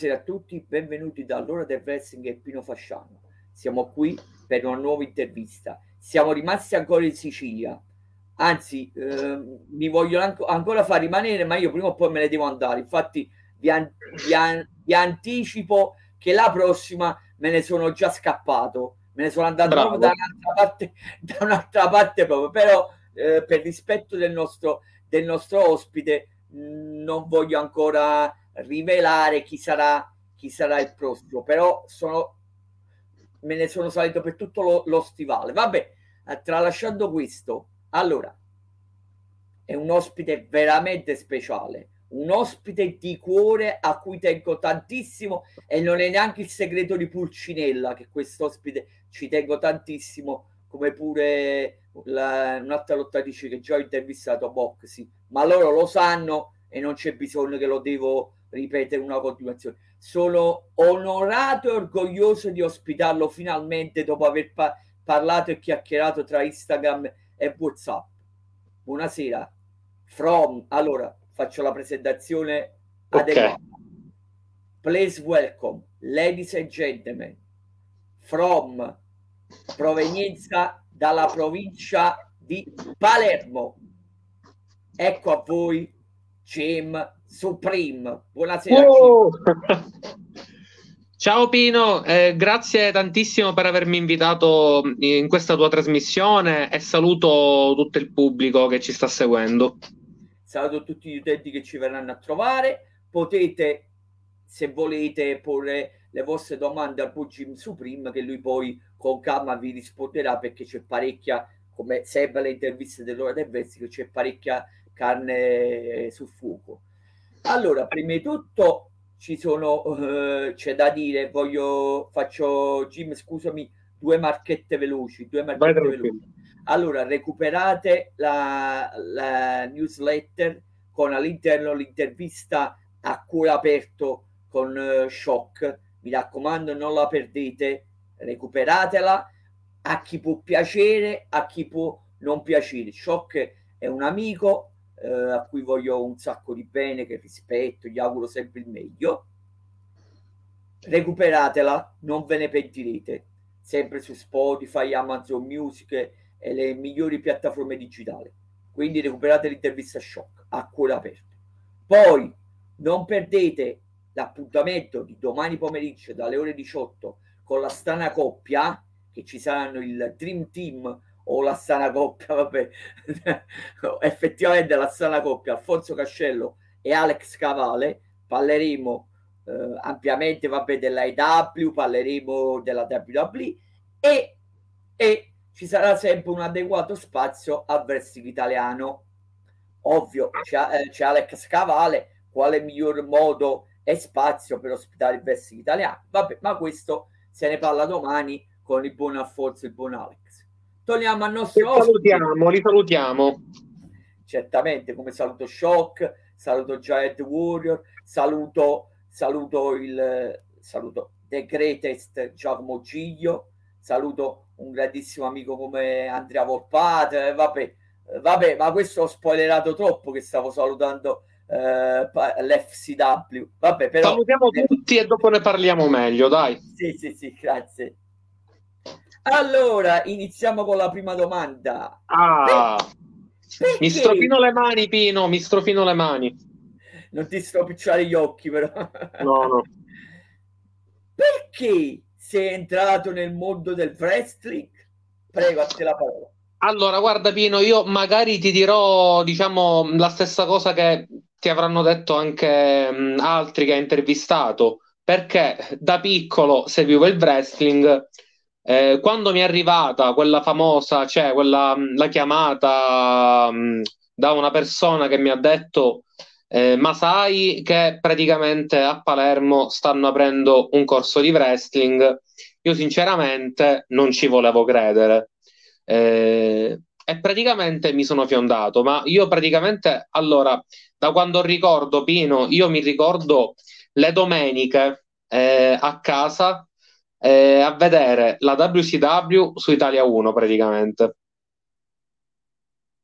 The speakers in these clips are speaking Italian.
Buonasera a tutti, benvenuti dall'ora del wrestling e Pino Fasciano. Siamo qui per una nuova intervista. Siamo rimasti ancora in Sicilia, anzi eh, mi vogliono anco, ancora far rimanere, ma io prima o poi me ne devo andare. Infatti vi, an- vi, an- vi anticipo che la prossima me ne sono già scappato, me ne sono andato proprio da un'altra parte, da un'altra parte proprio, però eh, per rispetto del nostro, del nostro ospite mh, non voglio ancora rivelare chi sarà, chi sarà il prossimo, però sono, me ne sono salito per tutto lo, lo stivale. Vabbè, eh, tralasciando questo, allora, è un ospite veramente speciale, un ospite di cuore a cui tengo tantissimo e non è neanche il segreto di Pulcinella che questo ospite ci tengo tantissimo come pure la, un'altra lottatrice che già ho intervistato Boxy ma loro lo sanno e non c'è bisogno che lo devo ripetere una continuazione. Sono onorato e orgoglioso di ospitarlo finalmente dopo aver pa- parlato e chiacchierato tra Instagram e WhatsApp. Buonasera. From, allora faccio la presentazione adeguata. Okay. Please welcome, ladies and gentlemen, from provenienza dalla provincia di Palermo. Ecco a voi Jim Supreme. Buonasera. Oh! Ciao Pino, eh, grazie tantissimo per avermi invitato in questa tua trasmissione e saluto tutto il pubblico che ci sta seguendo. Saluto tutti gli utenti che ci verranno a trovare. Potete, se volete, porre le vostre domande al Jim Supreme che lui poi con calma vi risponderà perché c'è parecchia, come sempre le interviste dell'ora del vestito, c'è parecchia carne sul fuoco. Allora, prima di tutto ci sono, uh, c'è da dire, voglio, faccio, Jim, scusami, due marchette veloci, due marchette veloci. Allora, recuperate la, la newsletter con all'interno l'intervista a cuore aperto con uh, Shock. Mi raccomando, non la perdete, recuperatela. A chi può piacere, a chi può non piacere. Shock è un amico, eh, a cui voglio un sacco di bene, che rispetto, gli auguro sempre il meglio. Recuperatela, non ve ne pentirete. Sempre su Spotify, Amazon Music e le migliori piattaforme digitali. Quindi recuperate l'intervista shock a cuore aperto. Poi non perdete l'appuntamento di domani pomeriggio dalle ore 18 con la strana coppia che ci saranno il Dream Team o la sana coppia, vabbè, effettivamente la sana coppia, Alfonso Cascello e Alex Cavale, parleremo eh, ampiamente, vabbè, della IW, parleremo della WWE e, e ci sarà sempre un adeguato spazio al wrestling italiano. Ovvio, c'è, eh, c'è Alex Cavale, quale miglior modo e spazio per ospitare il wrestling italiano? Vabbè, ma questo se ne parla domani con il buon Alfonso e il buon Alex torniamo al nostro li salutiamo, li salutiamo. Certamente, come saluto Shock, saluto Giant Warrior, saluto, saluto il saluto The Greatest Giacomo Giglio, saluto un grandissimo amico come Andrea Volpate, vabbè, vabbè, ma questo ho spoilerato troppo che stavo salutando eh, l'FCW. Vabbè, però... Salutiamo tutti e dopo ne parliamo meglio, dai. Sì, sì, sì, grazie. Allora, iniziamo con la prima domanda. Ah, Perché? mi strofino le mani, Pino, mi strofino le mani. Non ti stropicciare gli occhi, però. No, no. Perché sei entrato nel mondo del wrestling? Prego, a te la parola. Allora, guarda Pino, io magari ti dirò, diciamo, la stessa cosa che ti avranno detto anche mh, altri che hai intervistato, perché da piccolo seguivo il wrestling eh, quando mi è arrivata quella famosa, cioè quella, la chiamata mh, da una persona che mi ha detto eh, ma sai che praticamente a Palermo stanno aprendo un corso di wrestling, io sinceramente non ci volevo credere. Eh, e praticamente mi sono fiondato, ma io praticamente allora, da quando ricordo Pino, io mi ricordo le domeniche eh, a casa eh, a vedere la WCW su Italia 1 praticamente.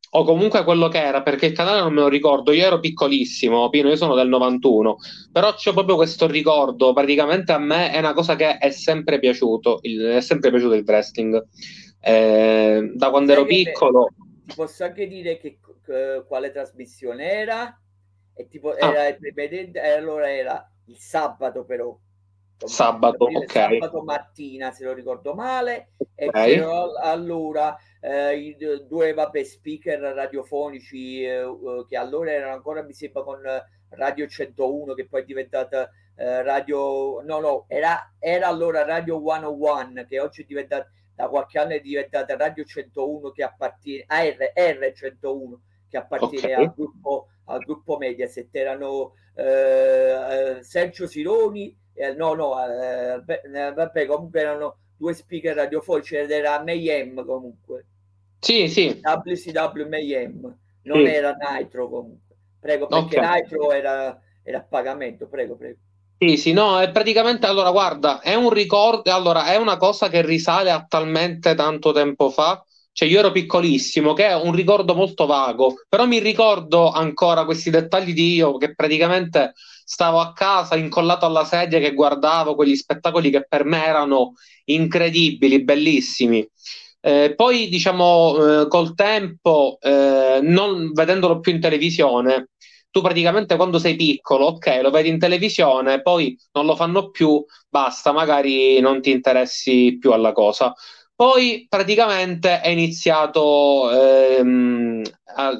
o comunque quello che era, perché il canale non me lo ricordo, io ero piccolissimo, Pino, io sono del 91, però c'è proprio questo ricordo, praticamente a me è una cosa che è sempre piaciuto, il, è sempre piaciuto il wrestling. Eh, da quando ero piccolo... Ti posso anche dire che, che, quale trasmissione era? E tipo, ah. era il precedente, allora era il sabato però. Sabato, ok. Sabato mattina, se lo ricordo male, okay. e allora eh, due vabbè, speaker radiofonici eh, eh, che allora erano ancora, mi sembra, con Radio 101, che poi è diventata eh, Radio... No, no, era, era allora Radio 101, che oggi è diventata, da qualche anno è diventata Radio 101, che appartiene a R, R101, che appartiene okay. al, gruppo, al gruppo Mediaset. Erano eh, Sergio Sironi, eh, no, no, eh, vabbè, comunque erano due speaker radiofonici ed era Mayhem comunque. Sì, sì. WCW Mayhem, non sì. era Nitro comunque. Prego, perché okay. Nitro era, era a pagamento, prego, prego. Sì, sì, no, è praticamente, allora, guarda, è un ricordo, allora, è una cosa che risale a talmente tanto tempo fa, cioè io ero piccolissimo, che è un ricordo molto vago, però mi ricordo ancora questi dettagli di io che praticamente stavo a casa incollato alla sedia che guardavo quegli spettacoli che per me erano incredibili, bellissimi. Eh, poi, diciamo, eh, col tempo, eh, non vedendolo più in televisione, tu praticamente quando sei piccolo, ok, lo vedi in televisione, poi non lo fanno più, basta, magari non ti interessi più alla cosa. Poi praticamente è iniziato ehm,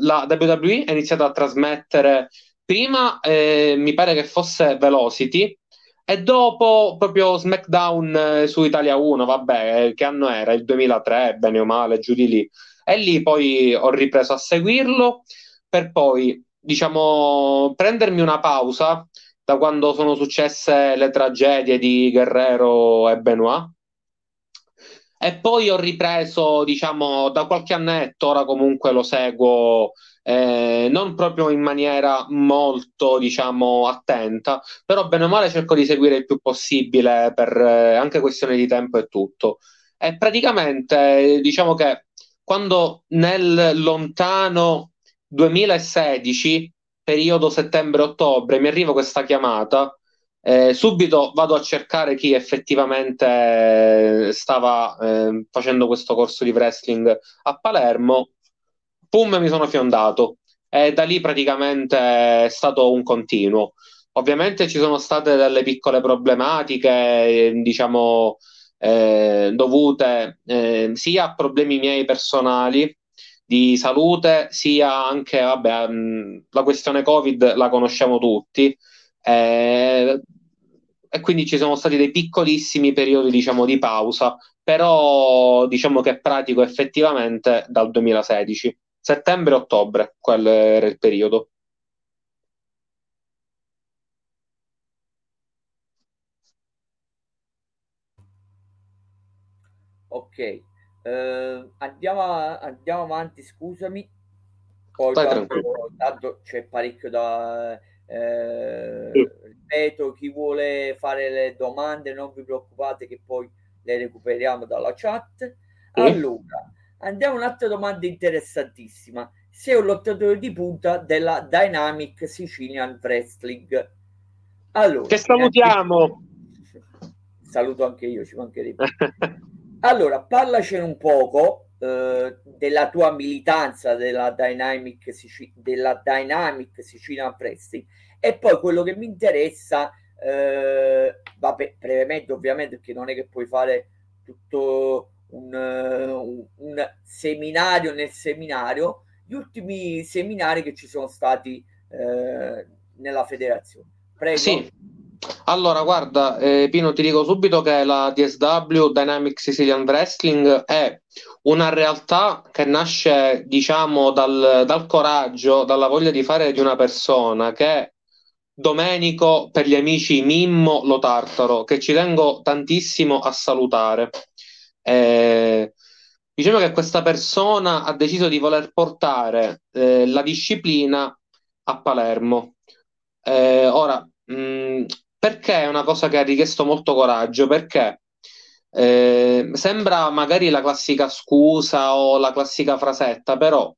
la WWE è iniziata a trasmettere prima eh, mi pare che fosse Velocity e dopo proprio SmackDown eh, su Italia 1, vabbè, eh, che anno era? Il 2003, bene o male, giù di lì. E lì poi ho ripreso a seguirlo per poi, diciamo, prendermi una pausa da quando sono successe le tragedie di Guerrero e Benoit e poi ho ripreso, diciamo, da qualche annetto, ora comunque lo seguo eh, non proprio in maniera molto, diciamo, attenta, però bene o male cerco di seguire il più possibile per eh, anche questione di tempo e tutto. E praticamente, diciamo che quando nel lontano 2016, periodo settembre-ottobre, mi arriva questa chiamata eh, subito vado a cercare chi effettivamente stava eh, facendo questo corso di wrestling a Palermo. Pum, mi sono fiondato e da lì praticamente è stato un continuo. Ovviamente ci sono state delle piccole problematiche, diciamo, eh, dovute eh, sia a problemi miei personali di salute, sia anche, vabbè, mh, la questione Covid la conosciamo tutti. Eh, e quindi ci sono stati dei piccolissimi periodi diciamo di pausa, però diciamo che pratico effettivamente dal 2016, settembre-ottobre, quello era il periodo. Ok, eh, andiamo, andiamo avanti, scusami. Poi tanto, tanto c'è parecchio da eh, sì. Ripeto, chi vuole fare le domande non vi preoccupate che poi le recuperiamo dalla chat. Sì. Allora, andiamo a un'altra domanda interessantissima. Sei un lottatore di punta della Dynamic Sicilian Wrestling. Allora, che salutiamo. Anche... Saluto anche io, ci mancherebbe. allora, parlacene un poco eh, della tua militanza della Dynamic, Sic- della Dynamic Sicilian Wrestling e poi quello che mi interessa eh, vabbè, brevemente ovviamente perché non è che puoi fare tutto un, un, un, seminario nel seminario gli ultimi seminari che ci sono stati eh, nella federazione. Prego. Sì. Allora, guarda, eh, Pino, ti dico subito che la DSW Dynamic Sicilian Wrestling è una realtà che nasce, diciamo, dal, dal coraggio, dalla voglia di fare di una persona che Domenico per gli amici Mimmo Lo Tartaro, che ci tengo tantissimo a salutare. Eh, diciamo che questa persona ha deciso di voler portare eh, la disciplina a Palermo. Eh, ora, mh, mm, perché è una cosa che ha richiesto molto coraggio? Perché eh, sembra magari la classica scusa o la classica frasetta, però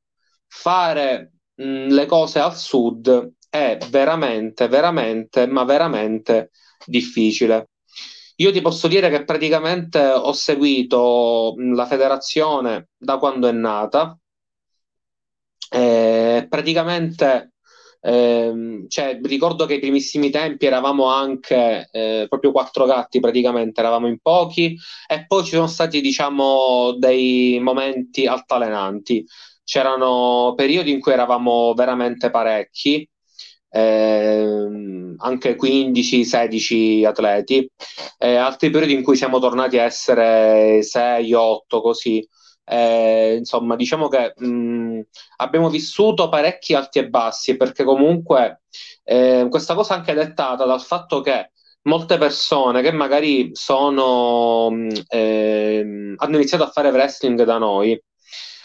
fare mh, le cose al sud è veramente, veramente, ma veramente difficile. Io ti posso dire che praticamente ho seguito la federazione da quando è nata. E praticamente eh, cioè, ricordo che ai primissimi tempi eravamo anche eh, proprio quattro gatti, praticamente eravamo in pochi, e poi ci sono stati, diciamo, dei momenti altalenanti. C'erano periodi in cui eravamo veramente parecchi, eh, anche 15-16 atleti, e altri periodi in cui siamo tornati a essere 6-8 così. Eh, insomma, diciamo che mh, abbiamo vissuto parecchi alti e bassi perché comunque eh, questa cosa anche dettata dal fatto che molte persone che magari sono, eh, hanno iniziato a fare wrestling da noi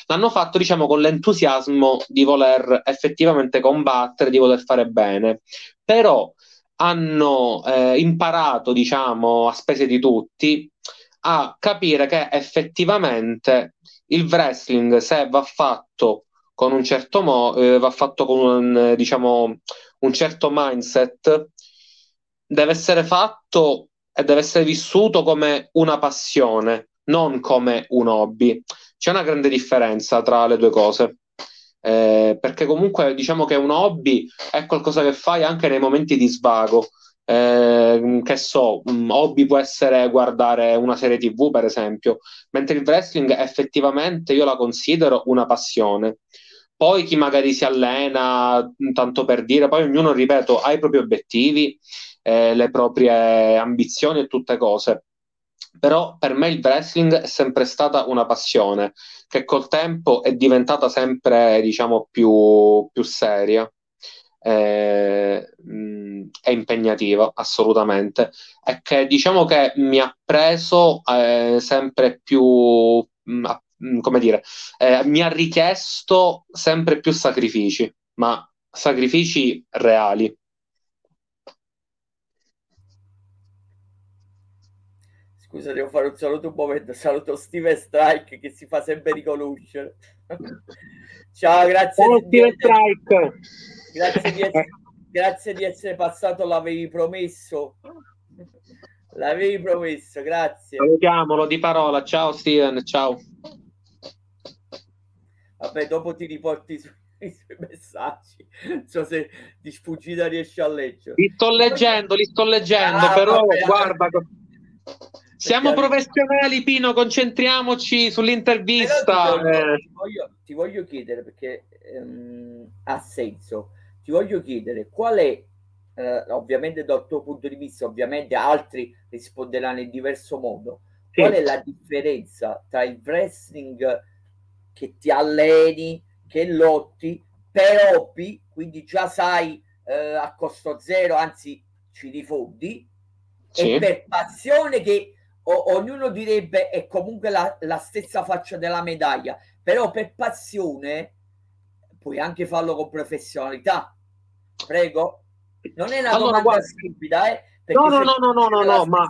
l'hanno fatto diciamo con l'entusiasmo di voler effettivamente combattere, di voler fare bene, però hanno eh, imparato diciamo a spese di tutti a capire che effettivamente il wrestling se va fatto con un certo modo, eh, va fatto con un, diciamo, un certo mindset, deve essere fatto e deve essere vissuto come una passione, non come un hobby. C'è una grande differenza tra le due cose. Eh, perché comunque diciamo che un hobby è qualcosa che fai anche nei momenti di svago. Eh, che so, un hobby può essere guardare una serie TV, per esempio, mentre il wrestling effettivamente io la considero una passione. Poi chi magari si allena, tanto per dire, poi ognuno, ripeto, ha i propri obiettivi, eh, le proprie ambizioni e tutte cose però per me il wrestling è sempre stata una passione che col tempo è diventata sempre, diciamo, più, più seria. Eh, è impegnativa assolutamente e che diciamo che mi ha preso eh, sempre più mh, come dire eh, mi ha richiesto sempre più sacrifici ma sacrifici reali Scusa, devo fare un saluto un momento. Saluto Steve Strike che si fa sempre riconoscere. Ciao, grazie. Ciao, Steve Strike. Grazie di, essere, grazie di essere passato, l'avevi promesso. L'avevi promesso, grazie. Salutiamolo di parola. Ciao Steven, ciao. Vabbè, dopo ti riporti su, i suoi messaggi. Non so se di sfuggita riesci a leggere. Li sto leggendo, li sto leggendo, ah, però vabbè, guarda... Siamo professionali, Pino, concentriamoci sull'intervista. Ti voglio, ti, voglio, ti voglio, chiedere perché ehm, ha senso. Ti voglio chiedere qual è, eh, ovviamente dal tuo punto di vista, ovviamente altri risponderanno in diverso modo. Sì. Qual è la differenza tra il wrestling che ti alleni, che lotti per hobby, quindi già sai eh, a costo zero, anzi ci rifondi, sì. e per passione che o, ognuno direbbe è comunque la, la stessa faccia della medaglia, però per passione puoi anche farlo con professionalità. Prego. Non è una allora, domanda stupida, eh? No, no, no, no, no, no, no, ma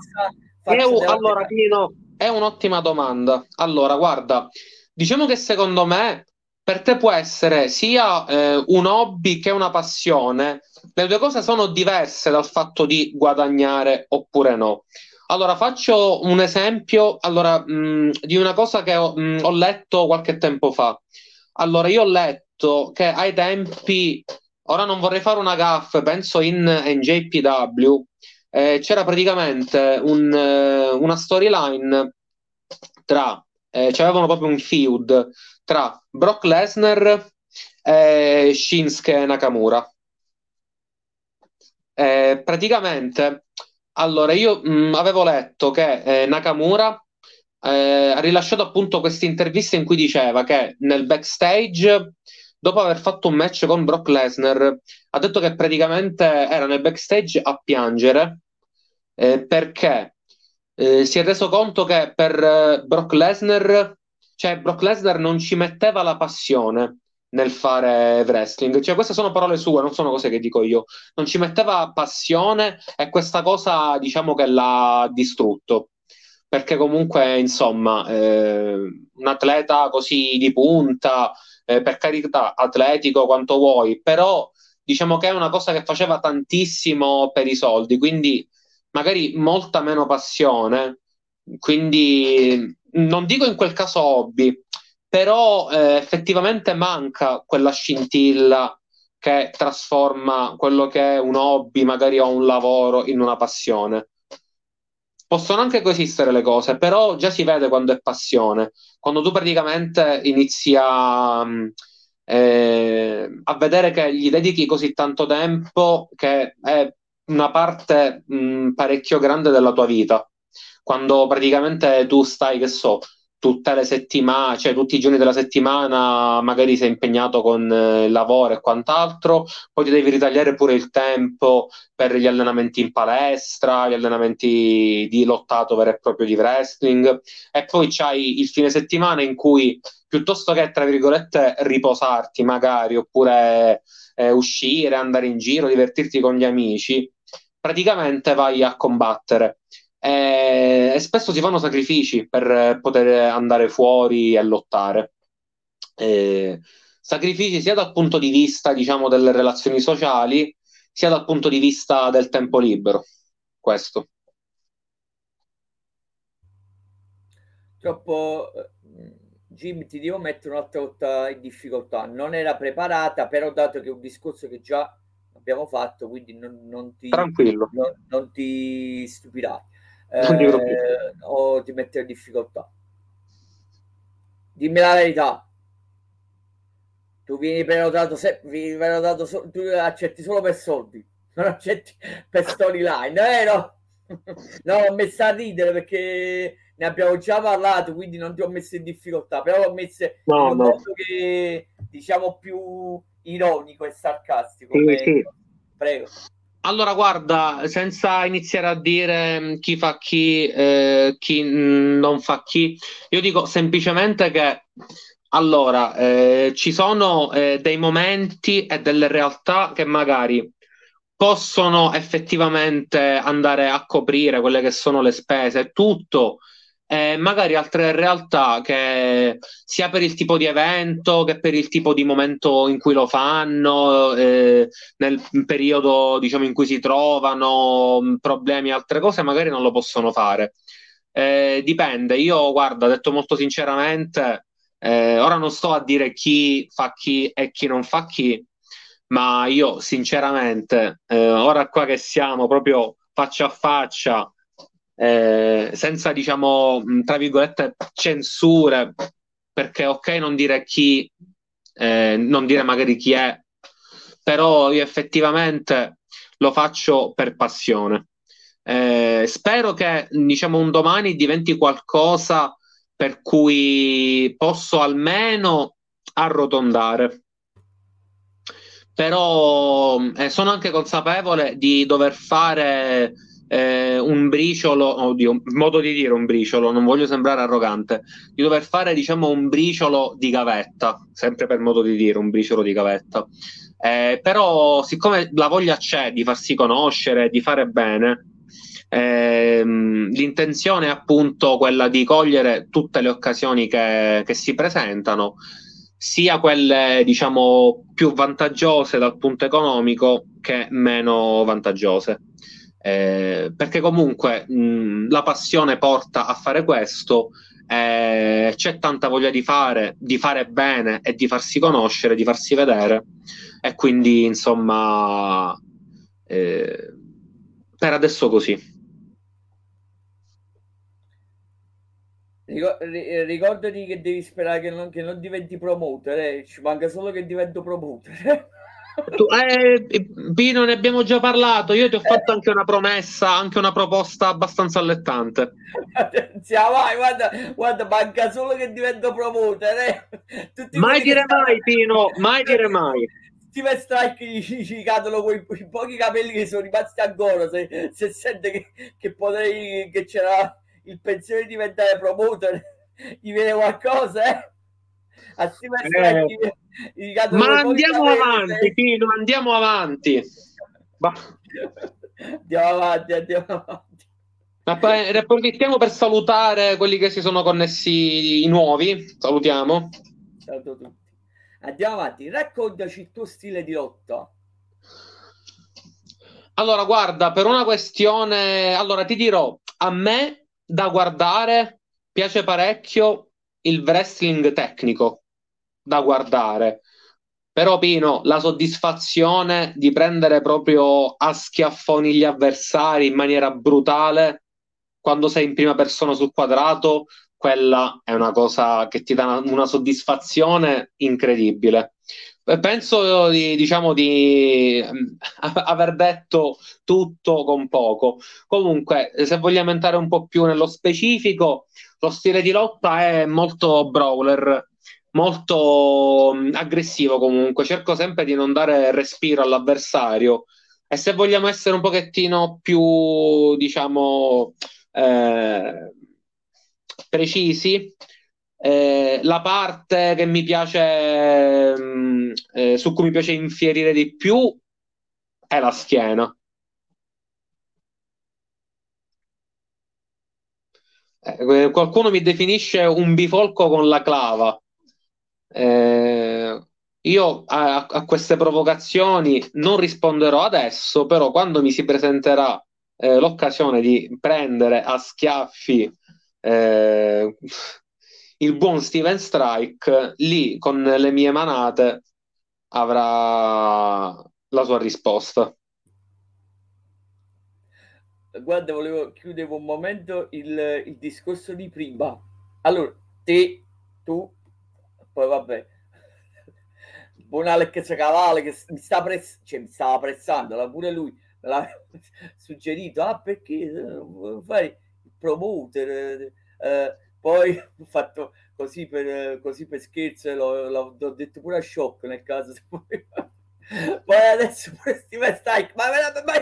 è un, allora, Pino, è un'ottima domanda. Allora, guarda, diciamo che secondo me per te può essere sia eh, un hobby che una passione. Le due cose sono diverse dal fatto di guadagnare oppure no. Allora, faccio un esempio allora, mh, di una cosa che ho, mh, ho, letto qualche tempo fa. Allora, io ho letto che ai tempi, ora non vorrei fare una gaffa, penso in NJPW, eh, c'era praticamente un, eh, una storyline tra, eh, c'avevano proprio un feud tra Brock Lesnar e Shinsuke Nakamura. Eh, praticamente allora, io mh, mm, avevo letto che eh, Nakamura eh, ha rilasciato appunto questa intervista in cui diceva che nel backstage, dopo aver fatto un match con Brock Lesnar, ha detto che praticamente era nel backstage a piangere eh, perché eh, si è reso conto che per eh, Brock Lesnar, cioè Brock Lesnar non ci metteva la passione nel fare wrestling. Cioè, queste sono parole sue, non sono cose che dico io. Non ci metteva passione e questa cosa, diciamo, che l'ha distrutto. Perché comunque, insomma, eh, un atleta così di punta, eh, per carità, atletico quanto vuoi, però diciamo che è una cosa che faceva tantissimo per i soldi, quindi magari molta meno passione, quindi non dico in quel caso hobby, però eh, effettivamente manca quella scintilla che trasforma quello che è un hobby, magari o un lavoro, in una passione. Possono anche coesistere le cose, però già si vede quando è passione. Quando tu praticamente inizi a, eh, a vedere che gli dedichi così tanto tempo che è una parte mh, parecchio grande della tua vita. Quando praticamente tu stai, che so, tutte le settimane, cioè tutti i giorni della settimana, magari sei impegnato con eh, lavoro e quant'altro, poi ti devi ritagliare pure il tempo per gli allenamenti in palestra, gli allenamenti di lottato vero e proprio di wrestling, e poi c'hai il fine settimana in cui piuttosto che, tra virgolette, riposarti magari, oppure eh, uscire, andare in giro, divertirti con gli amici, praticamente vai a combattere e, e spesso si fanno sacrifici per poter andare fuori e lottare. E, sacrifici sia dal punto di vista, diciamo, delle relazioni sociali, sia dal punto di vista del tempo libero. Questo. Troppo Jim, ti devo mettere un'altra volta in difficoltà. Non era preparata, però dato che è un discorso che già abbiamo fatto, quindi non, non ti, Tranquillo. Non, non ti stupirà eh, o ti mette in difficoltà. Dimmi la verità. Tu vieni prenotato, se, vieni prenotato so, tu accetti solo per soldi, non accetti per storyline, vero? no, ho messo a ridere perché ne abbiamo già parlato, quindi non ti ho messo in difficoltà, però l'ho messo no, in no. modo che diciamo più ironico e sarcastico. Sì, sì. Prego. Allora, guarda, senza iniziare a dire mm, chi fa chi, eh, chi non fa chi, io dico semplicemente che allora eh, ci sono eh, dei momenti e delle realtà che magari possono effettivamente andare a coprire quelle che sono le spese, tutto eh, magari altre realtà che sia per il tipo di evento che per il tipo di momento in cui lo fanno, eh, nel periodo diciamo in cui si trovano, mm, problemi e altre cose, magari non lo possono fare. Eh, dipende, io guarda, detto molto sinceramente, eh, ora non sto a dire chi fa chi e chi non fa chi, ma io sinceramente, eh, ora qua che siamo proprio faccia a faccia, eh, senza diciamo tra virgolette censure perché ok non dire chi eh, non dire magari chi è però io effettivamente lo faccio per passione. Eh, spero che diciamo un domani diventi qualcosa per cui posso almeno arrotondare. Però eh, sono anche consapevole di dover fare eh, un briciolo, oddio, modo di dire un briciolo, non voglio sembrare arrogante, di dover fare diciamo un briciolo di gavetta, sempre per modo di dire un briciolo di gavetta. Eh, però siccome la voglia c'è di farsi conoscere, di fare bene, ehm, l'intenzione è appunto quella di cogliere tutte le occasioni che, che si presentano, sia quelle diciamo più vantaggiose dal punto economico che meno vantaggiose. Eh, perché comunque mh, la passione porta a fare questo, eh, c'è tanta voglia di fare, di fare bene e di farsi conoscere, di farsi vedere e quindi insomma eh, per adesso così. Ricordati che devi sperare che non, che non diventi promoter, eh. ci manca solo che divento promoter. Tu, eh, Pino, ne abbiamo già parlato. Io ti ho fatto anche una promessa, anche una proposta abbastanza allettante. Attenzione, vai, guarda, guarda, manca solo che divento promoter. Eh. mai dire mai, Pino, mai dire mai. Steven Strike gli, gli cadono quei, quei, pochi capelli che sono rimasti ancora. Se, se sente che, che potrei, che c'era il pensiero di diventare promoter, gli viene qualcosa, eh? A Steven Strike eh ma andiamo avanti, Pino, andiamo avanti. Andiamo avanti, andiamo avanti. Approfittiamo per salutare quelli che si sono connessi i nuovi. Salutiamo. A tutti. Andiamo avanti, raccontaci il tuo stile di lotta. Allora, guarda, per una questione, allora ti dirò, a me da guardare piace parecchio il wrestling tecnico da guardare. Però, Pino, la soddisfazione di prendere proprio a schiaffoni gli avversari in maniera brutale quando sei in prima persona sul quadrato, quella è una cosa che ti dà una, soddisfazione incredibile. Penso di, diciamo, di aver detto tutto con poco. Comunque, se vogliamo entrare un po' più nello specifico, lo stile di lotta è molto brawler, molto aggressivo comunque. Cerco sempre di non dare respiro all'avversario. E se vogliamo essere un pochettino più, diciamo, eh, precisi, eh, la parte che mi piace, mm, eh, su cui mi piace infierire di più è la schiena. Eh, qualcuno mi definisce un bifolco con la clava. Eh, io a, a, queste provocazioni non risponderò adesso, però quando mi si presenterà eh, l'occasione di prendere a schiaffi eh, il buon Steven Strike lì con le mie manate avrà la sua risposta. Guarda, volevo chiudere un momento il, il discorso di prima. Allora, te, tu, poi vabbè, buon Alex Cavale che mi, sta press- cioè, mi stava pressando, pure lui me l'ha suggerito, ah perché eh, fai il promoter, eh, eh poi ho fatto così per, così per scherzo, l'ho, l'ho, l'ho detto pure a shock nel caso se poi... Poi adesso pure Steven Strike, ma, ma,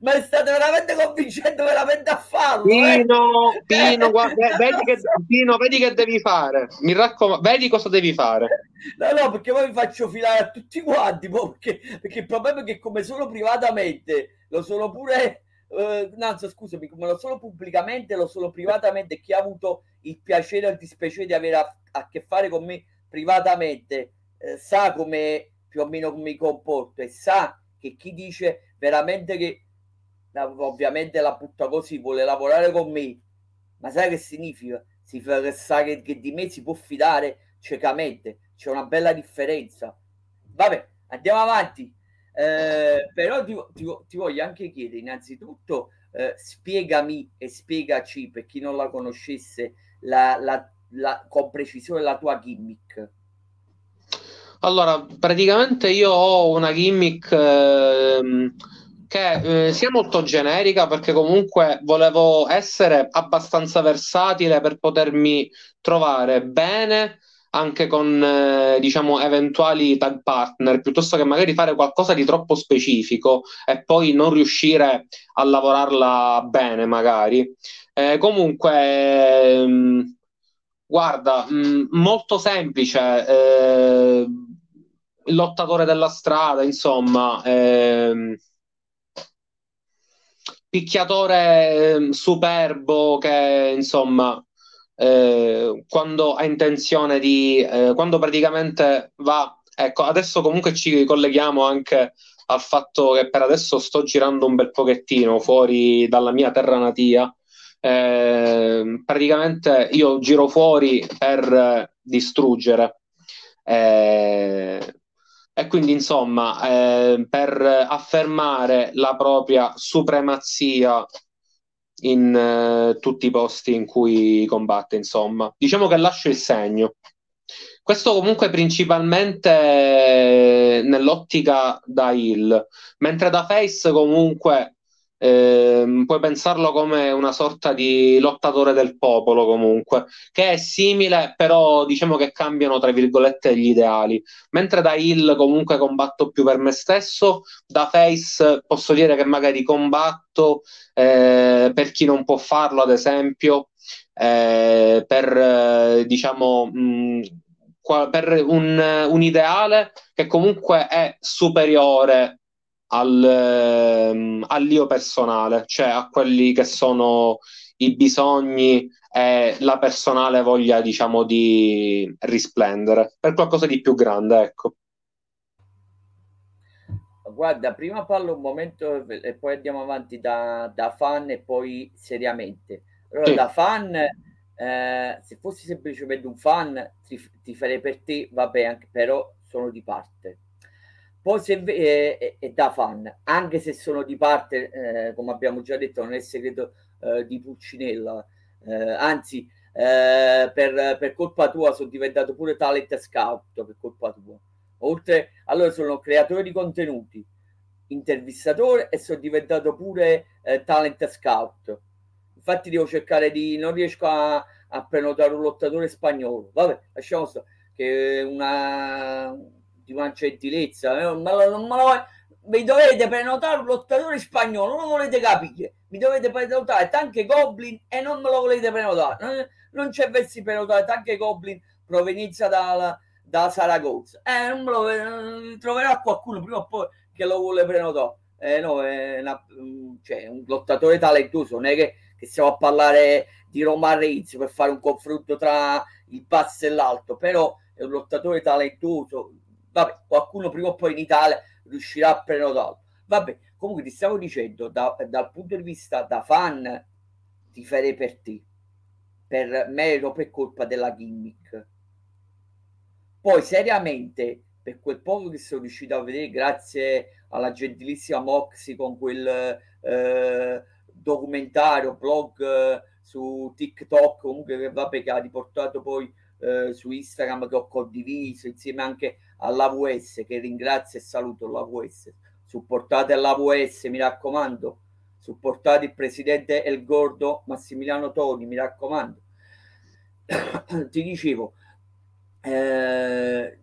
ma state veramente convincendo veramente a farlo? Pino, eh? Pino, guarda, vedi, che, Pino, vedi che devi fare. Mi raccomando, vedi cosa devi fare. No, no, perché poi mi faccio filare a tutti quanti, perché, perché il problema è che come sono privatamente, lo sono pure eh, no, scusami, come lo solo pubblicamente, lo solo privatamente, chi ha avuto il piacere o il dispiacere di avere a, a che fare con me privatamente eh, sa come più o meno mi comporto e sa che chi dice veramente che ovviamente la butta così vuole lavorare con me ma sai che significa? Che sa che, che di me si può fidare ciecamente c'è una bella differenza. Vabbè andiamo avanti. Eh, però ti, ti, ti, voglio anche chiedere innanzitutto eh, spiegami e spiegaci per chi non la conoscesse la, la, la, con precisione la tua gimmick allora praticamente io ho una gimmick eh, che eh, sia molto generica perché comunque volevo essere abbastanza versatile per potermi trovare bene anche con eh, diciamo eventuali tag partner piuttosto che magari fare qualcosa di troppo specifico e poi non riuscire a lavorarla bene magari. Eh, comunque ehm, guarda mh, mm, molto semplice eh, lottatore della strada insomma ehm, picchiatore ehm, superbo che insomma eh, quando ha intenzione di, eh, quando praticamente va, ecco, adesso comunque ci colleghiamo anche al fatto che per adesso sto girando un bel pochettino fuori dalla mia terra natia. Eh, praticamente io giro fuori per distruggere. Eh, e quindi, insomma, eh, per affermare la propria supremazia in uh, tutti i posti in cui combatte, insomma. Diciamo che lascia il segno. Questo comunque principalmente nell'ottica da heal, mentre da face comunque eh, puoi pensarlo come una sorta di lottatore del popolo comunque, che è simile, però diciamo che cambiano tra virgolette gli ideali. Mentre da Hill comunque combatto più per me stesso, da Face posso dire che magari combatto eh, per chi non può farlo, ad esempio, eh, per eh, diciamo mh, qua, per un, un ideale che comunque è superiore al, ehm, all'io personale, cioè a quelli che sono i bisogni e la personale voglia, diciamo, di risplendere per qualcosa di più grande, ecco. Guarda, prima parlo un momento e poi andiamo avanti da, da fan e poi seriamente. Allora, sì. da fan, eh, se fossi semplicemente un fan, ti, ti farei per te, vabbè, anche, però sono di parte. Poi se eh, è da fan, anche se sono di parte, eh, come abbiamo già detto, non è segreto eh, di Pulcinella, eh, anzi, eh, per, per, colpa tua sono diventato pure talent scout, per colpa tua. Oltre, allora sono creatore di contenuti, intervistatore e sono diventato pure talent scout. Infatti devo cercare di, non riesco a, a prenotare un lottatore spagnolo. Vabbè, lasciamo stare, che una di una gentilezza, eh, ma, ma, ma, mi dovete prenotare un lottatore spagnolo, non lo volete capire, mi dovete prenotare tanche Goblin e non me lo volete prenotare, non, non c'è versi prenotare tanche Goblin provenienza dalla, da Saragozza, eh, non me lo eh, troverà qualcuno prima o poi che lo vuole prenotare. Eh, no, è una, mm, cioè, un lottatore talentuoso, non è che, che stiamo a parlare di Roma Reigns per fare un confronto tra il basso e l'alto, però è un lottatore talentuoso, Vabbè, qualcuno prima o poi in Italia riuscirà a prenotarlo. Vabbè, comunque ti stavo dicendo, da, dal punto di vista da fan, ti farei per te, per merito, per colpa della gimmick. Poi, seriamente, per quel poco che sono riuscito a vedere, grazie alla gentilissima Moxie con quel eh, documentario, blog eh, su TikTok, comunque che vabbè, che ha riportato poi eh, su Instagram che ho condiviso insieme anche all'AVS che ringrazio e saluto l'AVS supportate l'AVS mi raccomando. Supportate il presidente El Gordo Massimiliano Toni mi raccomando. Ti dicevo eh,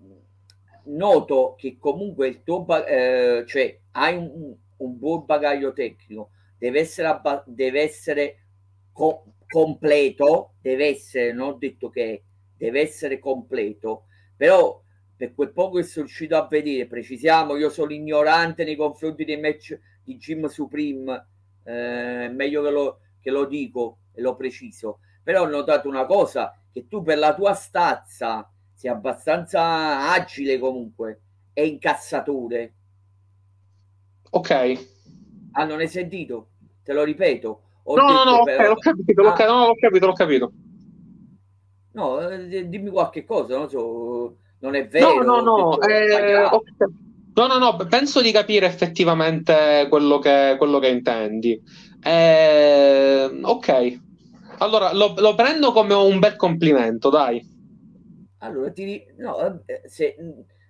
noto che comunque il tuo eh, cioè hai un, un, buon bagaglio tecnico. Deve essere, deve essere co- completo deve essere non ho detto che deve essere completo. Però per quel poco che sono riuscito a vedere, precisiamo, io sono ignorante nei confronti dei match di Jim Supreme, eh, meglio che lo, che lo dico e lo preciso, però ho notato una cosa, che tu per la tua stazza sei abbastanza agile comunque e incassatore. Ok. Ah, non hai sentito? Te lo ripeto. Ho no, no, no, però... okay, l'ho capito, l'ho, ah. no, l'ho capito, l'ho capito. No, eh, dimmi qualche cosa, non so non è vero. No, no, no, eh, no, no, no, penso di capire effettivamente quello che, quello che intendi. Eh, ok, allora lo, lo, prendo come un bel complimento, dai. Allora, ti, no, eh, se,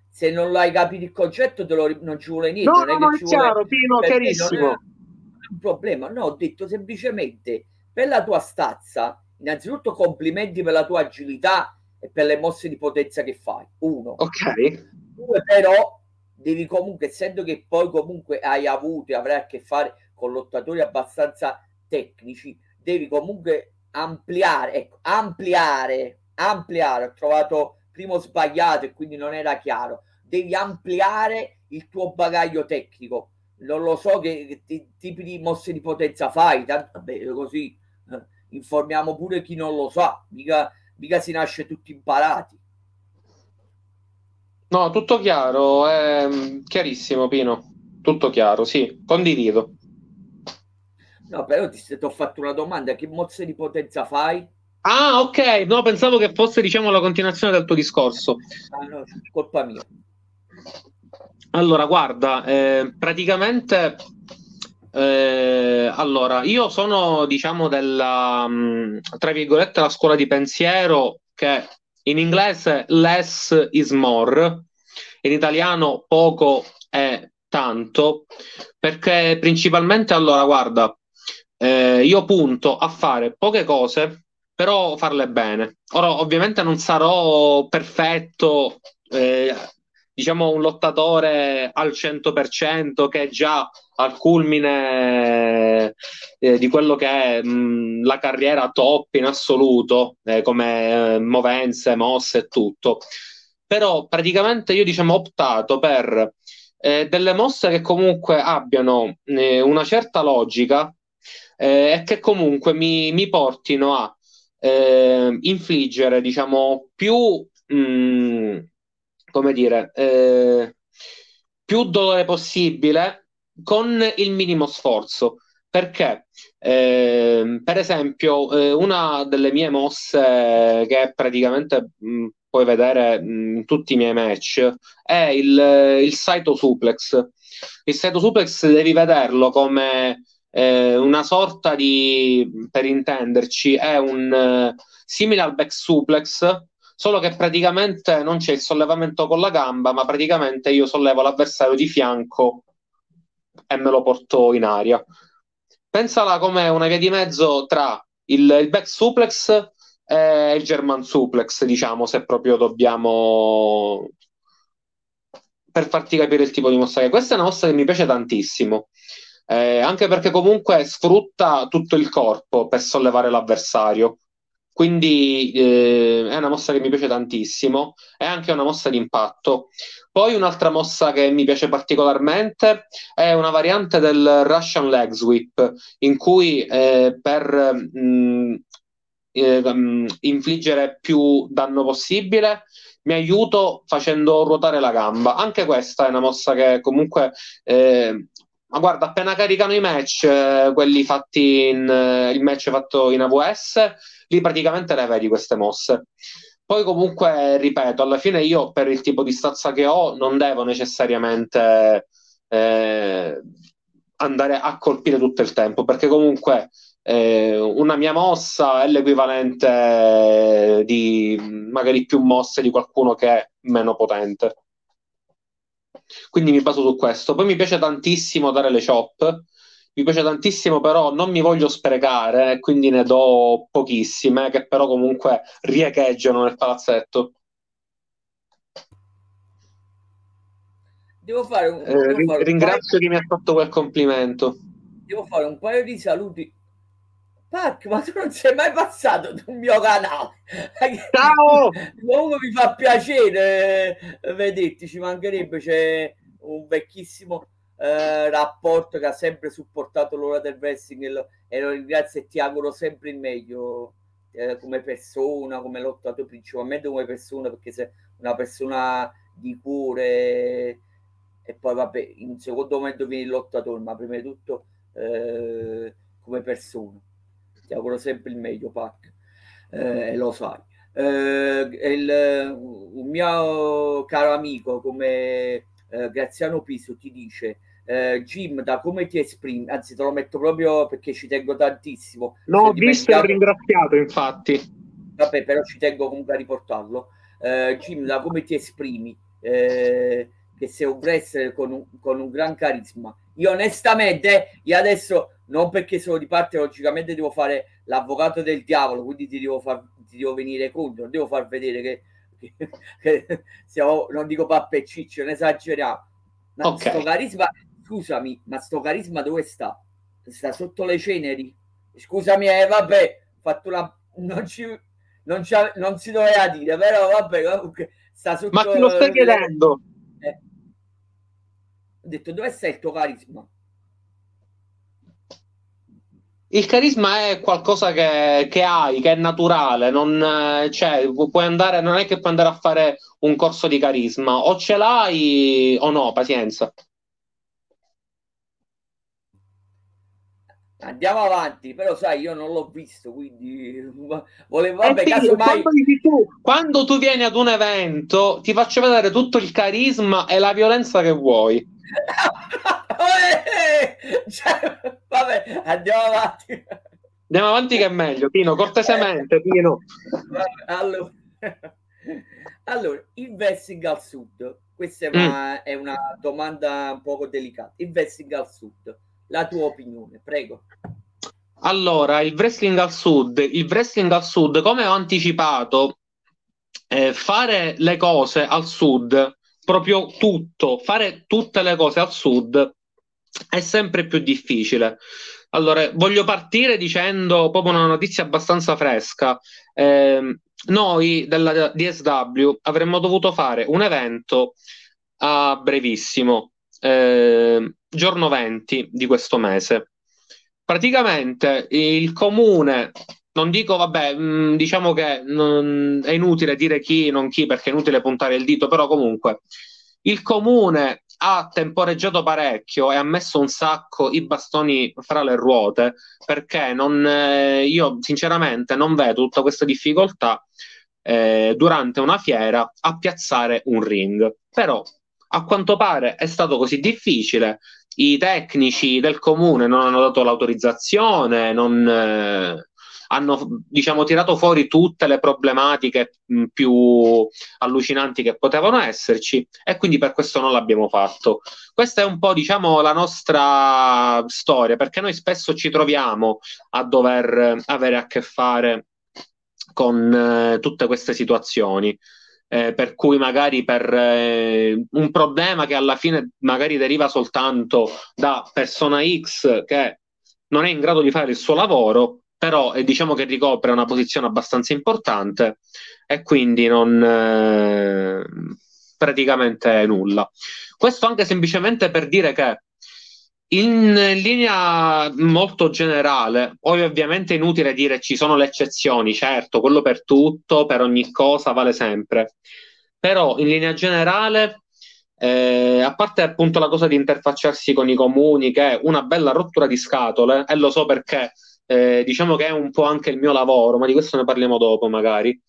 se non l'hai capito il concetto, te lo, non ci vuole niente. No, non no, è, no, è chiaro, Pino, chiarissimo. Non è un problema, no, ho detto semplicemente per la tua stazza, innanzitutto complimenti per la tua agilità e per le mosse di potenza che fai. Uno. Ok. Due, però, devi comunque, essendo che poi comunque hai avuto e avrai a che fare con lottatori abbastanza tecnici, devi comunque ampliare, ecco, ampliare, ampliare. Ho trovato primo sbagliato e quindi non era chiaro. Devi ampliare il tuo bagaglio tecnico. Non lo so che, che tipi di mosse di potenza fai, tanto vabbè, così eh, informiamo pure chi non lo sa, mica mica si nasce tutti imparati. No, tutto chiaro, mm, chiarissimo Pino, tutto chiaro, sì, condivido. No, però ti, ti ho fatto una domanda, che mozze di potenza fai? Ah, ok, no, pensavo che fosse, diciamo, la continuazione del tuo discorso. Ah, no, colpa mia. Allora, guarda, eh, praticamente eh, allora, io sono, diciamo, della, mm, tra virgolette, la scuola di pensiero che in inglese less is more, in italiano poco è tanto, perché principalmente, allora, guarda, eh, io punto a fare poche cose, però farle bene. Ora, ovviamente non sarò perfetto, eh, diciamo, un lottatore al 100% che già al culmine eh, di quello che è mh, la carriera top in assoluto, eh, come eh, movenze, mosse e tutto. Però praticamente io diciamo ho optato per eh, delle mosse che comunque abbiano eh, una certa logica eh, e che comunque mi, mi portino a infliggere, diciamo, più, mh, come dire, eh, più dolore possibile con il minimo sforzo. Perché, eh, per esempio, eh, una delle mie mosse che praticamente mh, mm, puoi vedere mh, in tutti i miei match è il, il Saito Suplex. Il Saito Suplex devi vederlo come eh, una sorta di, per intenderci, è un eh, simile al back suplex, solo che praticamente non c'è il sollevamento con la gamba, ma praticamente io sollevo l'avversario di fianco e me lo porto in aria. Pensala come una via di mezzo tra il, il back suplex e il German suplex, diciamo, se proprio dobbiamo per farti capire il tipo di mossa che è. Questa è una mossa che mi piace tantissimo eh, anche perché comunque sfrutta tutto il corpo per sollevare l'avversario. Quindi eh, è una mossa che mi piace tantissimo, è anche una mossa di impatto. Poi un'altra mossa che mi piace particolarmente è una variante del Russian Leg Sweep, in cui eh, per mh, mm, eh, mm, infliggere più danno possibile mi aiuto facendo ruotare la gamba. Anche questa è una mossa che comunque eh, ma guarda, appena caricano i match, eh, quelli fatti in eh, il match fatto in AWS, lì praticamente le vedi queste mosse. Poi comunque, ripeto, alla fine io per il tipo di stazza che ho non devo necessariamente eh, andare a colpire tutto il tempo, perché comunque eh, una mia mossa è l'equivalente di magari più mosse di qualcuno che è meno potente. Quindi mi baso su questo. Poi mi piace tantissimo dare le chop. Mi piace tantissimo, però non mi voglio sprecare, quindi ne do pochissime, che però comunque riecheggiano nel palazzetto. Devo fare un, eh, devo fare ringrazio un chi mi ha fatto quel complimento. Devo fare un paio di saluti Mark, ma tu non sei mai passato sul mio canale. Ciao! Comunque mi fa piacere eh, vederti, ci mancherebbe, c'è un vecchissimo eh, rapporto che ha sempre supportato l'ora del wrestling e lo, e lo ringrazio e ti auguro sempre il meglio eh, come persona, come lottatore, principalmente come persona, perché sei una persona di cuore e poi vabbè, in secondo momento vieni il lottatore, ma prima di tutto eh, come persona ti auguro sempre il meglio, Pac, eh, lo sai. Eh, il, un mio caro amico come eh, Graziano Piso ti dice eh, Jim, da come ti esprimi, anzi te lo metto proprio perché ci tengo tantissimo. No, ho visto e ho ringraziato infatti. Vabbè, però ci tengo comunque a riportarlo. Eh, Jim, da come ti esprimi, eh, che sei un wrestler con un, con un gran carisma. Io onestamente, io adesso non perché sono di parte, logicamente devo fare l'avvocato del diavolo, quindi ti devo, far, ti devo venire contro, non devo far vedere che, che, che siamo, non dico pappe e cicci, non esageriamo. Ma okay. sto carisma, scusami, ma sto carisma dove sta? Sta sotto le ceneri? Scusami, eh, vabbè, fatto una... Non, ci, non, non si doveva dire, però vabbè, comunque sta sotto... Ma te lo stai chiedendo? Eh. Ho detto, dove sta il tuo carisma? Il carisma è qualcosa che, che, hai, che è naturale, non, cioè, puoi andare, non è che puoi andare a fare un corso di carisma, o ce l'hai o no, pazienza. Andiamo avanti, però sai, io non l'ho visto, quindi volevo... Vabbè, eh sì, mai... quando, tu, quando tu vieni ad un evento, ti faccio vedere tutto il carisma e la violenza che vuoi. cioè, vabbè, andiamo avanti. Andiamo avanti che è meglio, Pino, cortesemente, Pino. Allora, allora investing al sud. Questa è una, mm. è una domanda un poco delicata. Investing al sud, la tua opinione, prego. Allora, il wrestling al sud, il wrestling al sud, come ho anticipato, eh, fare le cose al sud, proprio tutto, fare tutte le cose al sud è sempre più difficile. Allora, voglio partire dicendo proprio una notizia abbastanza fresca. Eh, noi della DSW avremmo dovuto fare un evento a brevissimo. eh, giorno 20 di questo mese. Praticamente il comune, non dico, vabbè, mh, mm, diciamo che non, è inutile dire chi, non chi, perché è inutile puntare il dito, però comunque il comune ha temporeggiato parecchio e ha messo un sacco i bastoni fra le ruote perché non, eh, io sinceramente non vedo tutta questa difficoltà eh, durante una fiera a piazzare un ring. Però a quanto pare è stato così difficile, i tecnici del comune non hanno dato l'autorizzazione, non, eh, hanno diciamo, tirato fuori tutte le problematiche mh, più allucinanti che potevano esserci e quindi per questo non l'abbiamo fatto. Questa è un po' diciamo, la nostra storia perché noi spesso ci troviamo a dover avere a che fare con eh, tutte queste situazioni. Eh, per cui magari per eh, un problema che alla fine magari deriva soltanto da persona X che non è in grado di fare il suo lavoro, però eh, diciamo che ricopre una posizione abbastanza importante e quindi non eh, praticamente nulla. Questo anche semplicemente per dire che in linea molto generale, poi ovviamente è inutile dire ci sono le eccezioni, certo, quello per tutto, per ogni cosa vale sempre, però in linea generale, eh, a parte appunto la cosa di interfacciarsi con i comuni, che è una bella rottura di scatole, e lo so perché eh, diciamo che è un po' anche il mio lavoro, ma di questo ne parliamo dopo magari.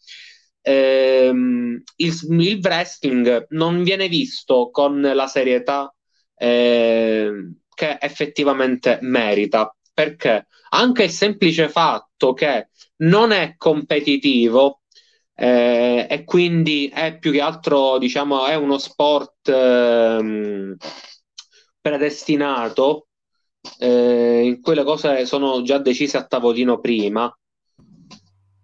Eh, il, il, wrestling non viene visto con la serietà eh, che effettivamente merita, perché anche il semplice fatto che non è competitivo eh, e quindi è più che altro, diciamo, è uno sport ehm, predestinato eh, in cui le cose sono già decise a tavolino prima.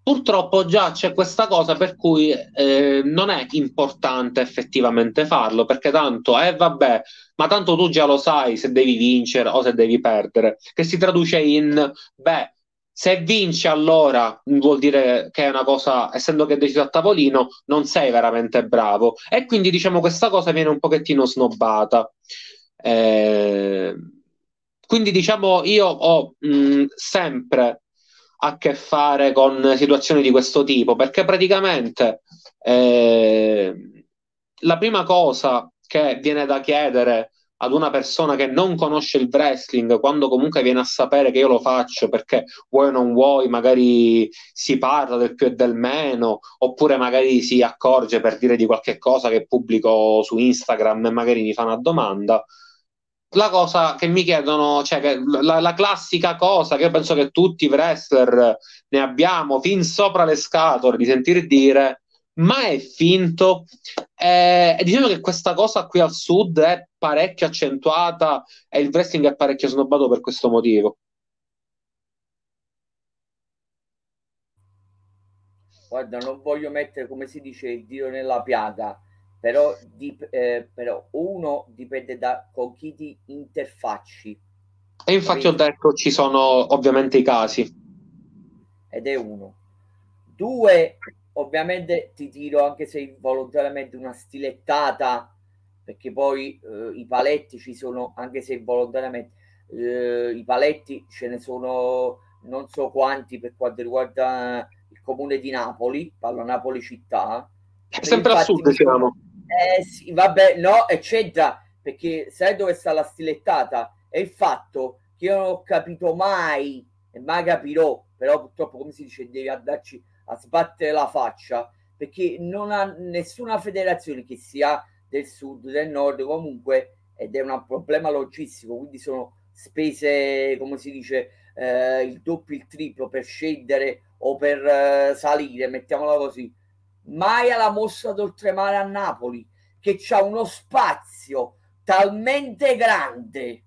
Purtroppo già c'è questa cosa per cui eh, non è importante effettivamente farlo, perché tanto, eh vabbè, ma tanto tu già lo sai se devi vincere o se devi perdere, che si traduce in, beh, se vinci allora vuol dire che è una cosa, essendo che è deciso a tavolino, non sei veramente bravo. E quindi diciamo questa cosa viene un pochettino snobbata. Eh, quindi diciamo io ho mh, sempre a che fare con situazioni di questo tipo, perché praticamente eh, la prima cosa che viene da chiedere ad una persona che non conosce il wrestling, quando comunque viene a sapere che io lo faccio, perché vuoi o non vuoi, magari si parla del più e del meno, oppure magari si accorge per dire di qualche cosa che pubblico su Instagram e magari mi fa una domanda la cosa che mi chiedono, cioè la, la, classica cosa che io penso che tutti i wrestler ne abbiamo fin sopra le scatole di sentir dire, ma è finto. Eh, diciamo che questa cosa qui al sud è parecchio accentuata e il wrestling è parecchio snobbato per questo motivo. Guarda, non voglio mettere, come si dice, il dio nella piaga però, dip- eh, però uno dipende da con chi ti interfacci. E infatti ho detto ci sono ovviamente i casi. Ed è uno. Due, ovviamente ti tiro anche se involontariamente una stilettata, perché poi eh, i paletti ci sono, anche se involontariamente, eh, i paletti ce ne sono non so quanti per quanto riguarda il comune di Napoli, parlo Napoli città. Sempre a sud siamo eh sì, vabbè, no, eccetera, perché sai dove sta la stilettata? È il fatto che io non ho capito mai, e mai capirò, però purtroppo, come si dice, devi andarci a sbattere la faccia, perché non ha nessuna federazione che sia del sud, del nord, comunque, ed è un problema logistico, quindi sono spese, come si dice, eh, il doppio, il triplo per scendere o per eh, salire, mettiamola così mai alla mostra d'oltremare a Napoli, che c'ha uno spazio talmente grande,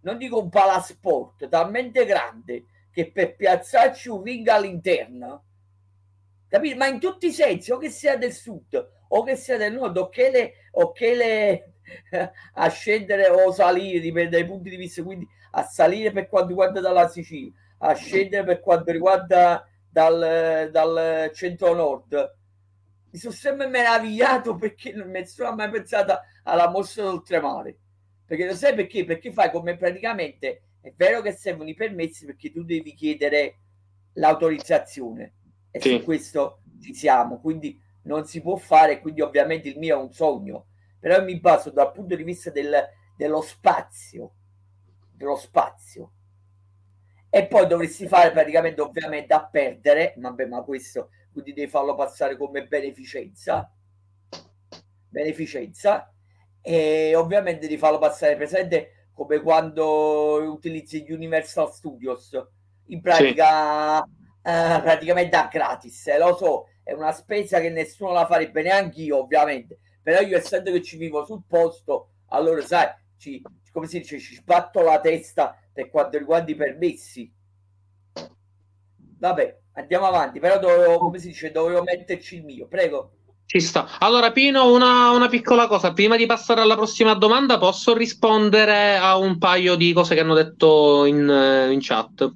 non dico un palasport, talmente grande che per piazzarci un ring all'interno, capito? Ma in tutti i sensi, o che sia del sud o che sia del nord, o che le, o che le a scendere o salire, dipende dai punti di vista, quindi a salire per quanto riguarda dalla Sicilia, a scendere per quanto riguarda dal, dal centro-nord, mi sono sempre meravigliato perché nessuno ha mai pensato alla mostra d'oltremare. Perché lo sai perché? Perché fai come praticamente è vero che servono i permessi perché tu devi chiedere l'autorizzazione e sì. su questo ci siamo, quindi non si può fare, quindi ovviamente il mio è un sogno, però mi baso dal punto di vista del, dello spazio, dello spazio. E poi dovresti fare praticamente ovviamente a perdere, vabbè ma questo quindi devi farlo passare come beneficenza, beneficenza. E ovviamente devi farlo passare presente come quando utilizzi gli Universal Studios. In pratica sì. eh, praticamente a gratis eh, lo so è una spesa che nessuno la farebbe neanche io ovviamente. Però io essendo che ci vivo sul posto allora sai ci, come si dice ci sbatto la testa per quanto riguarda i permessi. Vabbè andiamo avanti però dovevo come si dice dovevo metterci il mio prego ci sta. Allora, Pino, una, una, piccola cosa. Prima di passare alla prossima domanda, posso rispondere a un paio di cose che hanno detto in, in chat?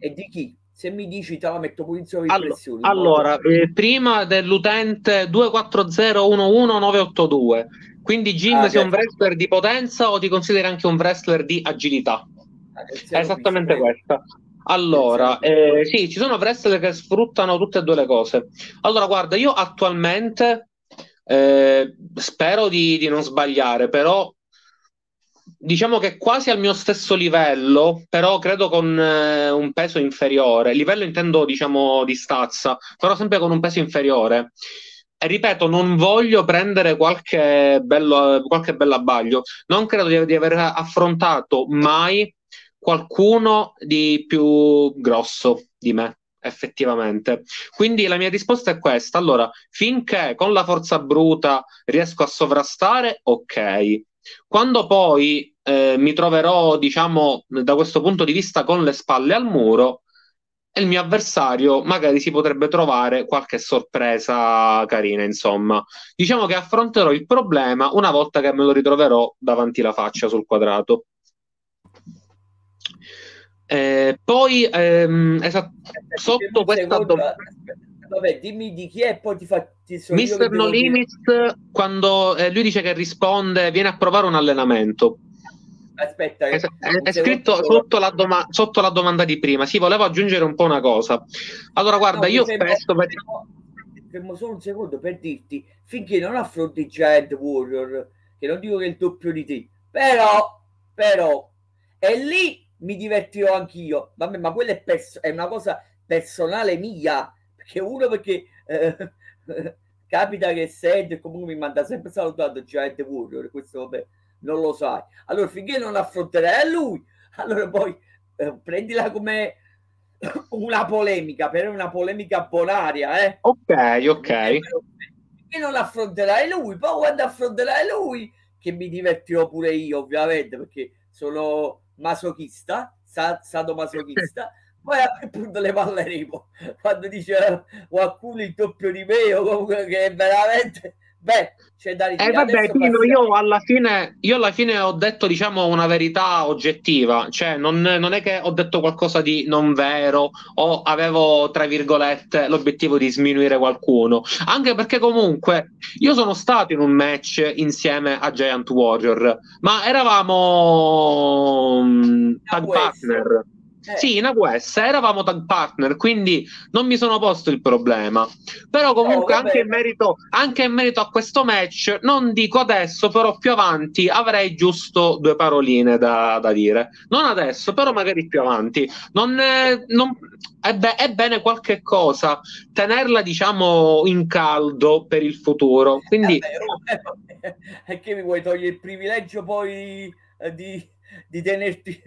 E di chi? Se mi dici, te la metto pure in sovraimpressione. Allora, eh, prima dell'utente 240119982. Quindi, Jim, ah, sei un wrestler di potenza o ti consideri anche un wrestler di agilità? Ah, È esattamente visto, questa. Allora, eh, sì, ci sono wrestler che sfruttano tutte e due le cose. Allora, guarda, io attualmente eh, spero di, di, non sbagliare, però diciamo che quasi al mio stesso livello, però credo con eh, un peso inferiore. Livello intendo, diciamo, di stazza, però sempre con un peso inferiore. E ripeto, non voglio prendere qualche bello, qualche bello abbaglio. Non credo di, di aver affrontato mai qualcuno di più grosso di me effettivamente. Quindi la mia risposta è questa. Allora, finché con la forza bruta riesco a sovrastare, ok. Quando poi eh, mi troverò, diciamo, da questo punto di vista con le spalle al muro, il mio avversario magari si potrebbe trovare qualche sorpresa carina, insomma. Diciamo che affronterò il problema una volta che me lo ritroverò davanti la faccia sul quadrato. Eh, poi ehm, esatto, sotto questa domanda vabbè dimmi di chi è e poi ti faccio Mister No Limits quando eh, lui dice che risponde viene a provare un allenamento. Aspetta è, è, è scritto sotto la, doma- sotto la, domanda di prima. Sì volevo aggiungere un po' una cosa. Allora guarda no, io spesso fermo, fermo solo un secondo per dirti finché non affronti Giant Warrior che non dico che è il doppio di te però però è lì mi divertirò anch'io. Vabbè, ma quella è, pers- è, una cosa personale mia, perché uno perché eh, capita che Sed comunque mi manda sempre salutato Giant Warrior, questo vabbè, non lo sai. Allora, finché non affronterai lui, allora poi eh, prendila come una polemica, per una polemica bonaria, eh? Ok, ok. Finché non affronterai lui, poi quando affronterai lui, che mi divertirò pure io, ovviamente, perché sono masochista, sadomasochista, poi a quel punto le parleremo quando dice qualcuno il doppio di me o comunque che è veramente beh c'è da dire eh vabbè Pino, io alla fine io alla fine ho detto diciamo una verità oggettiva. Cioè non, non, è che ho detto qualcosa di non vero o avevo tra virgolette l'obiettivo di sminuire qualcuno. Anche perché comunque io sono stato in un match insieme a Giant Warrior ma eravamo um, tag partner eh. Sì, in AWS eravamo tag partner, quindi non mi sono posto il problema. Però comunque oh, anche, in merito, anche, in merito, a questo match, non dico adesso, però più avanti avrei giusto due paroline da, da dire. Non adesso, però magari più avanti. Non è, non, è, be- è, bene qualche cosa tenerla, diciamo, in caldo per il futuro. Quindi... Eh, è che mi vuoi togliere il privilegio poi eh, di, di tenerti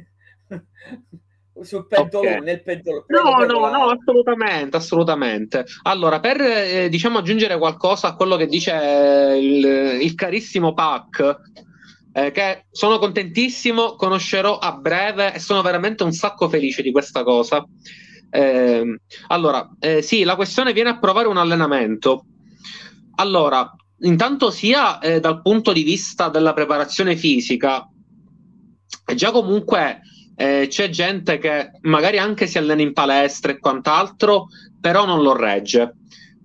sul pentolone, okay. nel pentolone. No, no, no, assolutamente, assolutamente. Allora, per eh, diciamo aggiungere qualcosa a quello che dice il, il carissimo Pac, eh, che sono contentissimo, conoscerò a breve e sono veramente un sacco felice di questa cosa. Eh, allora, eh, sì, la questione viene a provare un allenamento. Allora, intanto sia eh, dal punto di vista della preparazione fisica, già comunque eh, c'è gente che magari anche si allena in palestra e quant'altro, però non lo regge.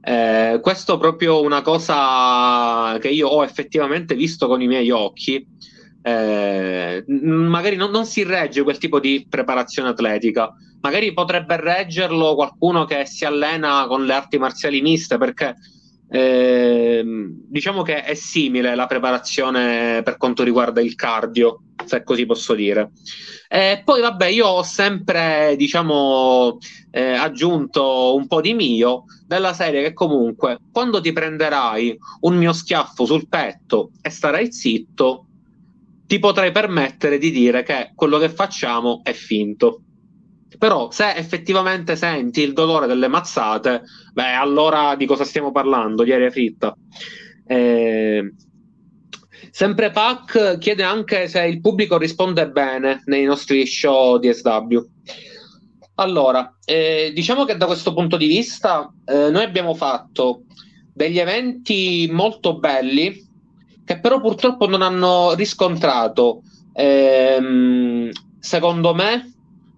Eh, questo è proprio una cosa che io ho effettivamente visto con i miei occhi. eh, magari non, non, si regge quel tipo di preparazione atletica. Magari potrebbe reggerlo qualcuno che si allena con le arti marziali miste, perché eh, diciamo che è simile la preparazione per quanto riguarda il cardio, se così posso dire. E poi, vabbè, io ho sempre, diciamo, eh, aggiunto un po' di mio della serie che comunque quando ti prenderai un mio schiaffo sul petto e starai zitto, ti potrai permettere di dire che quello che facciamo è finto. Però se effettivamente senti il dolore delle mazzate, beh, allora di cosa stiamo parlando? Di aria fritta. Eh, sempre Pac chiede anche se il pubblico risponde bene nei nostri show di SW. Allora, eh, diciamo che da questo punto di vista eh, noi abbiamo fatto degli eventi molto belli che però purtroppo non hanno riscontrato, ehm, secondo me,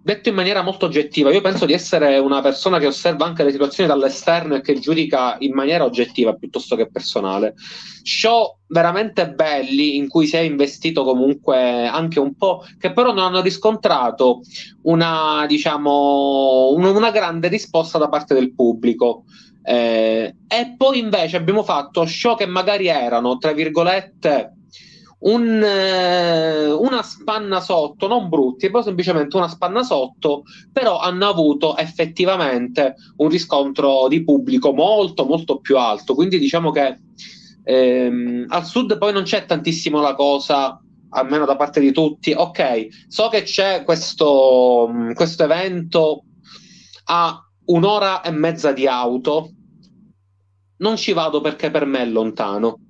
detto in maniera molto oggettiva, io penso di essere una persona che osserva anche le situazioni dall'esterno e che giudica in maniera oggettiva piuttosto che personale. Show veramente belli in cui si è investito comunque anche un po', che però non hanno riscontrato una, diciamo, un, una grande risposta da parte del pubblico. Eh, e poi invece abbiamo fatto show che magari erano, tra virgolette, un, eh, una spanna sotto, non brutti, poi semplicemente una spanna sotto, però hanno avuto effettivamente un riscontro di pubblico molto molto più alto. Quindi diciamo che ehm, al sud poi non c'è tantissimo la cosa, almeno da parte di tutti. Ok, so che c'è questo, questo evento a un'ora e mezza di auto. Non ci vado perché per me è lontano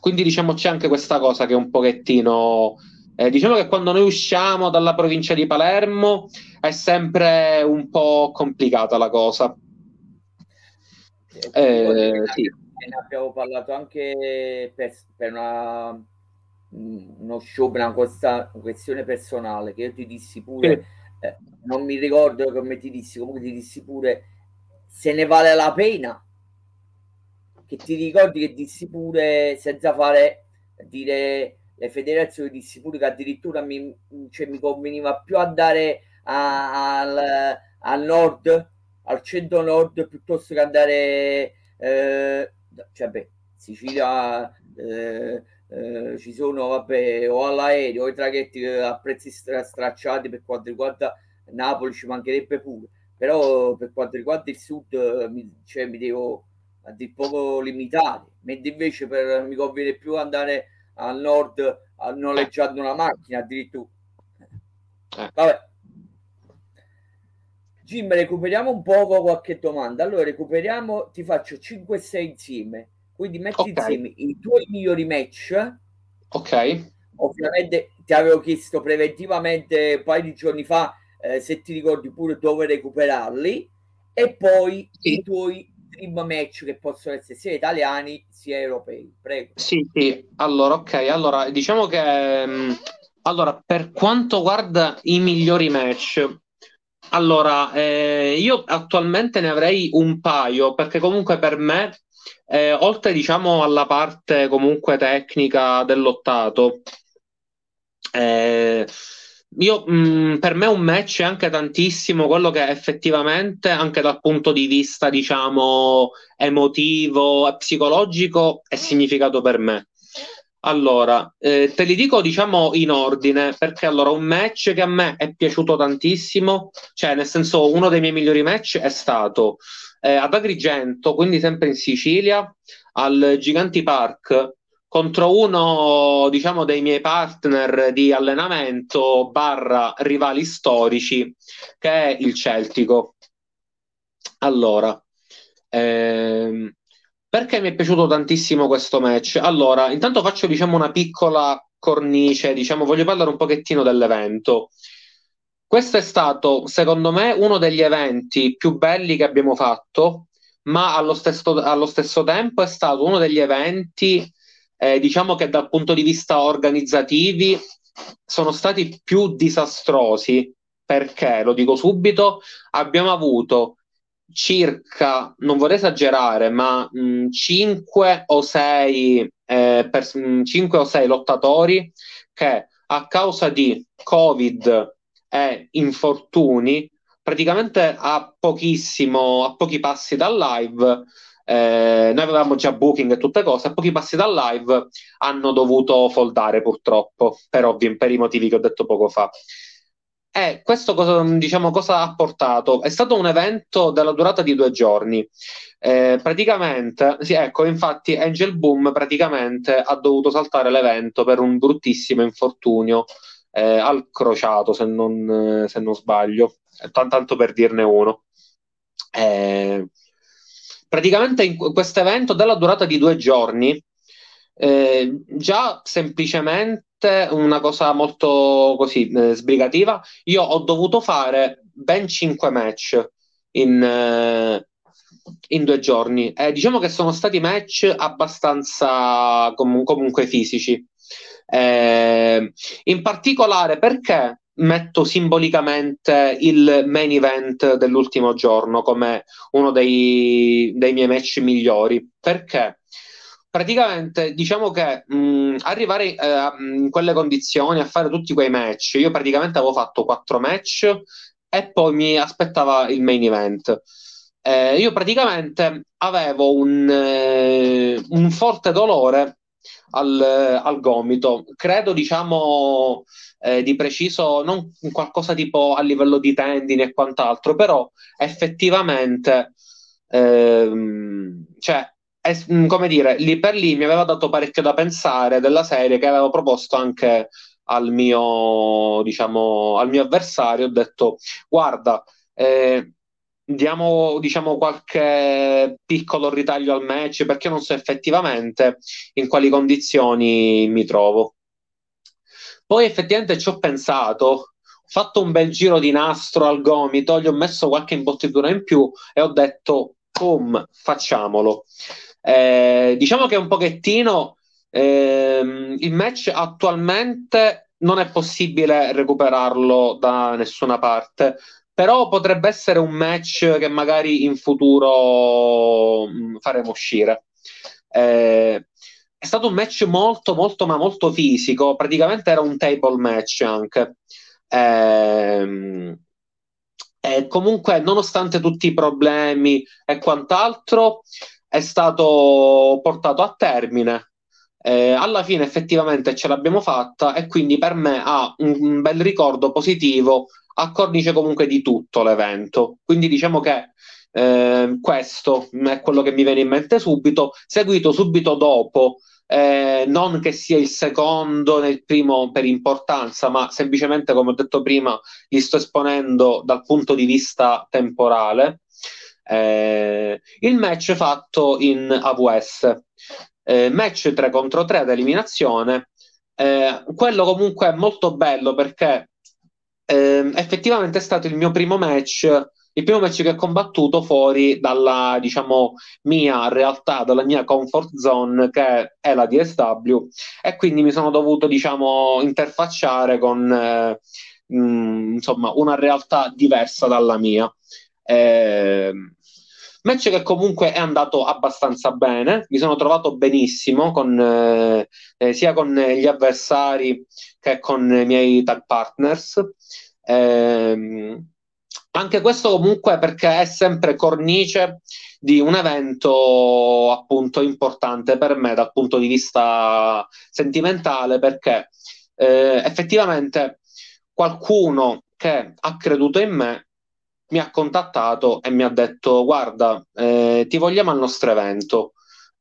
quindi diciamo c'è anche questa cosa che è un pochettino... Eh, diciamo che quando noi usciamo dalla provincia di Palermo è sempre un po' complicata la cosa. Eh, sì. Ne abbiamo parlato anche per, per una, uno show, per una questa, questione personale che io ti dissi pure, eh, non mi ricordo come ti dissi, comunque ti dissi pure se ne vale la pena che ti ricordi che dissi pure senza fare dire le federazioni dissi pure che addirittura mi, cioè, mi conveniva più andare a, al, al nord al centro nord piuttosto che andare eh, cioè beh, Sicilia eh, eh, ci sono vabbè o all'aereo o i traghetti a prezzi stra- stracciati per quanto riguarda Napoli ci mancherebbe pure. Però per quanto riguarda il sud mi, cioè, mi devo a dir poco limitati, mentre invece per, mi conviene più andare al nord a noleggiando una macchina addirittura. Eh. Vabbè. Jim, recuperiamo un poco qualche domanda. Allora, recuperiamo, ti faccio 5-6 insieme. Quindi metti okay. insieme i tuoi migliori match. Ok. Ovviamente ti avevo chiesto preventivamente un paio di giorni fa eh, se ti ricordi pure dove recuperarli e poi sì. i tuoi dream match che possono essere sia italiani sia europei. Prego. Sì, sì. Allora, ok. Allora, diciamo che um, allora, per quanto riguarda i migliori match, allora, eh, io attualmente ne avrei un paio perché comunque per me, eh, oltre diciamo alla parte comunque tecnica dell'ottato, eh, io, mh, mm, per me un match è anche tantissimo quello che effettivamente, anche dal punto di vista, diciamo, emotivo e psicologico, è significato per me. Allora, eh, te li dico, diciamo, in ordine, perché allora un match che a me è piaciuto tantissimo, cioè nel senso uno dei miei migliori match è stato eh, ad Agrigento, quindi sempre in Sicilia, al Giganti Park, contro uno, diciamo, dei miei partner di allenamento barra rivali storici, che è il Celtico. Allora, ehm, perché mi è piaciuto tantissimo questo match? Allora, intanto faccio, diciamo, una piccola cornice, diciamo, voglio parlare un pochettino dell'evento. Questo è stato, secondo me, uno degli eventi più belli che abbiamo fatto, ma allo stesso, allo stesso tempo è stato uno degli eventi eh, diciamo che dal punto di vista organizzativi sono stati più disastrosi. Perché, lo dico subito, abbiamo avuto circa, non vorrei esagerare, ma mh, 5 o 6 eh, per, 5 o 6 lottatori che a causa di Covid e infortuni, praticamente a pochissimo, a pochi passi dal live, eh, noi avevamo già booking e tutte cose, a pochi passi dal live hanno dovuto foldare purtroppo, per ovvi, per i motivi che ho detto poco fa. E questo cosa, diciamo, cosa ha portato? È stato un evento della durata di due giorni. Eh, praticamente, sì, ecco, infatti Angel Boom praticamente ha dovuto saltare l'evento per un bruttissimo infortunio eh, al crociato, se non, se non sbaglio, tanto per dirne uno. Eh, praticamente in questo evento della durata di due giorni, eh, già semplicemente una cosa molto così eh, sbrigativa, io ho dovuto fare ben 5 match in, eh, in due giorni. Eh, diciamo che sono stati match abbastanza com- comunque fisici. Eh, in particolare perché metto simbolicamente il main event dell'ultimo giorno come uno dei, dei miei match migliori? Perché? praticamente diciamo che mh, arrivare eh, in quelle condizioni a fare tutti quei match, io praticamente avevo fatto quattro match e poi mi aspettava il main event. Eh, io praticamente avevo un, eh, un forte dolore al, al, gomito, credo diciamo eh, di preciso, non qualcosa tipo a livello di tendini e quant'altro, però effettivamente ehm, cioè, è, mm, come dire, lì per lì mi aveva dato parecchio da pensare della serie che avevo proposto anche al mio, diciamo, al mio avversario. Ho detto, guarda, eh, diamo diciamo, qualche piccolo ritaglio al match perché non so effettivamente in quali condizioni mi trovo. Poi effettivamente ci ho pensato, ho fatto un bel giro di nastro al gomito, gli ho messo qualche imbottitura in più e ho detto, boom, facciamolo. Eh, diciamo che un pochettino ehm, il match attualmente non è possibile recuperarlo da nessuna parte, però potrebbe essere un match che magari in futuro mm, faremo uscire. Eh, è stato un match molto, molto, ma molto fisico. Praticamente era un table match anche. Eh, e comunque, nonostante tutti i problemi e quant'altro, è stato portato a termine. Eh, alla fine effettivamente ce l'abbiamo fatta e quindi per me ha un, un bel ricordo positivo a cornice comunque di tutto l'evento. Quindi diciamo che eh, questo è quello che mi viene in mente subito, seguito subito dopo, eh, non che sia il secondo nel primo per importanza, ma semplicemente come ho detto prima, li sto esponendo dal punto di vista temporale. Eh, il match fatto in AWS, eh, match 3 contro 3 ad eliminazione. Eh, quello comunque è molto bello perché eh, effettivamente è stato il mio primo match, il primo match che ho combattuto fuori dalla, diciamo, mia realtà, dalla mia comfort zone che è la DSW e quindi mi sono dovuto, diciamo, interfacciare con, eh, mh, insomma, una realtà diversa dalla mia. Eh, Match che comunque è andato abbastanza bene, mi sono trovato benissimo con, eh, eh, sia con gli avversari che con i miei tag partners. Eh, anche questo comunque perché è sempre cornice di un evento appunto importante per me dal punto di vista sentimentale perché eh, effettivamente qualcuno che ha creduto in me mi ha contattato e mi ha detto guarda, eh, ti vogliamo al nostro evento.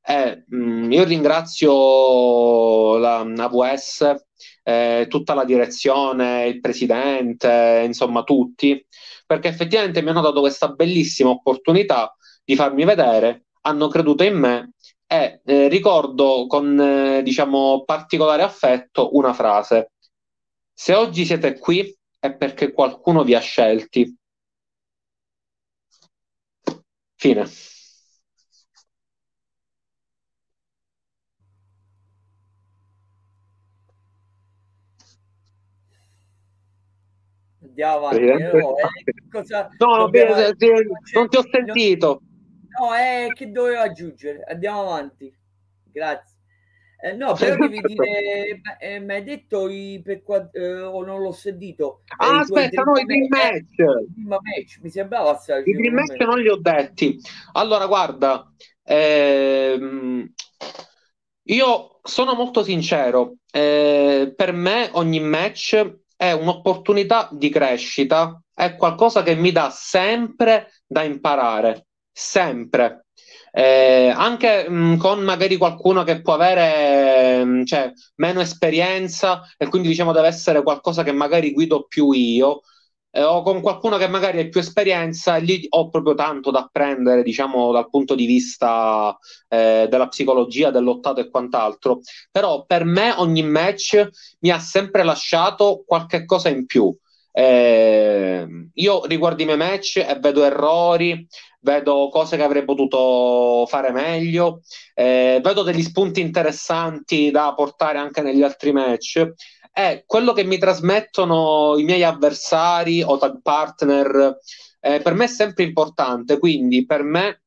Eh, mh, mm, io ringrazio la AWS, eh, tutta la direzione, il presidente, insomma tutti, perché effettivamente mi hanno dato questa bellissima opportunità di farmi vedere, hanno creduto in me e eh, ricordo con eh, diciamo particolare affetto una frase. Se oggi siete qui è perché qualcuno vi ha scelti Fine. Andiamo avanti. No, eh, cosa, no, dobbiamo... non ti ho sentito. No, è che dovevo aggiungere. Andiamo avanti. Grazie. Eh, no, però devi dire, eh, mi hai detto i, per, eh, o non l'ho sentito. Eh, ah, aspetta, no, i dream match. match. Mi sembrava assai. I dream match non li ho detti. Allora, guarda, ehm, io sono molto sincero. Eh, per me ogni match è un'opportunità di crescita, è qualcosa che mi dà sempre da imparare, sempre. Eh, anche mh, con magari qualcuno che può avere mh, cioè, meno esperienza e quindi diciamo deve essere qualcosa che magari guido più io eh, o con qualcuno che magari ha più esperienza lì ho proprio tanto da apprendere diciamo dal punto di vista eh, della psicologia dell'ottato e quant'altro però per me ogni match mi ha sempre lasciato qualche cosa in più eh, io riguardo i miei match e vedo errori vedo cose che avrei potuto fare meglio, eh, vedo degli spunti interessanti da portare anche negli altri match. E quello che mi trasmettono i miei avversari o tag partner eh, per me è sempre importante. Quindi per me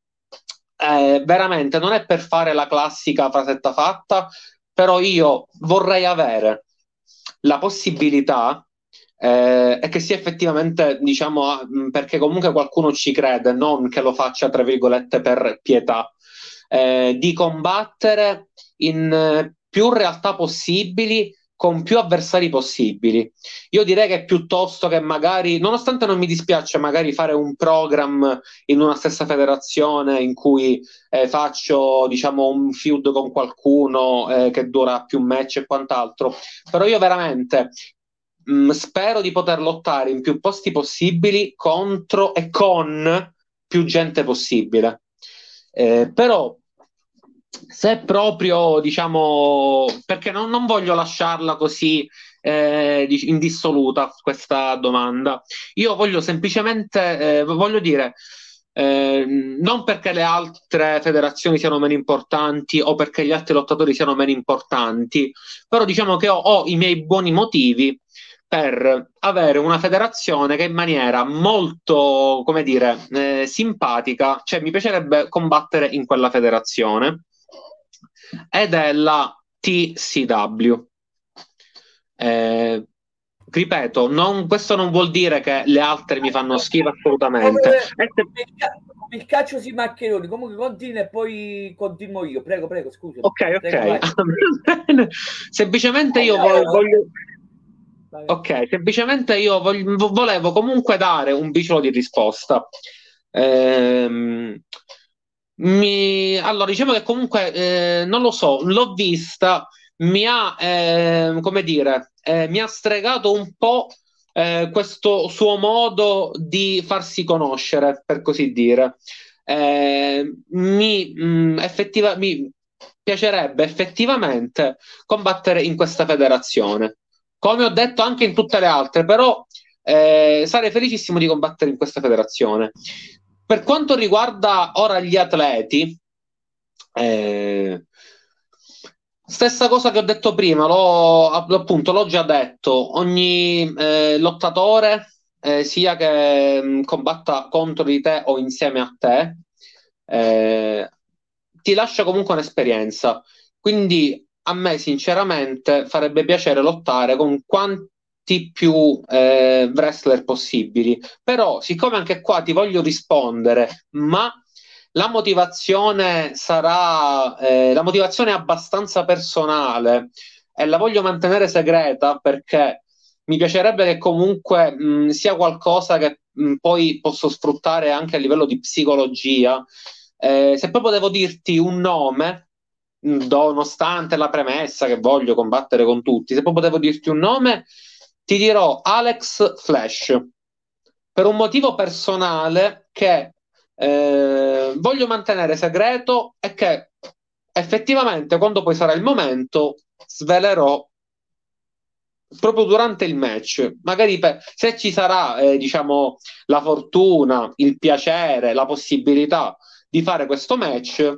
eh, veramente non è per fare la classica frasetta fatta, però io vorrei avere la possibilità eh, e che sia effettivamente, diciamo, perché comunque qualcuno ci crede, non che lo faccia, tra virgolette, per pietà, eh, di combattere in eh, più realtà possibili con più avversari possibili. Io direi che piuttosto che magari, nonostante non mi dispiace magari fare un program in una stessa federazione in cui eh, faccio, diciamo, un feud con qualcuno eh, che dura più match e quant'altro, però io veramente mh, mm, spero di poter lottare in più posti possibili contro e con più gente possibile. Eh, però se proprio diciamo perché non, non voglio lasciarla così eh, indissoluta questa domanda. Io voglio semplicemente eh, voglio dire eh, non perché le altre federazioni siano meno importanti o perché gli altri lottatori siano meno importanti però diciamo che ho, ho i miei buoni motivi per avere una federazione che in maniera molto, come dire, eh, simpatica, cioè mi piacerebbe combattere in quella federazione, ed è la TCW. Eh, ripeto, non, questo non vuol dire che le altre mi fanno schifo assolutamente. Come, come il calcio si maccheroni, comunque continua e poi continuo io. Prego, prego, scusa. Ok, prego, ok. Semplicemente io voglio, voglio Ok, semplicemente io voglio, volevo comunque dare un briciolo di risposta. Ehm, mi, allora, diciamo che comunque eh, non lo so, l'ho vista, mi ha, eh, come dire, eh, mi ha stregato un po' eh, questo suo modo di farsi conoscere, per così dire. Ehm, mi, mh, mm, effettiva, mi piacerebbe effettivamente combattere in questa federazione come ho detto anche in tutte le altre, però eh, sarei felicissimo di combattere in questa federazione. Per quanto riguarda ora gli atleti, eh, stessa cosa che ho detto prima, l'ho, appunto, l'ho già detto, ogni eh, lottatore, eh, sia che mh, mm, combatta contro di te o insieme a te, eh, ti lascia comunque un'esperienza. Quindi a me sinceramente farebbe piacere lottare con quanti più eh, wrestler possibili. Però, siccome anche qua ti voglio rispondere, ma la motivazione sarà eh, la motivazione è abbastanza personale e la voglio mantenere segreta perché mi piacerebbe che comunque mh, sia qualcosa che mh, poi posso sfruttare anche a livello di psicologia. Eh, se proprio devo dirti un nome, nonostante la premessa che voglio combattere con tutti, se poi potevo dirti un nome, ti dirò Alex Flash per un motivo personale che eh, voglio mantenere segreto e che effettivamente quando poi sarà il momento svelerò proprio durante il match. Magari per, se ci sarà eh, diciamo la fortuna il piacere la possibilità di fare questo match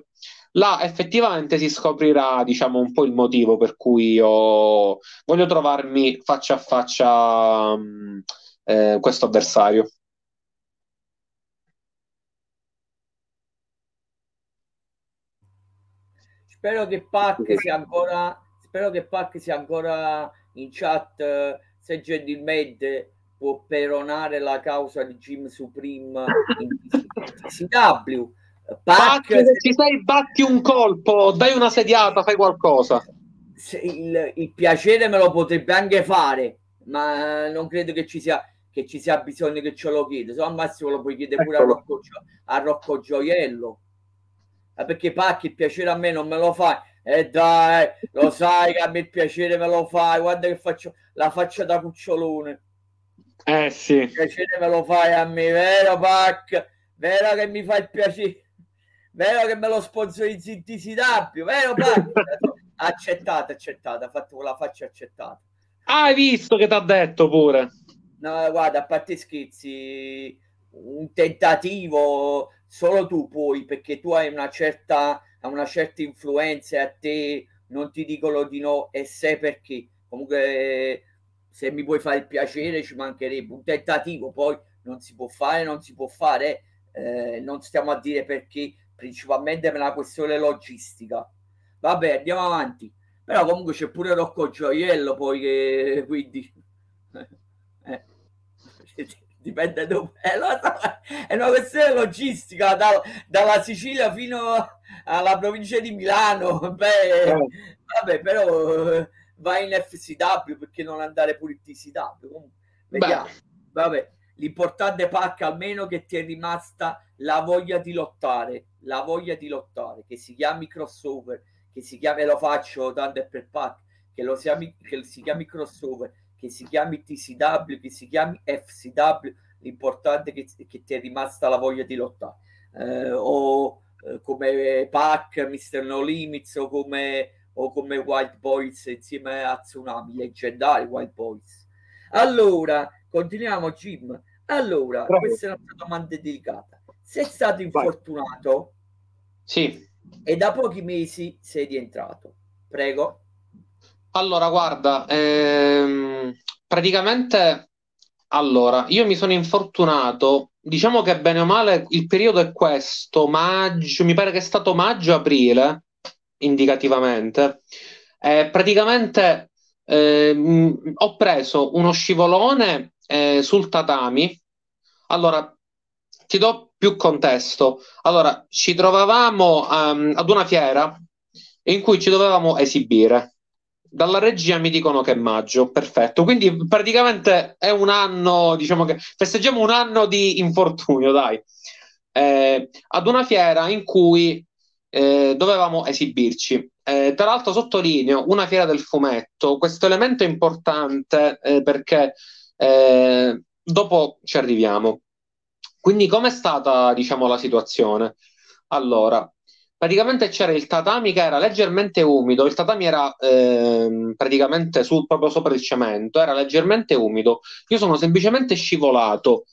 là effettivamente si scoprirà, diciamo, un po' il motivo per cui io voglio trovarmi faccia a faccia mh, eh, questo avversario. spero che Pac sia ancora spero che Pac sia ancora in chat se gentilmente può peronare la causa di Jim Supreme in TCW. Pac, se ci sei, batti un colpo, dai una sediata, fai qualcosa. Il, il, piacere me lo potrebbe anche fare, ma non credo che ci sia, che ci sia bisogno che ce lo chieda. Se al massimo lo puoi chiedere pure a Rocco, a Rocco Gioiello. perché Pac il piacere a me non me lo fai. E eh dai, lo sai che a me il piacere me lo fai. Guarda che faccio la faccia da cucciolone. Eh sì. Il piacere me lo fai a me, vero Pac? Vero che mi fa il piacere? Vero che me lo sponsorizzi in TCW? Vero Pac? accettata, accettata, ha fatto con la faccia accettata. Ah, hai visto che ti ha detto pure? No, guarda, a parte scherzi, un tentativo solo tu puoi, perché tu hai una certa, una certa influenza e a te non ti dicono di no e sai perché. Comunque, se mi puoi fare il piacere, ci mancherebbe un tentativo, poi non si può fare, non si può fare, eh, non stiamo a dire perché, principalmente per una questione logistica. Vabbè, andiamo avanti. Però comunque c'è pure Rocco Gioiello, poi che quindi eh, dipende dove eh, è una questione logistica da, dalla Sicilia fino alla provincia di Milano. Beh, eh. vabbè, però vai in FCW perché non andare pure in TCW. Comunque, vediamo. Vabbè, l'importante pacca almeno che ti è rimasta la voglia di lottare, la voglia di lottare, che si chiami crossover, che si chiami, lo faccio tanto per pack, che, lo chiami, che si chiami crossover, che si chiami TCW, che si chiami FCW, l'importante è che, che ti è rimasta la voglia di lottare. Eh, o eh, come Pac, Mr. No Limits o come o come White Boys insieme a Tsunami, leggendari White Boys. Allora, continuiamo Jim. Allora, Prego. questa è una domanda delicata. Sei stato infortunato? Sì. E da pochi mesi sei rientrato. Prego. Allora, guarda, ehm, praticamente, allora, io mi sono infortunato, diciamo che bene o male il periodo è questo, maggio, mi pare che è stato maggio-aprile, indicativamente. Eh, praticamente eh, ho preso uno scivolone eh, sul tatami. Allora, ti do più contesto. Allora, ci trovavamo um, ad una fiera in cui ci dovevamo esibire. Dalla regia mi dicono che è maggio, perfetto. Quindi praticamente è un anno, diciamo che festeggiamo un anno di infortunio, dai. Eh, ad una fiera in cui eh, dovevamo esibirci. Eh, tra l'altro sottolineo una fiera del fumetto, questo elemento è importante eh, perché eh, dopo ci arriviamo. Quindi com'è stata diciamo, la situazione? Allora, praticamente c'era il tatami che era leggermente umido, il tatami era eh, praticamente su, proprio sopra il cemento, era leggermente umido. Io sono semplicemente scivolato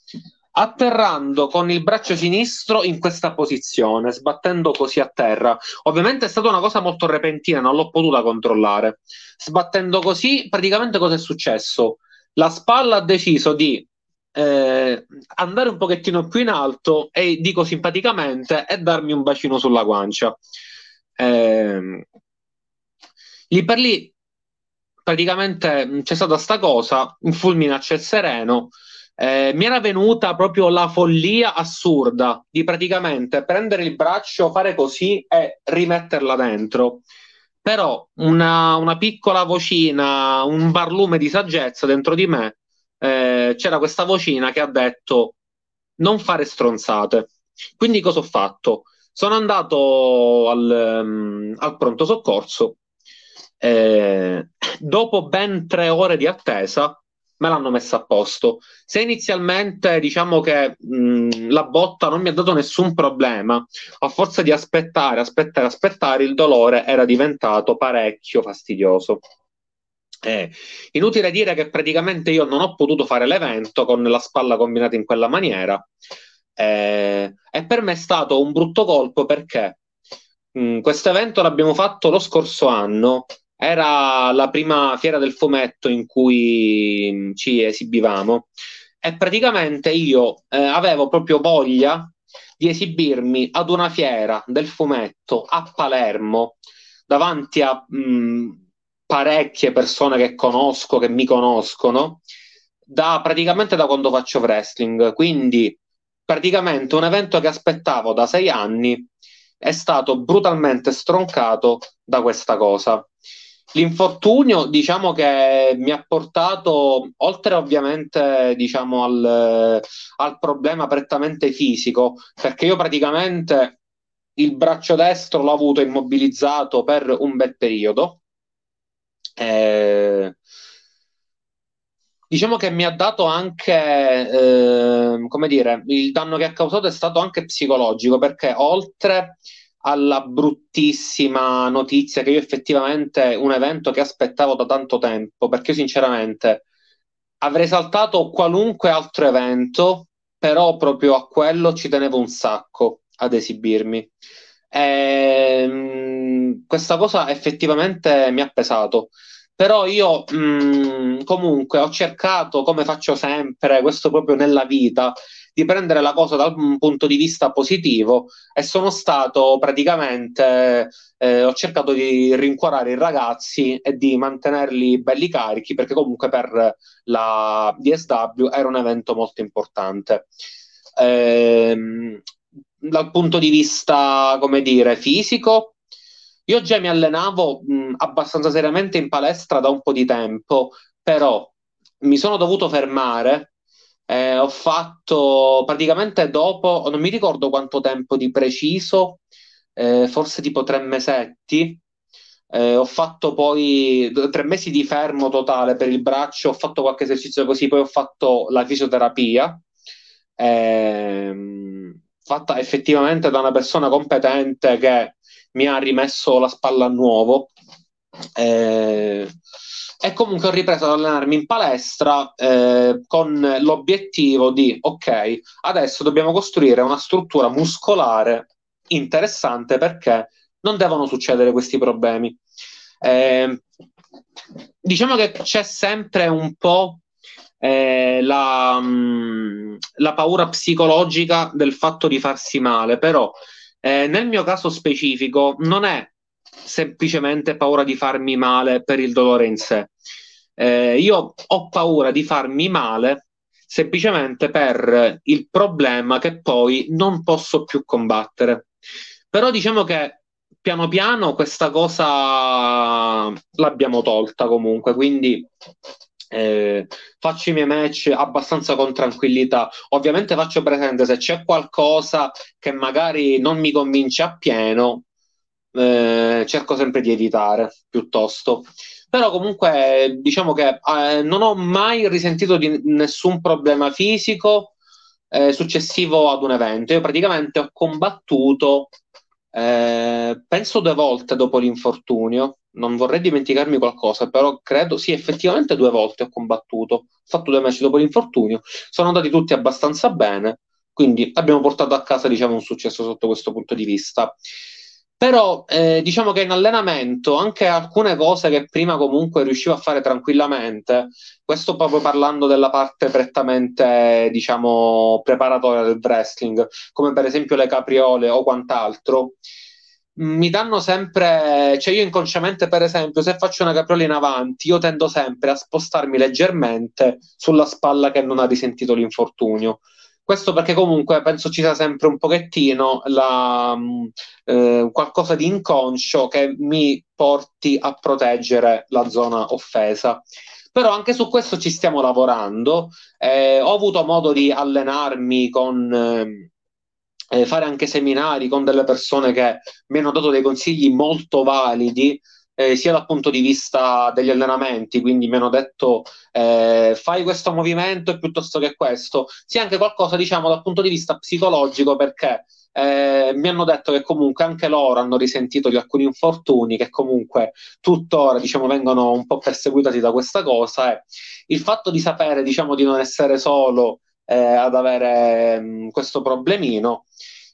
atterrando con il braccio sinistro in questa posizione, sbattendo così a terra. Ovviamente è stata una cosa molto repentina, non l'ho potuta controllare. Sbattendo così, praticamente cosa è successo? La spalla ha deciso di eh, andare un pochettino più in alto e dico simpaticamente e darmi un bacino sulla guancia. Eh, lì per lì praticamente c'è stata sta cosa, un fulmine a ciel sereno eh, mi era venuta proprio la follia assurda di praticamente prendere il braccio, fare così e rimetterla dentro. Però una, una piccola vocina, un barlume di saggezza dentro di me, eh, c'era questa vocina che ha detto non fare stronzate. Quindi cosa ho fatto? Sono andato al, um, al pronto soccorso. Eh, dopo ben tre ore di attesa, me l'hanno messa a posto. Se inizialmente diciamo che mh, la botta non mi ha dato nessun problema, a forza di aspettare, aspettare, aspettare, il dolore era diventato parecchio fastidioso. Eh, inutile dire che praticamente io non ho potuto fare l'evento con la spalla combinata in quella maniera. Eh, e per me è stato un brutto colpo perché questo evento l'abbiamo fatto lo scorso anno era la prima fiera del fumetto in cui mm, ci esibivamo e praticamente io eh, avevo proprio voglia di esibirmi ad una fiera del fumetto a Palermo davanti a mh, parecchie persone che conosco, che mi conoscono, da praticamente da quando faccio wrestling. Quindi praticamente un evento che aspettavo da sei anni è stato brutalmente stroncato da questa cosa. L'infortunio, diciamo che mi ha portato, oltre ovviamente diciamo, al, al problema prettamente fisico, perché io praticamente il braccio destro l'ho avuto immobilizzato per un bel periodo. Eh, diciamo che mi ha dato anche, eh, come dire, il danno che ha causato è stato anche psicologico, perché oltre alla bruttissima notizia che io effettivamente un evento che aspettavo da tanto tempo, perché io sinceramente avrei saltato qualunque altro evento, però proprio a quello ci tenevo un sacco ad esibirmi. E, mh, questa cosa effettivamente mi ha pesato. Però io mh, comunque ho cercato, come faccio sempre, questo proprio nella vita, di prendere la cosa dal punto di vista positivo e sono stato praticamente, eh, ho cercato di rincuorare i ragazzi e di mantenerli belli carichi perché comunque per la DSW era un evento molto importante. Eh, dal punto di vista, come dire, fisico, io già mi allenavo mh, abbastanza seriamente in palestra da un po' di tempo, però mi sono dovuto fermare eh, ho fatto praticamente dopo, non mi ricordo quanto tempo di preciso, eh, forse tipo tre mesetti. Eh, ho fatto poi tre mesi di fermo totale per il braccio, ho fatto qualche esercizio così, poi ho fatto la fisioterapia, ehm, fatta effettivamente da una persona competente che mi ha rimesso la spalla a nuovo. Eh, e comunque ho ripreso ad allenarmi in palestra eh, con l'obiettivo di, ok, adesso dobbiamo costruire una struttura muscolare interessante perché non devono succedere questi problemi. Eh, diciamo che c'è sempre un po' eh, la, mh, mm, la, paura psicologica del fatto di farsi male, però eh, nel mio caso specifico non è semplicemente paura di farmi male per il dolore in sé. Eh, io ho paura di farmi male semplicemente per il problema che poi non posso più combattere. Però diciamo che piano piano questa cosa l'abbiamo tolta comunque, quindi eh, faccio i miei match abbastanza con tranquillità. Ovviamente faccio presente se c'è qualcosa che magari non mi convince appieno, eh, cerco sempre di evitare piuttosto. Però comunque diciamo che eh, non ho mai risentito di nessun problema fisico eh, successivo ad un evento. Io praticamente ho combattuto, eh, penso due volte dopo l'infortunio. Non vorrei dimenticarmi qualcosa, però credo sì, effettivamente due volte ho combattuto. Ho fatto due match dopo l'infortunio. Sono andati tutti abbastanza bene, quindi abbiamo portato a casa diciamo, un successo sotto questo punto di vista. Però eh, diciamo che in allenamento anche alcune cose che prima comunque riuscivo a fare tranquillamente, questo proprio parlando della parte prettamente, diciamo, preparatoria del wrestling, come per esempio le capriole o quant'altro, mi danno sempre, cioè io inconsciamente per esempio se faccio una capriola in avanti io tendo sempre a spostarmi leggermente sulla spalla che non ha risentito l'infortunio questo perché comunque penso ci sia sempre un pochettino la, mm, eh, qualcosa di inconscio che mi porti a proteggere la zona offesa. Però anche su questo ci stiamo lavorando. Eh, ho avuto modo di allenarmi con eh, eh fare anche seminari con delle persone che mi hanno dato dei consigli molto validi eh, sia dal punto di vista degli allenamenti, quindi mi hanno detto eh, fai questo movimento piuttosto che questo, sia anche qualcosa diciamo dal punto di vista psicologico perché eh, mi hanno detto che comunque anche loro hanno risentito di alcuni infortuni che comunque tuttora diciamo, vengono un po' perseguitati da questa cosa e il fatto di sapere diciamo, di non essere solo eh, ad avere mh, mm, questo problemino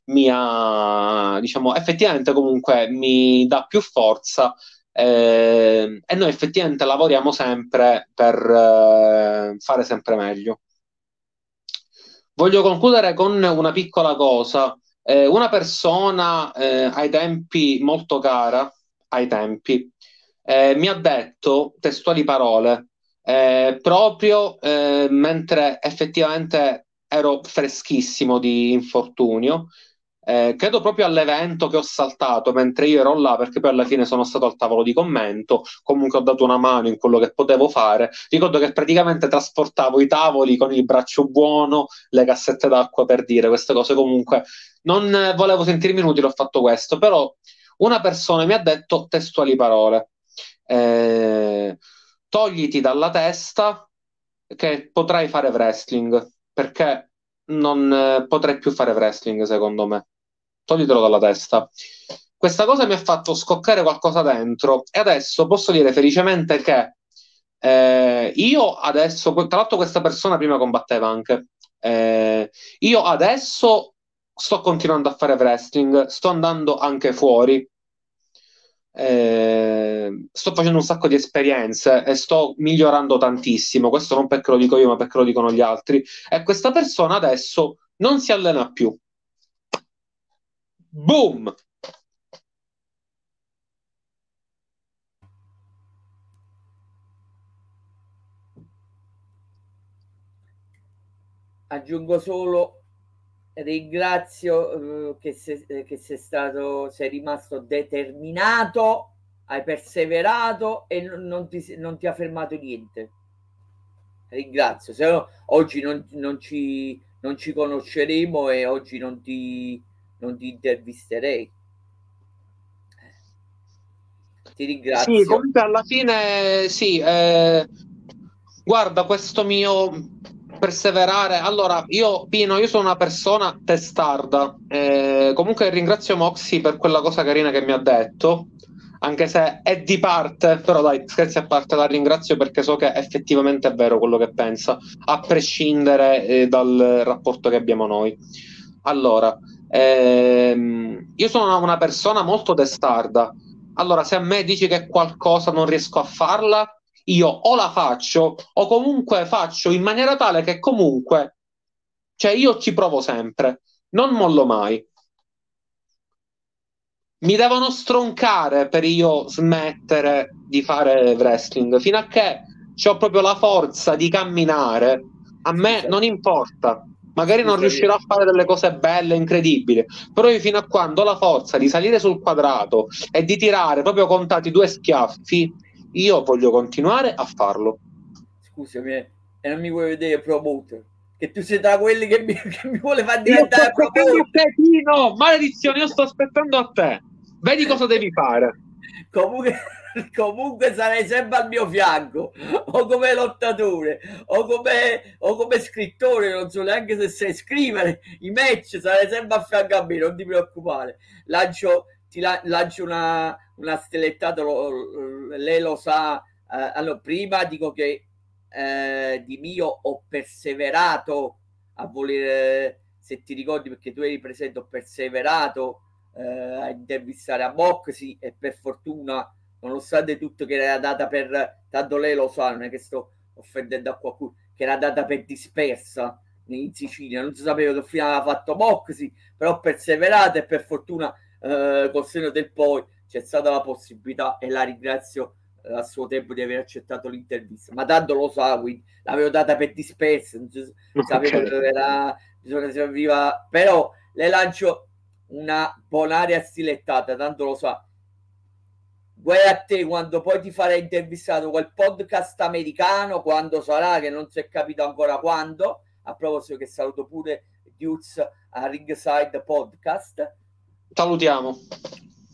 mi ha diciamo effettivamente comunque mi dà più forza eh, e noi effettivamente lavoriamo sempre per eh, fare sempre meglio. Voglio concludere con una piccola cosa. Eh, una persona eh, ai tempi molto cara ai tempi. Eh, mi ha detto testuali parole, eh, proprio mentre effettivamente ero freschissimo di infortunio, eh, credo proprio all'evento che ho saltato mentre io ero là, perché poi alla fine sono stato al tavolo di commento, comunque ho dato una mano in quello che potevo fare. Ricordo che praticamente trasportavo i tavoli con il braccio buono, le cassette d'acqua per dire queste cose. Comunque non volevo sentirmi inutile, ho fatto questo, però una persona mi ha detto testuali parole. Eh, togliti dalla testa che potrai fare wrestling, perché non eh, potrei più fare wrestling, secondo me toglitelo dalla testa. Questa cosa mi ha fatto scoccare qualcosa dentro e adesso posso dire felicemente che eh, io adesso, tra l'altro questa persona prima combatteva anche, eh, io adesso sto continuando a fare wrestling, sto andando anche fuori, eh, sto facendo un sacco di esperienze e sto migliorando tantissimo, questo non perché lo dico io ma perché lo dicono gli altri, e questa persona adesso non si allena più Boom! Aggiungo solo ringrazio eh, che, sei, eh, che sei stato, sei rimasto determinato, hai perseverato e non, ti, non ti ha fermato niente. Ringrazio, se no oggi non, non, ci, non ci conosceremo e oggi non ti, non ti intervisterei. Ti ringrazio. Sì, comunque alla fine sì, eh, guarda questo mio perseverare. Allora, io Pino, io sono una persona testarda. Eh, comunque ringrazio Moxie per quella cosa carina che mi ha detto. Anche se è di parte, però dai, scherzi a parte, la ringrazio perché so che effettivamente è vero quello che pensa, a prescindere eh, dal rapporto che abbiamo noi. Allora, Ehm, io sono una persona molto testarda. Allora, se a me dici che qualcosa non riesco a farla, io o la faccio o comunque faccio in maniera tale che comunque, cioè io ci provo sempre, non mollo mai. Mi devono stroncare per io smettere di fare wrestling fino a che ho proprio la forza di camminare. A me non importa magari non riuscirò a fare delle cose belle, incredibili, però io fino a quando ho la forza di salire sul quadrato e di tirare proprio contati due schiaffi, io voglio continuare a farlo. Scusami, eh, e non mi vuoi vedere promoter? Che tu sei tra quelli che mi, che mi vuole far diventare promoter? Maledizione, io sto aspettando a te. Vedi cosa devi fare. Comunque comunque sarei sempre al mio fianco o come lottatore o come, o come scrittore non so neanche se sai scrivere i match sarei sempre a fianco a me non ti preoccupare. Lancio, ti la, lancio una, una stellettata lo, lei lo sa eh, allora prima dico che eh, di mio ho perseverato a volere se ti ricordi perché tu eri presente ho perseverato eh, a intervistare a Moxie e per fortuna nonostante tutto che era data per, tanto lei lo sa, non è che sto offendendo a qualcuno, che era data per dispersa in Sicilia, non si sapeva che fine aveva fatto Moxi, però perseverate e per fortuna eh, col seno del poi c'è stata la possibilità e la ringrazio eh, a suo tempo di aver accettato l'intervista, ma tanto lo sa, quindi l'avevo data per dispersa, non si okay. sapeva che era, bisogna serviva, però le lancio una bonaria stilettata, tanto lo sa, Guai a te quando poi ti farai intervistato quel podcast americano, quando sarà, che non si è capito ancora quando, a proposito che saluto pure Duz a Ringside Podcast. Salutiamo.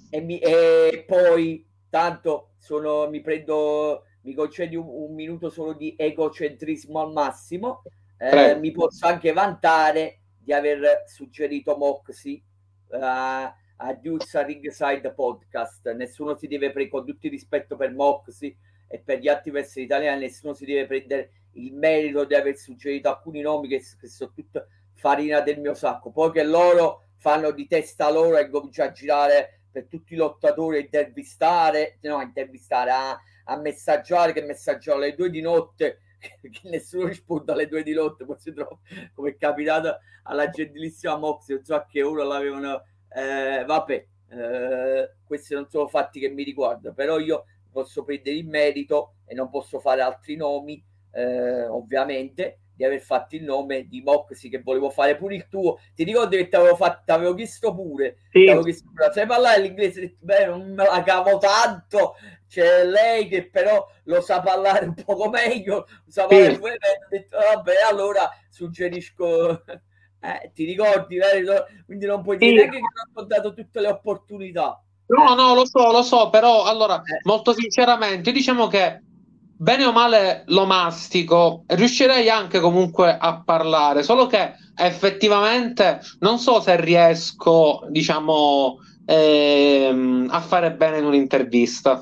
E, mi, e poi, tanto, sono, mi prendo, mi concedi un, un minuto solo di egocentrismo al massimo. Eh, mi posso anche vantare di aver suggerito Moxie uh, a Duzza Ringside Podcast. Nessuno si deve prendere, con tutto il rispetto per Moxie e per gli altri wrestler italiani, nessuno si deve prendere il merito di aver suggerito alcuni nomi che, che sono tutta farina del mio sacco. Poi che loro fanno di testa loro e cominciano a girare per tutti i lottatori, a intervistare, no, a intervistare, a, a messaggiare, che messaggiano alle due di notte che nessuno risponde alle due di notte, poi si trova come è capitato alla gentilissima Moxie, non so a che ora l'avevano eh, vabbè, eh, questi non sono fatti che mi riguardano, però io posso prendere il merito e non posso fare altri nomi, eh, ovviamente, di aver fatto il nome di Moxie che volevo fare pure il tuo. Ti ricordo che ti avevo fatto, avevo chiesto pure, sì. chiesto pure, sai parlare l'inglese? Beh, non me la cavo tanto. C'è lei che però lo sa parlare un poco meglio, sa parlare sì. pure Ho detto, vabbè, allora suggerisco. Eh, ti ricordi, vero? quindi non puoi dire sì. che non ho dato tutte le opportunità. No, no, lo so, lo so, però allora, eh. molto sinceramente, diciamo che bene o male lo mastico, riuscirei anche comunque a parlare, solo che effettivamente non so se riesco, diciamo, ehm, a fare bene in un'intervista.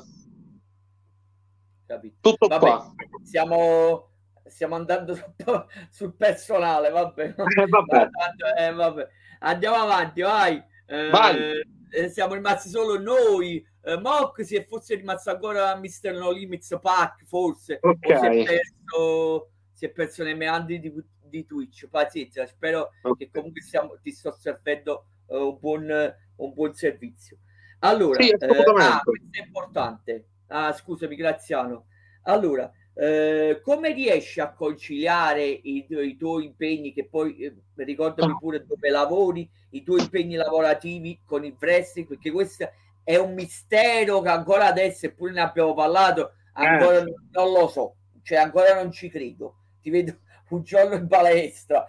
Capito. Tutto vabbè, qua. Siamo, stiamo andando sul, sul personale, vabbè. Eh, vabbè. Eh, vabbè. Andiamo avanti, vai. Eh, vai. Eh, siamo rimasti solo noi eh, Mock si è forse rimasto ancora Mr. No Limits Pack forse okay. si è perso si è perso nei meandri di, di Twitch pazienza spero okay. che comunque stiamo, ti sto servendo uh, un, buon, un buon servizio allora sì, eh, ah, questo è importante ah, scusami Graziano allora eh, come riesci a conciliare i, i, tuoi impegni che poi eh, ricordami pure dove lavori i tuoi impegni lavorativi con il wrestling perché questo è un mistero che ancora adesso, eppure ne abbiamo parlato, ancora eh. non lo so, cioè ancora non ci credo. Ti vedo un giorno in palestra,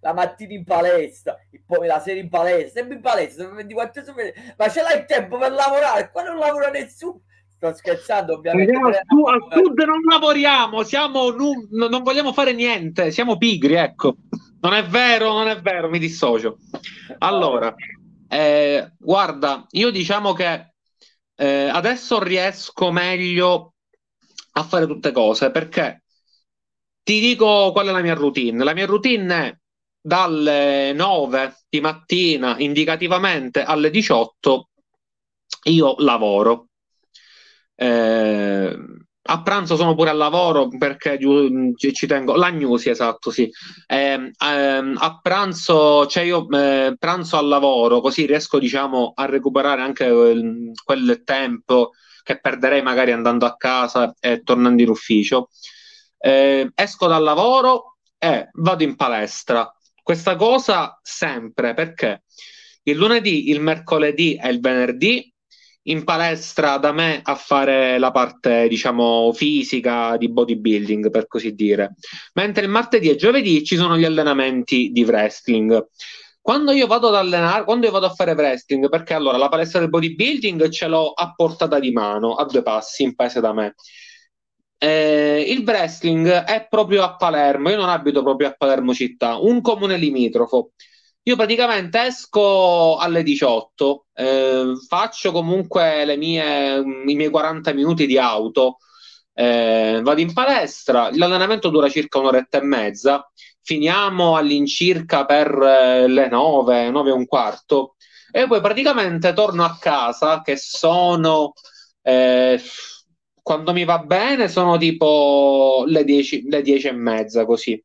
la mattina in palestra, poi la sera in palestra, sempre in palestra, 24 ore, ma ce l'hai il tempo per lavorare? Qua non lavora nessuno. Sto scherzando, ovviamente. Andiamo, su, al sud non lavoriamo, siamo, non, non vogliamo fare niente, siamo pigri, ecco. Non è vero, non è vero, mi dissocio. Allora, eh, guarda, io diciamo che eh, adesso riesco meglio a fare tutte cose perché ti dico qual è la mia routine. La mia routine è dalle 9 di mattina indicativamente alle 18 io lavoro. Eh, a pranzo sono pure al lavoro perché ci tengo. La news esatto sì. Eh, eh, a pranzo cioè io eh, pranzo al lavoro così riesco diciamo a recuperare anche quel, quel tempo che perderei magari andando a casa e tornando in ufficio. Eh, esco dal lavoro e vado in palestra. Questa cosa sempre perché il lunedì il mercoledì e il venerdì in palestra da me a fare la parte, diciamo, fisica di bodybuilding, per così dire. Mentre il martedì e giovedì ci sono gli allenamenti di wrestling. Quando io vado ad allenare, quando io vado a fare wrestling, perché allora la palestra del bodybuilding ce l'ho a portata di mano, a due passi, in paese da me. Eh, il wrestling è proprio a Palermo, io non abito proprio a Palermo città, un comune limitrofo. Io praticamente esco alle 18, eh, faccio comunque mie, i miei 40 minuti di auto, eh, vado in palestra, l'allenamento dura circa un'oretta e mezza, finiamo all'incirca per eh, le 9, 9 e un quarto, e poi praticamente torno a casa che sono, eh, quando mi va bene, sono tipo le 10, le 10 e mezza così.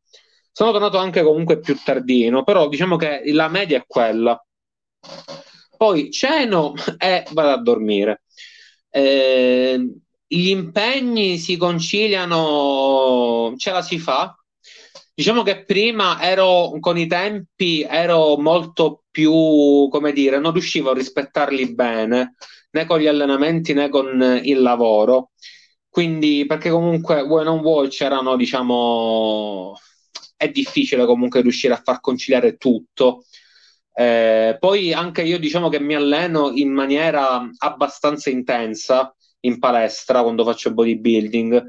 Sono tornato anche comunque più tardino, però diciamo che la media è quella. Poi ceno e vado a dormire. Eh, gli impegni si conciliano, ce la si fa. Diciamo che prima ero con i tempi ero molto più, come dire, non riuscivo a rispettarli bene né con gli allenamenti né con il lavoro. Quindi, perché comunque vuoi non vuoi, c'erano, diciamo, è difficile comunque riuscire a far conciliare tutto. Eh, poi anche io diciamo che mi alleno in maniera abbastanza intensa in palestra quando faccio bodybuilding.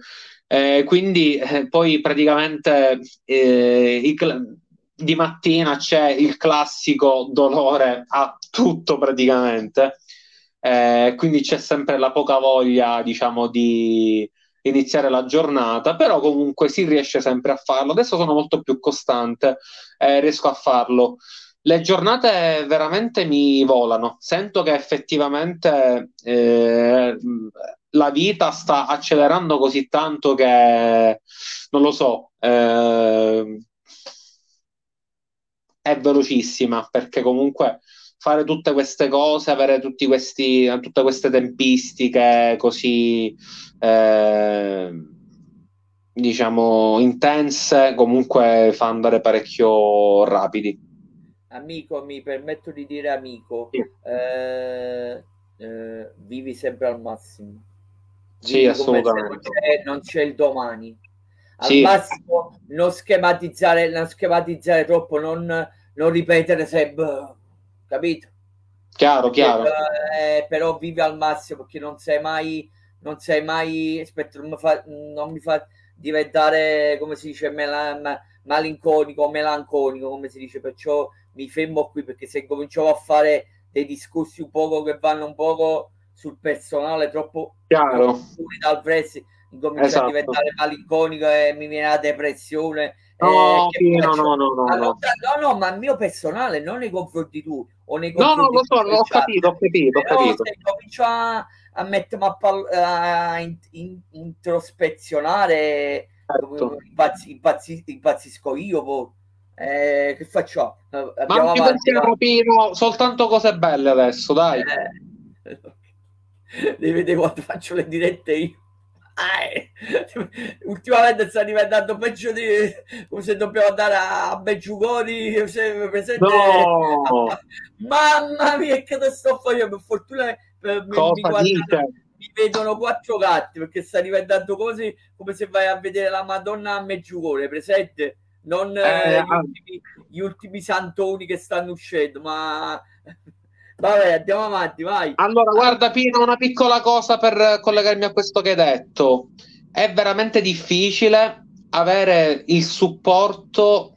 Eh, quindi eh, poi praticamente eh, cl- di mattina c'è il classico dolore a tutto praticamente. Eh, quindi c'è sempre la poca voglia, diciamo, di, iniziare la giornata, però comunque si riesce sempre a farlo. Adesso sono molto più costante, eh, riesco a farlo. Le giornate veramente mi volano, sento che effettivamente eh, la vita sta accelerando così tanto che non lo so, eh, è velocissima perché comunque fare tutte queste cose, avere tutti questi, tutte queste tempistiche così, eh, diciamo, intense, comunque fa andare parecchio rapidi. Amico, mi permetto di dire amico, sì. eh, eh, vivi sempre al massimo. Vivi sì, assolutamente. Non c'è, non c'è, il domani. Al sì. massimo non schematizzare, non schematizzare troppo, non, non ripetere sempre capito? Chiaro, chiaro. Eh, però vivi al massimo perché non sei mai, non sei mai, aspetta, non mi fa, non mi fa diventare, come si dice, mel- malinconico, melanconico, come si dice, perciò mi fermo qui perché se cominciamo a fare dei discorsi un poco che vanno un poco sul personale, troppo chiaro fuori dal pressi, incomincia esatto. a diventare malinconico e mi viene la depressione No, eh, no, no, no, no, no. no, no, ma il mio personale, non nei confronti tu o nei confronti No, no, lo so, ho capito, ho capito, ho capito. Se comincio a, a mettermi a, pal- a in, in, introspezionare, certo. impazz- impazz- impazzisco io poi. Eh, che faccio? Abbiamo ma avanti, Pino, soltanto cose belle adesso, dai. Eh, devi vedere quando faccio le dirette io. ultimamente sta diventando peggio di come se dobbiamo andare a Beggiugoni presente? No. mamma mia che te sto facendo per fortuna per, mi, guardano, mi, vedono quattro gatti perché sta diventando così come se vai a vedere la Madonna a Meggiugone presente? Non eh, eh, gli, ultimi, gli ultimi santoni che stanno uscendo ma Vabbè, andiamo avanti, vai. Allora, guarda Pino, una piccola cosa per collegarmi a questo che hai detto. È veramente difficile avere il supporto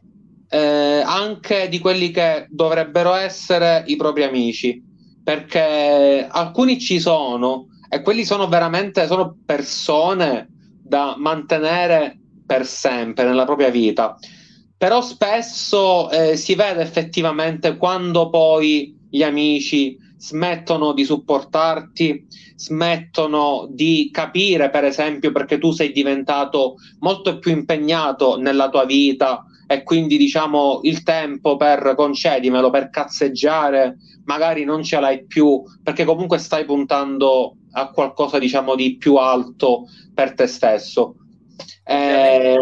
eh, anche di quelli che dovrebbero essere i propri amici, perché alcuni ci sono e quelli sono veramente sono persone da mantenere per sempre nella propria vita. Però spesso eh, si vede effettivamente quando poi gli amici smettono di supportarti, smettono di capire, per esempio, perché tu sei diventato molto più impegnato nella tua vita e quindi diciamo il tempo per concedimelo, per cazzeggiare, magari non ce l'hai più, perché comunque stai puntando a qualcosa diciamo di più alto per te stesso. E,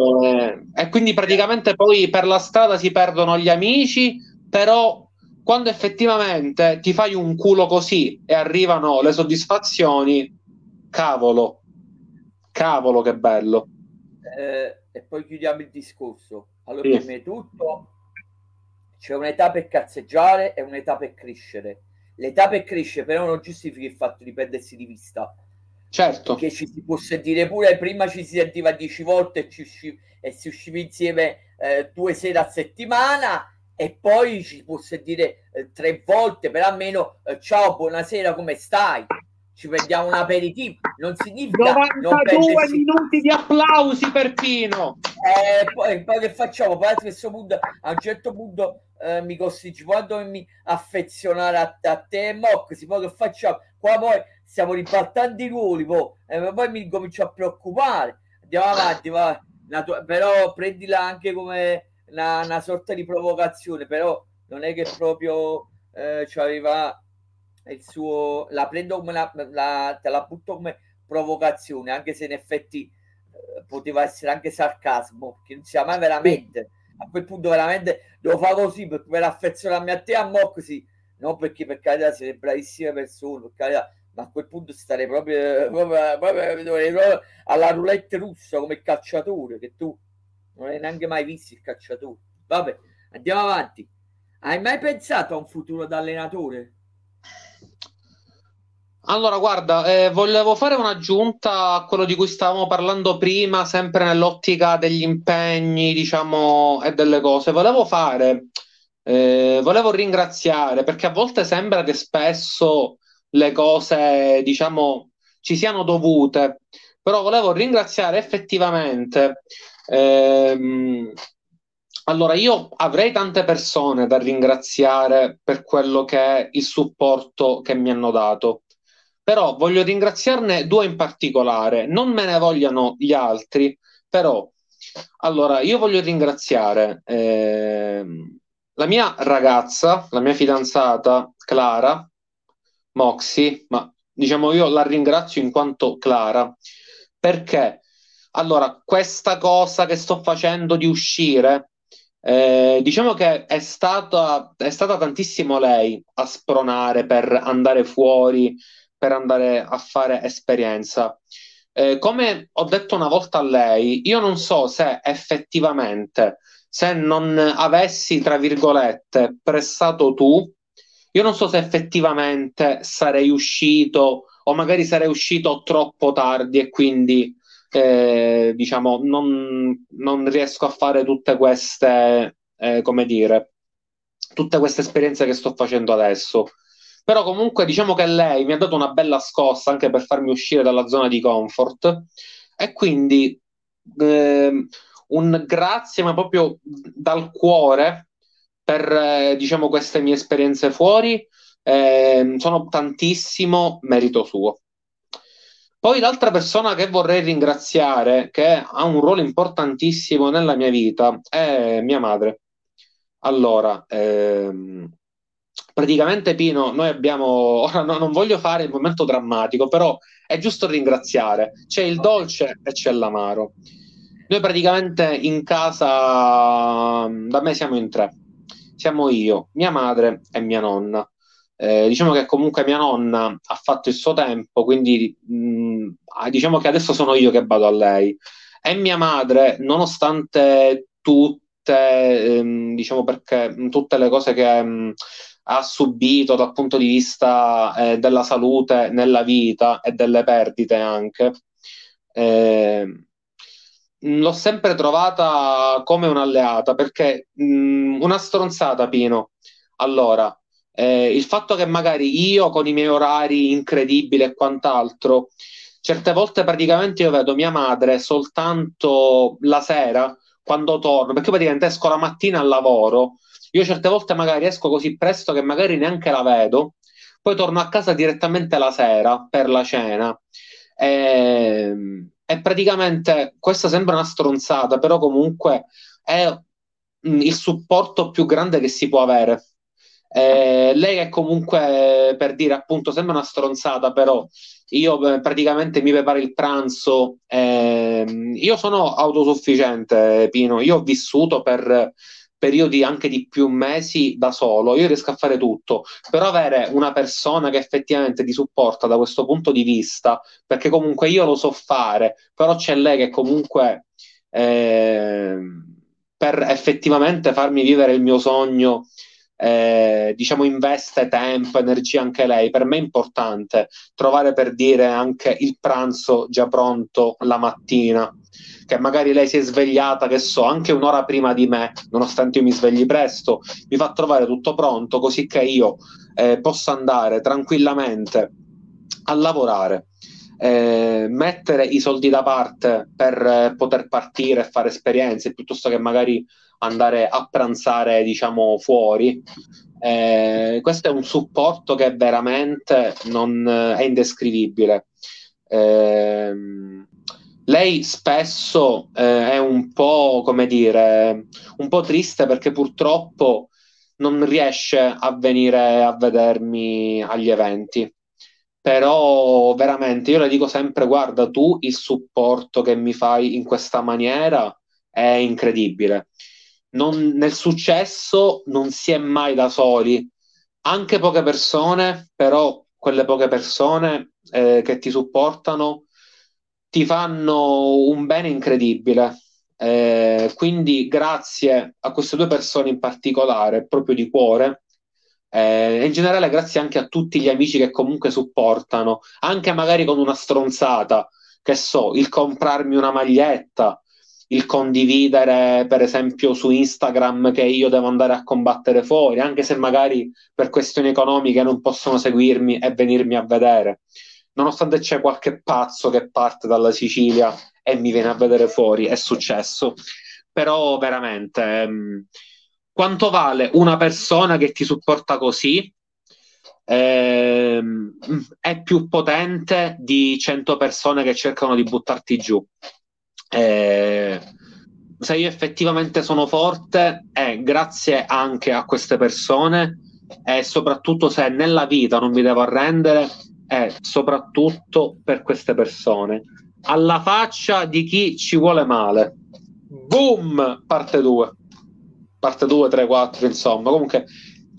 e quindi praticamente poi per la strada si perdono gli amici, però quando effettivamente ti fai un culo così e arrivano le soddisfazioni, cavolo, cavolo che bello. Eh, e poi chiudiamo il discorso. Allora, sì. prima di tutto c'è un'età per cazzeggiare e un'età per crescere. L'età per crescere però non giustifica il fatto di perdersi di vista. Certo. Che ci si possa dire pure prima ci si sentiva dieci volte e, ci usci- e si usciva insieme eh, due sere a settimana e poi ci posso dire eh, tre volte per almeno eh, ciao buonasera come stai? Ci prendiamo un aperitivo. Non significa 92 non minuti di applausi per Pino. Eh, poi, poi che facciamo? Poi a questo punto a un certo punto eh, mi costringi poi dovermi affezionare a, a te e Mox poi che facciamo? Qua poi stiamo ribaltando i ruoli poi, eh, poi mi comincio a preoccupare. Andiamo avanti va. però prendila anche come una, una sorta di provocazione, però non è che proprio eh, aveva il suo la prendo come la, la, te la butto come provocazione anche se in effetti eh, poteva essere anche sarcasmo che non sia mai veramente a quel punto veramente devo fare così per, per affezionarmi a te a mo così non perché per carità siete bravissime persone per carità ma a quel punto starei proprio, proprio, proprio, proprio alla roulette russa come calciatore che tu non hai neanche mai visto il cacciatore. Vabbè, andiamo avanti. Hai mai pensato a un futuro da allenatore? Allora, guarda, eh, volevo fare un'aggiunta a quello di cui stavamo parlando prima, sempre nell'ottica degli impegni, diciamo, e delle cose. Volevo fare, eh, volevo ringraziare, perché a volte sembra che spesso le cose, diciamo, ci siano dovute, però volevo ringraziare effettivamente Ehm, allora, io avrei tante persone da ringraziare per quello che è il supporto che mi hanno dato, però voglio ringraziarne due in particolare. Non me ne vogliano gli altri, però allora io voglio ringraziare eh, la mia ragazza, la mia fidanzata, Clara, Moxie, ma diciamo io la ringrazio in quanto Clara, perché allora questa cosa che sto facendo di uscire, eh, diciamo che è stata, è stata tantissimo lei a spronare per andare fuori, per andare a fare esperienza. Eh, come ho detto una volta a lei, io non so se effettivamente, se non avessi, tra virgolette, pressato tu, io non so se effettivamente sarei uscito o magari sarei uscito troppo tardi e quindi eh, diciamo non, non, riesco a fare tutte queste, eh, come dire, tutte queste esperienze che sto facendo adesso. Però comunque diciamo che lei mi ha dato una bella scossa anche per farmi uscire dalla zona di comfort e quindi eh, un grazie ma proprio dal cuore per eh, diciamo, queste mie esperienze fuori eh, sono tantissimo merito suo. Poi l'altra persona che vorrei ringraziare, che ha un ruolo importantissimo nella mia vita, è mia madre. Allora, ehm, praticamente Pino, noi abbiamo, ora no, non voglio fare il momento drammatico, però è giusto ringraziare. C'è il dolce e c'è l'amaro. Noi praticamente in casa, da me siamo in tre siamo io, mia madre e mia nonna. Eh, diciamo che comunque mia nonna ha fatto il suo tempo, quindi mh, diciamo che adesso sono io che vado a lei. E mia madre, nonostante tutte, ehm, diciamo perché tutte le cose che mh, mm, ha subito dal punto di vista eh, della salute nella vita e delle perdite anche, eh, l'ho sempre trovata come un'alleata perché mh, una stronzata, Pino. Allora, eh, il fatto che magari io con i miei orari incredibili e quant'altro, certe volte praticamente io vedo mia madre soltanto la sera quando torno, perché praticamente esco la mattina al lavoro, io certe volte magari esco così presto che magari neanche la vedo, poi torno a casa direttamente la sera per la cena. E, ehm, e praticamente questa sembra una stronzata, però comunque è mm, il supporto più grande che si può avere. Eh, lei è comunque per dire appunto sembra una stronzata, però io eh, praticamente mi preparo il pranzo. Eh, io sono autosufficiente, Pino. Io ho vissuto per periodi anche di più mesi da solo, io riesco a fare tutto, però avere una persona che effettivamente ti supporta da questo punto di vista, perché comunque io lo so fare, però c'è lei che comunque eh, per effettivamente farmi vivere il mio sogno eh, diciamo investe tempo, energia anche lei. Per me è importante trovare per dire anche il pranzo già pronto la mattina che magari lei si è svegliata, che so, anche un'ora prima di me, nonostante io mi svegli presto, mi fa trovare tutto pronto così che io eh, possa andare tranquillamente a lavorare. Eh, mettere i soldi da parte per eh, poter partire e fare esperienze piuttosto che magari andare a pranzare diciamo fuori eh, questo è un supporto che veramente non eh, è indescrivibile eh, lei spesso eh, è un po', come dire, un po' triste perché purtroppo non riesce a venire a vedermi agli eventi. Però veramente io le dico sempre: guarda, tu il supporto che mi fai in questa maniera è incredibile. Non, nel successo non si è mai da soli, anche poche persone, però quelle poche persone eh, che ti supportano ti fanno un bene incredibile. Eh, quindi grazie a queste due persone in particolare, proprio di cuore, eh, e in generale grazie anche a tutti gli amici che comunque supportano, anche magari con una stronzata, che so, il comprarmi una maglietta, il condividere per esempio su Instagram che io devo andare a combattere fuori, anche se magari per questioni economiche non possono seguirmi e venirmi a vedere nonostante c'è qualche pazzo che parte dalla Sicilia e mi viene a vedere fuori, è successo. Però veramente, ehm, quanto vale una persona che ti supporta così? Ehm, è più potente di 100 persone che cercano di buttarti giù. Eh, se io effettivamente sono forte è grazie anche a queste persone e soprattutto se nella vita non mi devo arrendere è soprattutto per queste persone. Alla faccia di chi ci vuole male. Boom! Parte 2. Parte 2, 3, 4, insomma. Comunque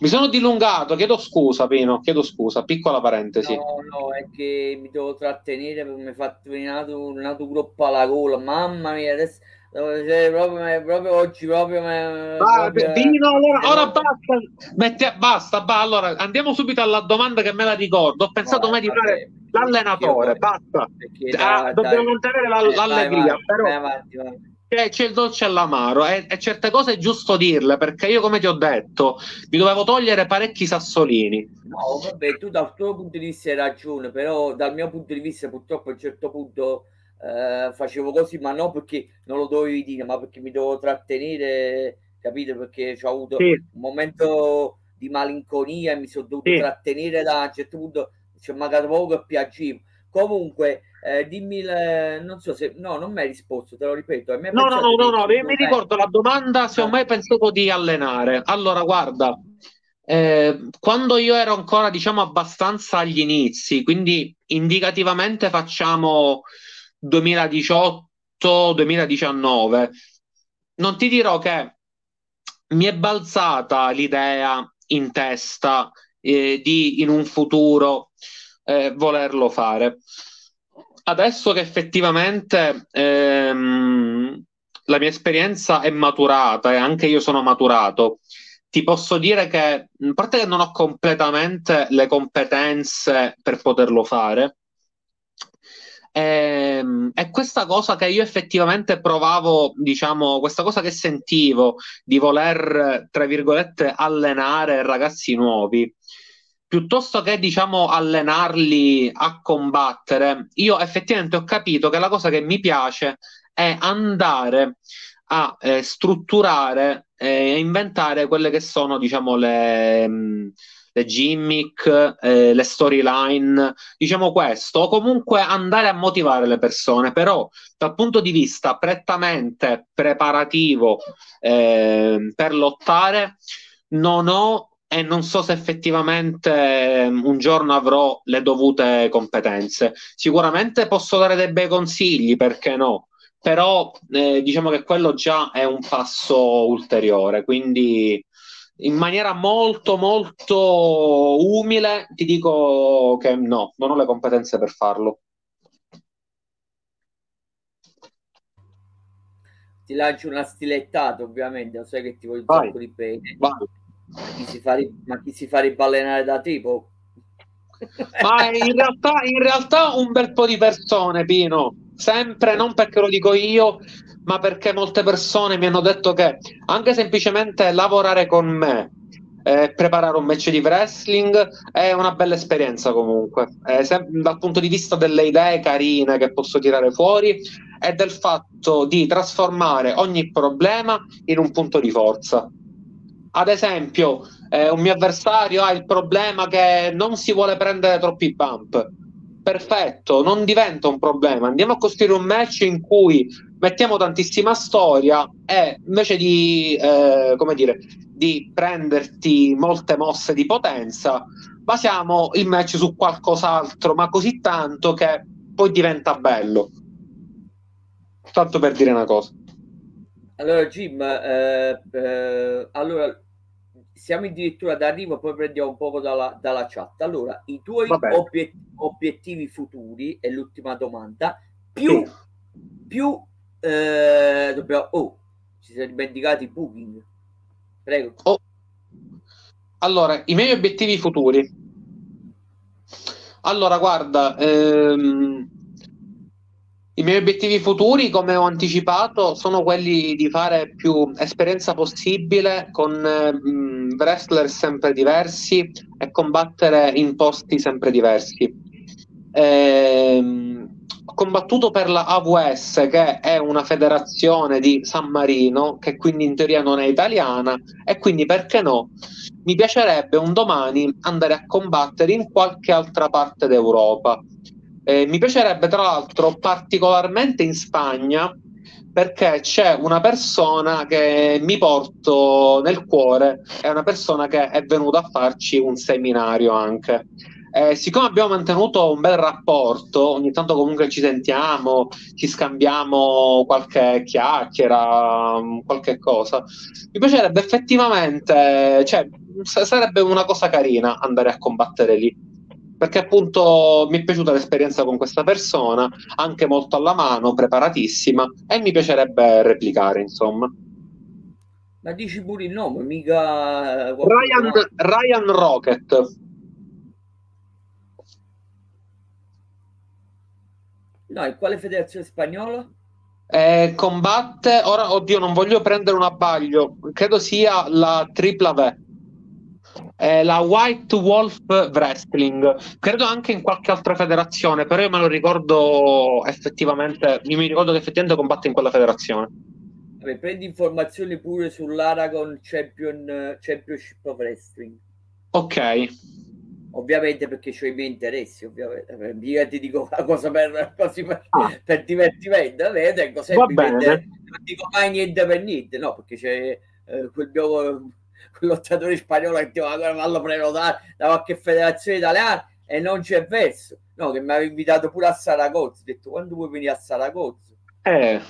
mi sono dilungato, chiedo scusa Pino, chiedo scusa, piccola parentesi. No, no, è che mi devo trattenere perché mi ha fatto venire un nato gruppo alla gola, mamma mia, adesso cioè, proprio, proprio, oggi proprio, ah, proprio Pino, allora, ora basta, metti, basta, ba, allora andiamo subito alla domanda che me la ricordo, ho pensato mai di fare l'allenatore, basta, ah, dobbiamo mantenere la, eh, l'allegria, vai, però... Vai avanti, vai c'è, c'è il dolce e l'amaro e, e, certe cose è giusto dirle perché io come ti ho detto mi dovevo togliere parecchi sassolini no vabbè tu dal tuo punto di vista hai ragione però dal mio punto di vista purtroppo a un certo punto eh, facevo così ma non perché non lo dovevi dire ma perché mi dovevo trattenere capito perché ho avuto sì. un momento di malinconia e mi sono dovuto sì. trattenere da un certo punto ci è mancato poco e piacevo comunque eh, dimmi, le... non so se no, non mi hai risposto, te lo ripeto. No, no, no, no, no, mi ricordo la domanda se ho mai pensato di allenare. Allora, guarda, eh, quando io ero ancora, diciamo, abbastanza agli inizi, quindi indicativamente facciamo 2018-2019, non ti dirò che mi è balzata l'idea in testa eh, di in un futuro eh, volerlo fare adesso che effettivamente ehm, la mia esperienza è maturata e anche io sono maturato, ti posso dire che, a parte che non ho completamente le competenze per poterlo fare, ehm, è questa cosa che io effettivamente provavo, diciamo, questa cosa che sentivo di voler, tra virgolette, allenare ragazzi nuovi piuttosto che diciamo allenarli a combattere, io effettivamente ho capito che la cosa che mi piace è andare a eh, strutturare e eh, inventare quelle che sono diciamo le, mm, le gimmick, eh, le storyline, diciamo questo, o comunque andare a motivare le persone, però dal punto di vista prettamente preparativo eh, per lottare non ho e non so se effettivamente ehm, un giorno avrò le dovute competenze. Sicuramente posso dare dei bei consigli, perché no? Però eh, diciamo che quello già è un passo ulteriore, quindi in maniera molto molto umile ti dico che no, non ho le competenze per farlo. Ti lancio una stilettata, ovviamente, lo sai che ti voglio un po' di bene. Vai ma chi si fa, ma chi si fa riballenare da tipo? Ma in realtà, in realtà un bel po' di persone, Pino, sempre non perché lo dico io, ma perché molte persone mi hanno detto che anche semplicemente lavorare con me, eh, preparare un match di wrestling è una bella esperienza comunque, eh, sem- dal punto di vista delle idee carine che posso tirare fuori e del fatto di trasformare ogni problema in un punto di forza ad esempio, eh, un mio avversario ha il problema che non si vuole prendere troppi bump. Perfetto, non diventa un problema. Andiamo a costruire un match in cui mettiamo tantissima storia e invece di, eh, come dire, di prenderti molte mosse di potenza, basiamo il match su qualcos'altro, ma così tanto che poi diventa bello. Tanto per dire una cosa. Allora, Jim, eh, eh, allora siamo addirittura d'arrivo, poi prendiamo un po' dalla, dalla chat. Allora, i tuoi obiet- obiettivi futuri, è l'ultima domanda, più, sì. più eh, dobbiamo... Oh, ci siamo dimenticati i booking. Prego. Oh. Allora, i miei obiettivi futuri. Allora, guarda, ehm, i miei obiettivi futuri, come ho anticipato, sono quelli di fare più esperienza possibile con eh, wrestler sempre diversi e combattere in posti sempre diversi. Eh, ho combattuto per la AVS, che è una federazione di San Marino, che quindi in teoria non è italiana, e quindi perché no? Mi piacerebbe un domani andare a combattere in qualche altra parte d'Europa eh, mi piacerebbe tra l'altro particolarmente in Spagna perché c'è una persona che mi porto nel cuore, è una persona che è venuta a farci un seminario anche. Eh, siccome abbiamo mantenuto un bel rapporto, ogni tanto comunque ci sentiamo, ci scambiamo qualche chiacchiera, mm, qualche cosa, mi piacerebbe effettivamente, cioè, sarebbe una cosa carina andare a combattere lì perché appunto mi è piaciuta l'esperienza con questa persona, anche molto alla mano, preparatissima, e mi piacerebbe replicare, insomma. Ma dici pure il nome, mica... Eh, Ryan, Ryan Rocket. No, in quale federazione spagnola? Eh, combatte, ora, oddio, non voglio prendere un abbaglio, credo sia la tripla V eh, la White Wolf Wrestling, credo anche in qualche altra federazione, però io me lo ricordo effettivamente, io mi ricordo che effettivamente combatte in quella federazione. Vabbè, prendi informazioni pure sull'Aragon Champion, Championship of Wrestling. Ok. Ovviamente perché ho i miei interessi, ovviamente. Mica ti dico una cosa per, così per, ah. per divertimento, Vabbè, tengo sempre non dico mai niente per niente, no, perché c'è eh, quel mio lottatore spagnolo che ti va a farlo prenotare da qualche federazione italiana e non c'è verso. No, che mi aveva invitato pure a Saragozzo. Ho detto quando vuoi venire a Saragozzo? Eh.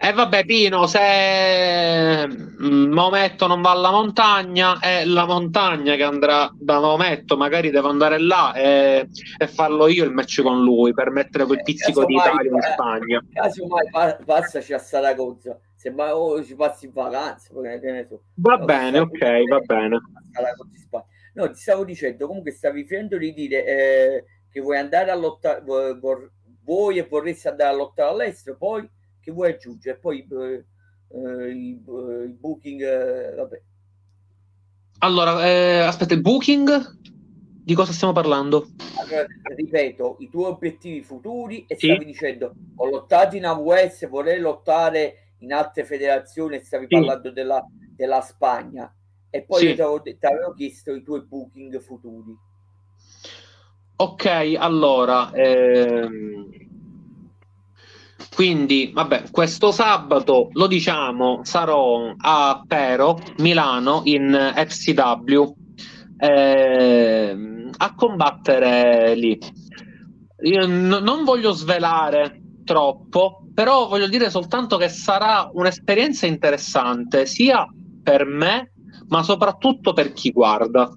E eh vabbè, Pino, se Maometto non va alla montagna, è la montagna che andrà da Maometto. Magari devo andare là e, e farlo io il match con lui per mettere quel eh, pizzico eh, di Italia in Spagna. Casomai passaci a Saragozzo se mai oh, ci passi in vacanza, va no, bene, ok, va bene. No, ti stavo dicendo, comunque stavi finendo di dire eh, che vuoi andare a lottare, vuoi e vorresti andare a lottare all'estero, poi che vuoi aggiungere, poi eh, eh il, eh, il, booking, vabbè. Allora, eh, aspetta, il booking? Di cosa stiamo parlando? Allora, ripeto, i tuoi obiettivi futuri e sì. stavi dicendo ho lottato in AWS, vorrei lottare in altre federazioni stavi sì. parlando della, della, Spagna e poi sì. ti avevo chiesto i tuoi booking futuri. Ok, allora, ehm, quindi, vabbè, questo sabato lo diciamo, sarò a Pero, Milano, in FCW, ehm, a combattere lì. Io n- non voglio svelare troppo, però voglio dire soltanto che sarà un'esperienza interessante sia per me, ma soprattutto per chi guarda,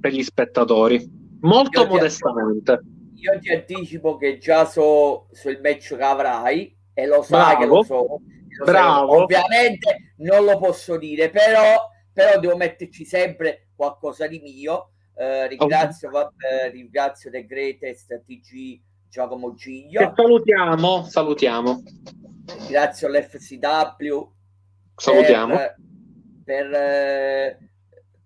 per gli spettatori, molto modestamente. Io ti anticipo che già so sul match che avrai e lo sai che lo so. Lo Bravo. Sai, ovviamente non lo posso dire, però, però devo metterci sempre qualcosa di mio. Eh, ringrazio, okay. vabbè, ringrazio The Greatest TG Giacomo Giglio. Che salutiamo, salutiamo. Grazie all'FCW. Salutiamo. Per, per, eh,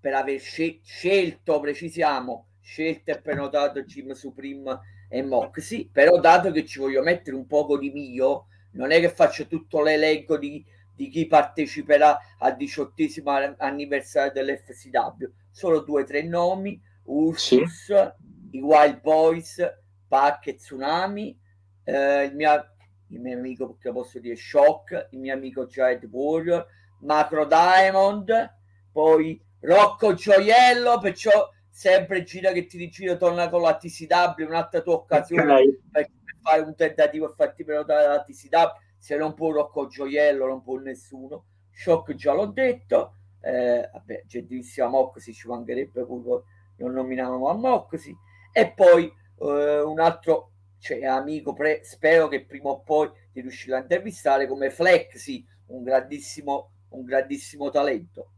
per aver scelto, precisiamo, scelto e prenotato Jim Supreme e Moxie, però dato che ci voglio mettere un poco di mio, non è che faccio tutto l'elenco di, di chi parteciperà al diciottesimo anniversario dell'FCW, solo due o tre nomi, Ursus, sì. i Wild Boys, Pac e Tsunami, eh, il, mio, il mio amico, che posso dire, Shock, il mio amico Giant Warrior, Macro Diamond, poi Rocco Gioiello, perciò sempre gira che ti rigiro, torna con la TCW, un'altra tua occasione okay. per, fare un tentativo e farti prenotare la TCW, se non può Rocco Gioiello non può nessuno, Shock già l'ho detto, eh, vabbè, gentilissima Moxie ci mancherebbe pure non nominavamo a Moxie, e poi eh, un altro cioè, amico, pre- spero che prima o poi ti riuscirò a intervistare come Flexi, un grandissimo, un grandissimo talento.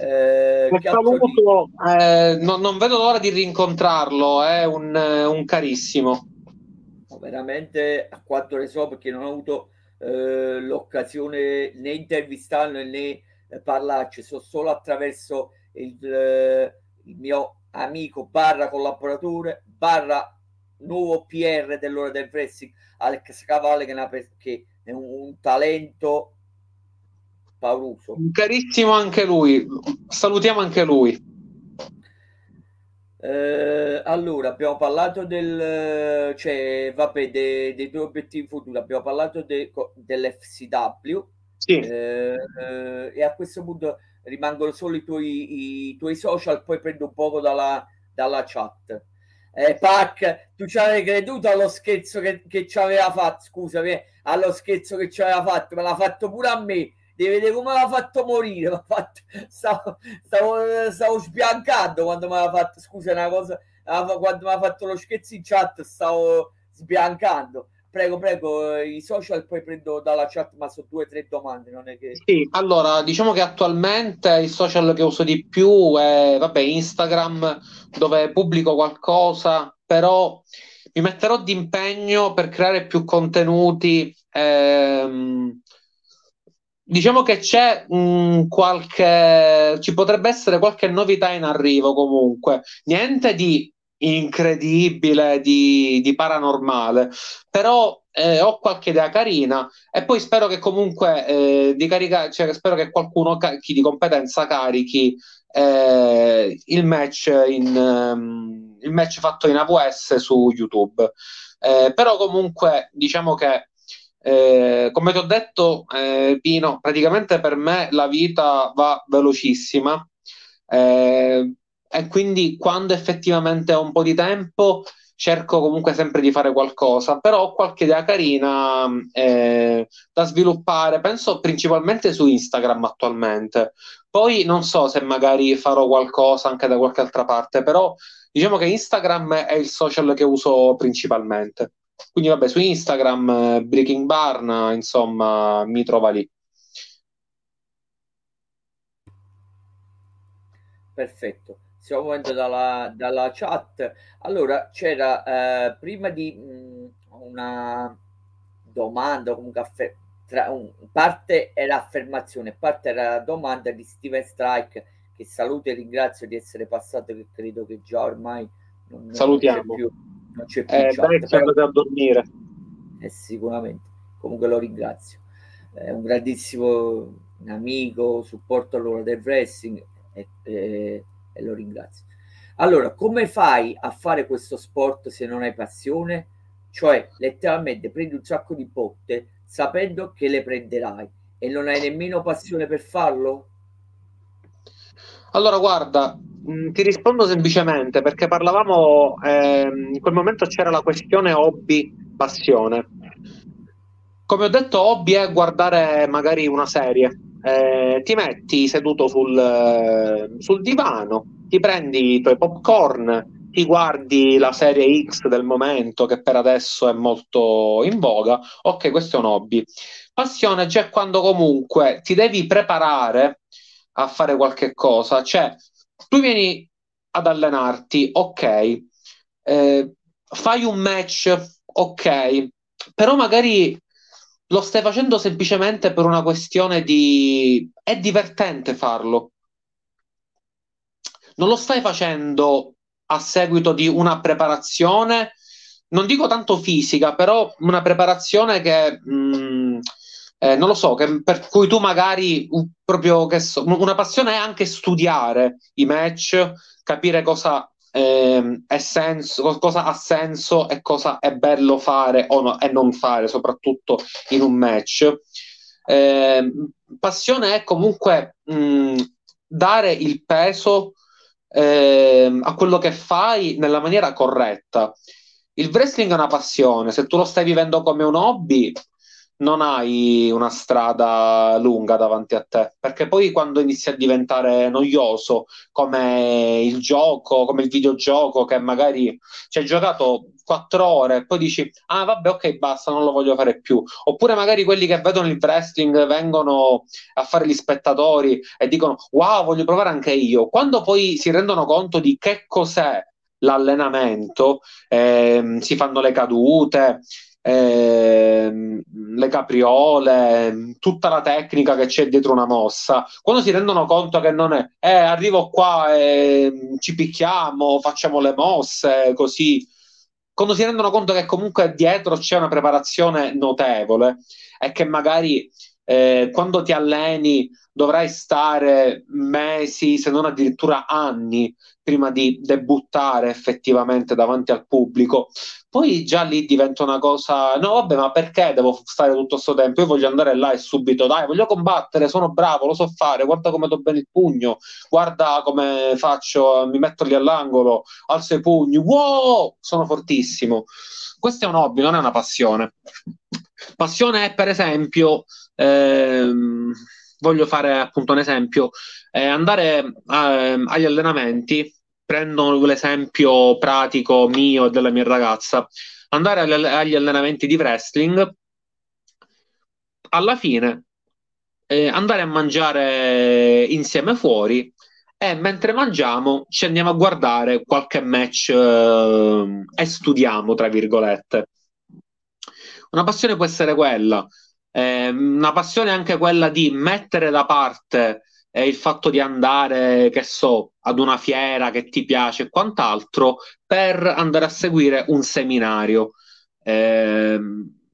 Eh, saluto, eh, non, non, vedo l'ora di rincontrarlo, è un, un carissimo. veramente a quanto ne so, perché non ho avuto eh, l'occasione né intervistarlo né parlarci, so solo attraverso il, eh, il mio amico barra collaboratore barra nuovo PR dell'ora del wrestling, Alex Cavalli, che, una, che è un, un talento pauroso. Carissimo anche lui, salutiamo anche lui. Eh, allora, abbiamo parlato del, cioè, vabbè, de- dei tuoi obiettivi futuri, abbiamo parlato de- dell'FCW Sì, eh, eh, e a questo punto rimangono solo i tuoi, i tuoi social, poi prendo un poco dalla, dalla chat. Eh, Pac, tu ci avevi creduto allo scherzo che, che ci aveva fatto, scusami, eh, allo scherzo che ci aveva fatto, me l'ha fatto pure a me, devi vedere come l'ha fatto morire, m'ha fatto, stavo, stavo, stavo sbiancando quando mi aveva fatto, scusa una cosa, quando mi ha fatto lo scherzo in chat stavo sbiancando. Prego, prego, i social poi prendo dalla chat, ma sono due o tre domande, non è che... sì. Allora, diciamo che attualmente il social che uso di più è, vabbè, Instagram, dove pubblico qualcosa, però mi metterò d'impegno per creare più contenuti. ehm, Diciamo che c'è mh, qualche, ci potrebbe essere qualche novità in arrivo comunque, niente di incredibile, di, di paranormale, però eh, ho qualche idea carina e poi spero che comunque eh, di carica, cioè, spero che qualcuno, ca- chi di competenza carichi eh, il match in, ehm, il match fatto in AWS su YouTube. Eh, però comunque diciamo che eh, come ti ho detto, eh, Pino, praticamente per me la vita va velocissima eh, e quindi quando effettivamente ho un po' di tempo cerco comunque sempre di fare qualcosa, però ho qualche idea carina eh, da sviluppare, penso principalmente su Instagram attualmente. Poi non so se magari farò qualcosa anche da qualche altra parte, però diciamo che Instagram è il social che uso principalmente. Quindi vabbè, su Instagram, eh, Breaking Barn, insomma, mi trova lì. Perfetto. Stiamo muovendo dalla, dalla chat. Allora, c'era eh, prima di mh, una domanda, comunque affer- tra, un, parte era affermazione, parte era domanda di Steven Strike, che saluto e ringrazio di essere passato, che credo che già ormai non, non Salutiamo. più, non c'è più Eh, chat, vecchio, però andate a dormire. eh, sicuramente. Comunque lo ringrazio. È un grandissimo amico, supporto loro del wrestling e, e- e lo ringrazio. Allora, come fai a fare questo sport se non hai passione? Cioè, letteralmente prendi un sacco di botte sapendo che le prenderai e non hai nemmeno passione per farlo? Allora, guarda, ti rispondo semplicemente perché parlavamo, ehm, in quel momento c'era la questione hobby-passione. Come ho detto, hobby è guardare magari una serie. Eh, ti metti seduto sul, eh, sul divano, ti prendi i tuoi popcorn, ti guardi la serie X del momento che per adesso è molto in voga. Ok, questo è un hobby. Passione c'è quando comunque ti devi preparare a fare qualche cosa. Cioè, tu vieni ad allenarti, ok, eh, fai un match, ok, però magari lo stai facendo semplicemente per una questione di... È divertente farlo. Non lo stai facendo a seguito di una preparazione, non dico tanto fisica, però una preparazione che, mh, eh, non lo so, che- per cui tu magari uh, proprio che so, una passione è anche studiare i match, capire cosa, è senso, co- cosa ha senso e cosa è bello fare o no- e non fare, soprattutto in un match. Eh, passione è comunque mh, dare il peso ehm, a quello che fai nella maniera corretta. Il wrestling è una passione, se tu lo stai vivendo come un hobby, non hai una strada lunga davanti a te, perché poi quando inizi a diventare noioso, come il gioco, come il videogioco, che magari ci hai giocato quattro ore e poi dici, ah vabbè, ok, basta, non lo voglio fare più. Oppure magari quelli che vedono il wrestling vengono a fare gli spettatori e dicono, wow, voglio provare anche io. Quando poi si rendono conto di che cos'è l'allenamento, ehm, si fanno le cadute, ehm, le capriole, tutta la tecnica che c'è dietro una mossa. Quando si rendono conto che non è, eh, arrivo qua e ci picchiamo, facciamo le mosse, così. Quando si rendono conto che comunque dietro c'è una preparazione notevole e che magari eh, quando ti alleni dovrai stare mesi, se non addirittura anni, prima di debuttare effettivamente davanti al pubblico. Poi già lì diventa una cosa, no vabbè, ma perché devo stare tutto questo tempo? Io voglio andare là e subito, dai, voglio combattere, sono bravo, lo so fare, guarda come do bene il pugno, guarda come faccio, mi metto lì all'angolo, alzo i pugni, wow, sono fortissimo. Questo è un hobby, non è una passione. Passione è, per esempio, ehm, voglio fare appunto un esempio, eh, andare eh, agli allenamenti, prendo l'esempio pratico mio e della mia ragazza, andare agli, agli allenamenti di wrestling, alla fine eh, andare a mangiare insieme fuori e mentre mangiamo ci andiamo a guardare qualche match eh, e studiamo, tra virgolette. Una passione può essere quella, eh, una passione anche quella di mettere da parte eh, il fatto di andare, che so, ad una fiera che ti piace e quant'altro per andare a seguire un seminario. Eh,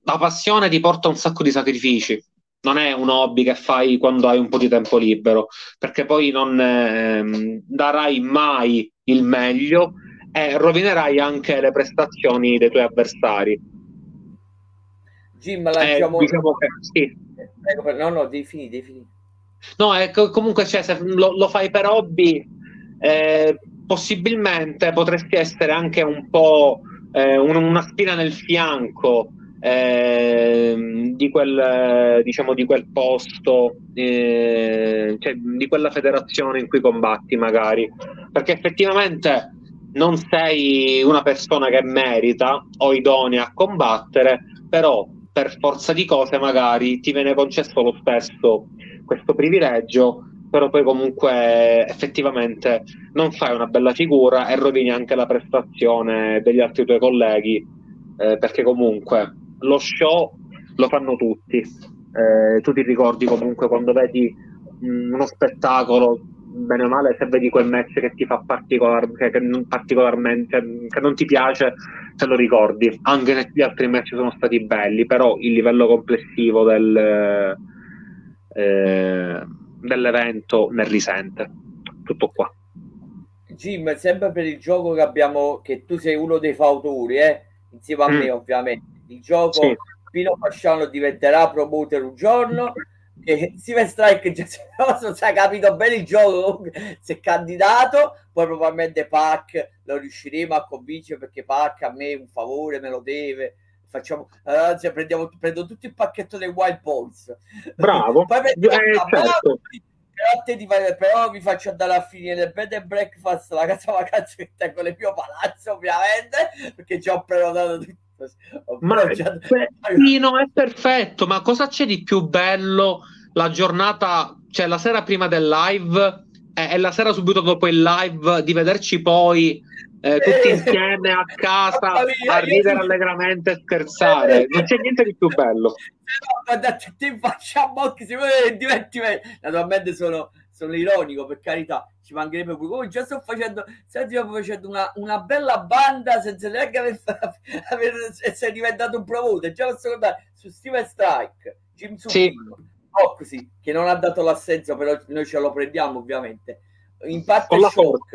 la passione ti porta un sacco di sacrifici. Non è un hobby che fai quando hai un po' di tempo libero, perché poi non eh, darai mai il meglio e rovinerai anche le prestazioni dei tuoi avversari Jim lanciamo... Eh, diciamo che, sì. No, no, devi finire, devi finire. No, ecco, comunque cioè, se lo, lo, fai per hobby, eh, possibilmente potresti essere anche un po' eh, un, una spina nel fianco eh, di, quel, diciamo, di quel posto, eh, cioè, di quella federazione in cui combatti magari, perché effettivamente non sei una persona che merita o idonea a combattere, però per forza di cose magari ti viene concesso lo stesso questo privilegio, però poi comunque effettivamente non fai una bella figura e rovini anche la prestazione degli altri tuoi colleghi, eh, perché comunque lo show lo fanno tutti. Eh, tu ti ricordi comunque quando vedi mh, mm, uno spettacolo bene o male, se vedi quel match che ti fa particolar, che, che non, particolarmente, che non ti piace, te lo ricordi. Anche gli altri match sono stati belli, però il livello complessivo del, eh, dell'evento ne risente. Tutto qua. Jim, sempre per il gioco che abbiamo, che tu sei uno dei fautori, eh? insieme a mm. me ovviamente. Il gioco sì. Pino Fasciano diventerà promoter un giorno e Steven Strike già non si è capito bene il gioco si è candidato poi probabilmente Pac lo riusciremo a convincere perché Pac a me un favore me lo deve. Facciamo anzi prendiamo prendo tutto il pacchetto dei Wild Balls. Bravo. Poi eh, certo. però, però mi faccio andare a finire il bed and breakfast la casa vacanza che tengo nel mio palazzo ovviamente perché già ho prenotato tutto ma già... Pino è perfetto, ma cosa c'è di più bello la giornata, cioè la sera prima del live e, e la sera subito dopo il live di vederci poi eh, tutti insieme a casa a ridere allegramente e scherzare. Non c'è niente di più bello. Guarda, ti facciamo che si diventi naturalmente sono, sono ironico per carità ci mancherebbe pure. Come già sto facendo stiamo facendo una, una, bella banda senza neanche aver, aver essere diventato un promoter. Già posso guardare su Steven Strike Jim sì. Oxy che non ha dato l'assenza però noi ce lo prendiamo ovviamente. In parte shock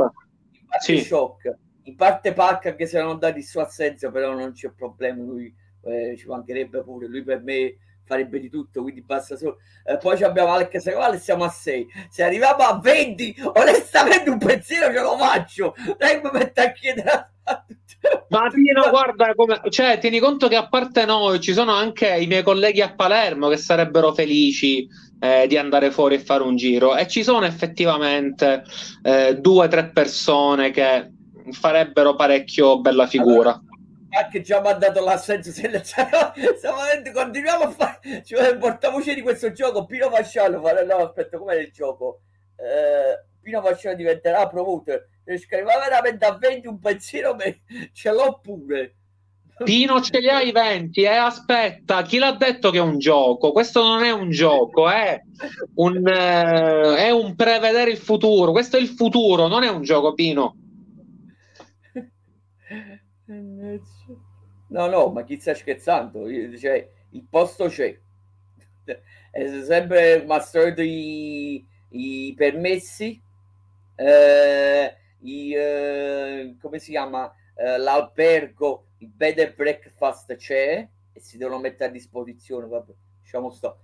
in parte sì. shock. In parte Pac che se non dati il suo assenza però non c'è problema lui eh, ci mancherebbe pure. Lui per me farebbe di tutto, quindi basta solo. Eh, poi abbiamo Alex Sequale e siamo a 6. Se arriviamo a 20, onestamente un pensiero ce lo faccio. Lei mi mette a chiedere a ma Pino, guarda, come, cioè, tieni conto che a parte noi ci sono anche i miei colleghi a Palermo che sarebbero felici eh, di andare fuori e fare un giro e ci sono effettivamente eh, due o tre persone che farebbero parecchio bella figura. Allora, anche già mi ha dato l'assenso selezionato continuiamo a fare cioè, portavoce di questo gioco Pino Fasciano fare no aspetta com'è il gioco? Eh, Pino Fasciano diventerà promoter. Ma veramente a 20 un pensiero me ce l'ho pure. Pino ce li hai 20 eh? aspetta chi l'ha detto che è un gioco? Questo non è un gioco è un, eh, è un prevedere il futuro. Questo è il futuro non è un gioco Pino No, no, ma chi sta scherzando? Cioè, il posto c'è. è sempre come al i, i permessi, eh, i, eh, come si chiama, eh, l'albergo, il bed and breakfast c'è e si devono mettere a disposizione, vabbè, diciamo sto.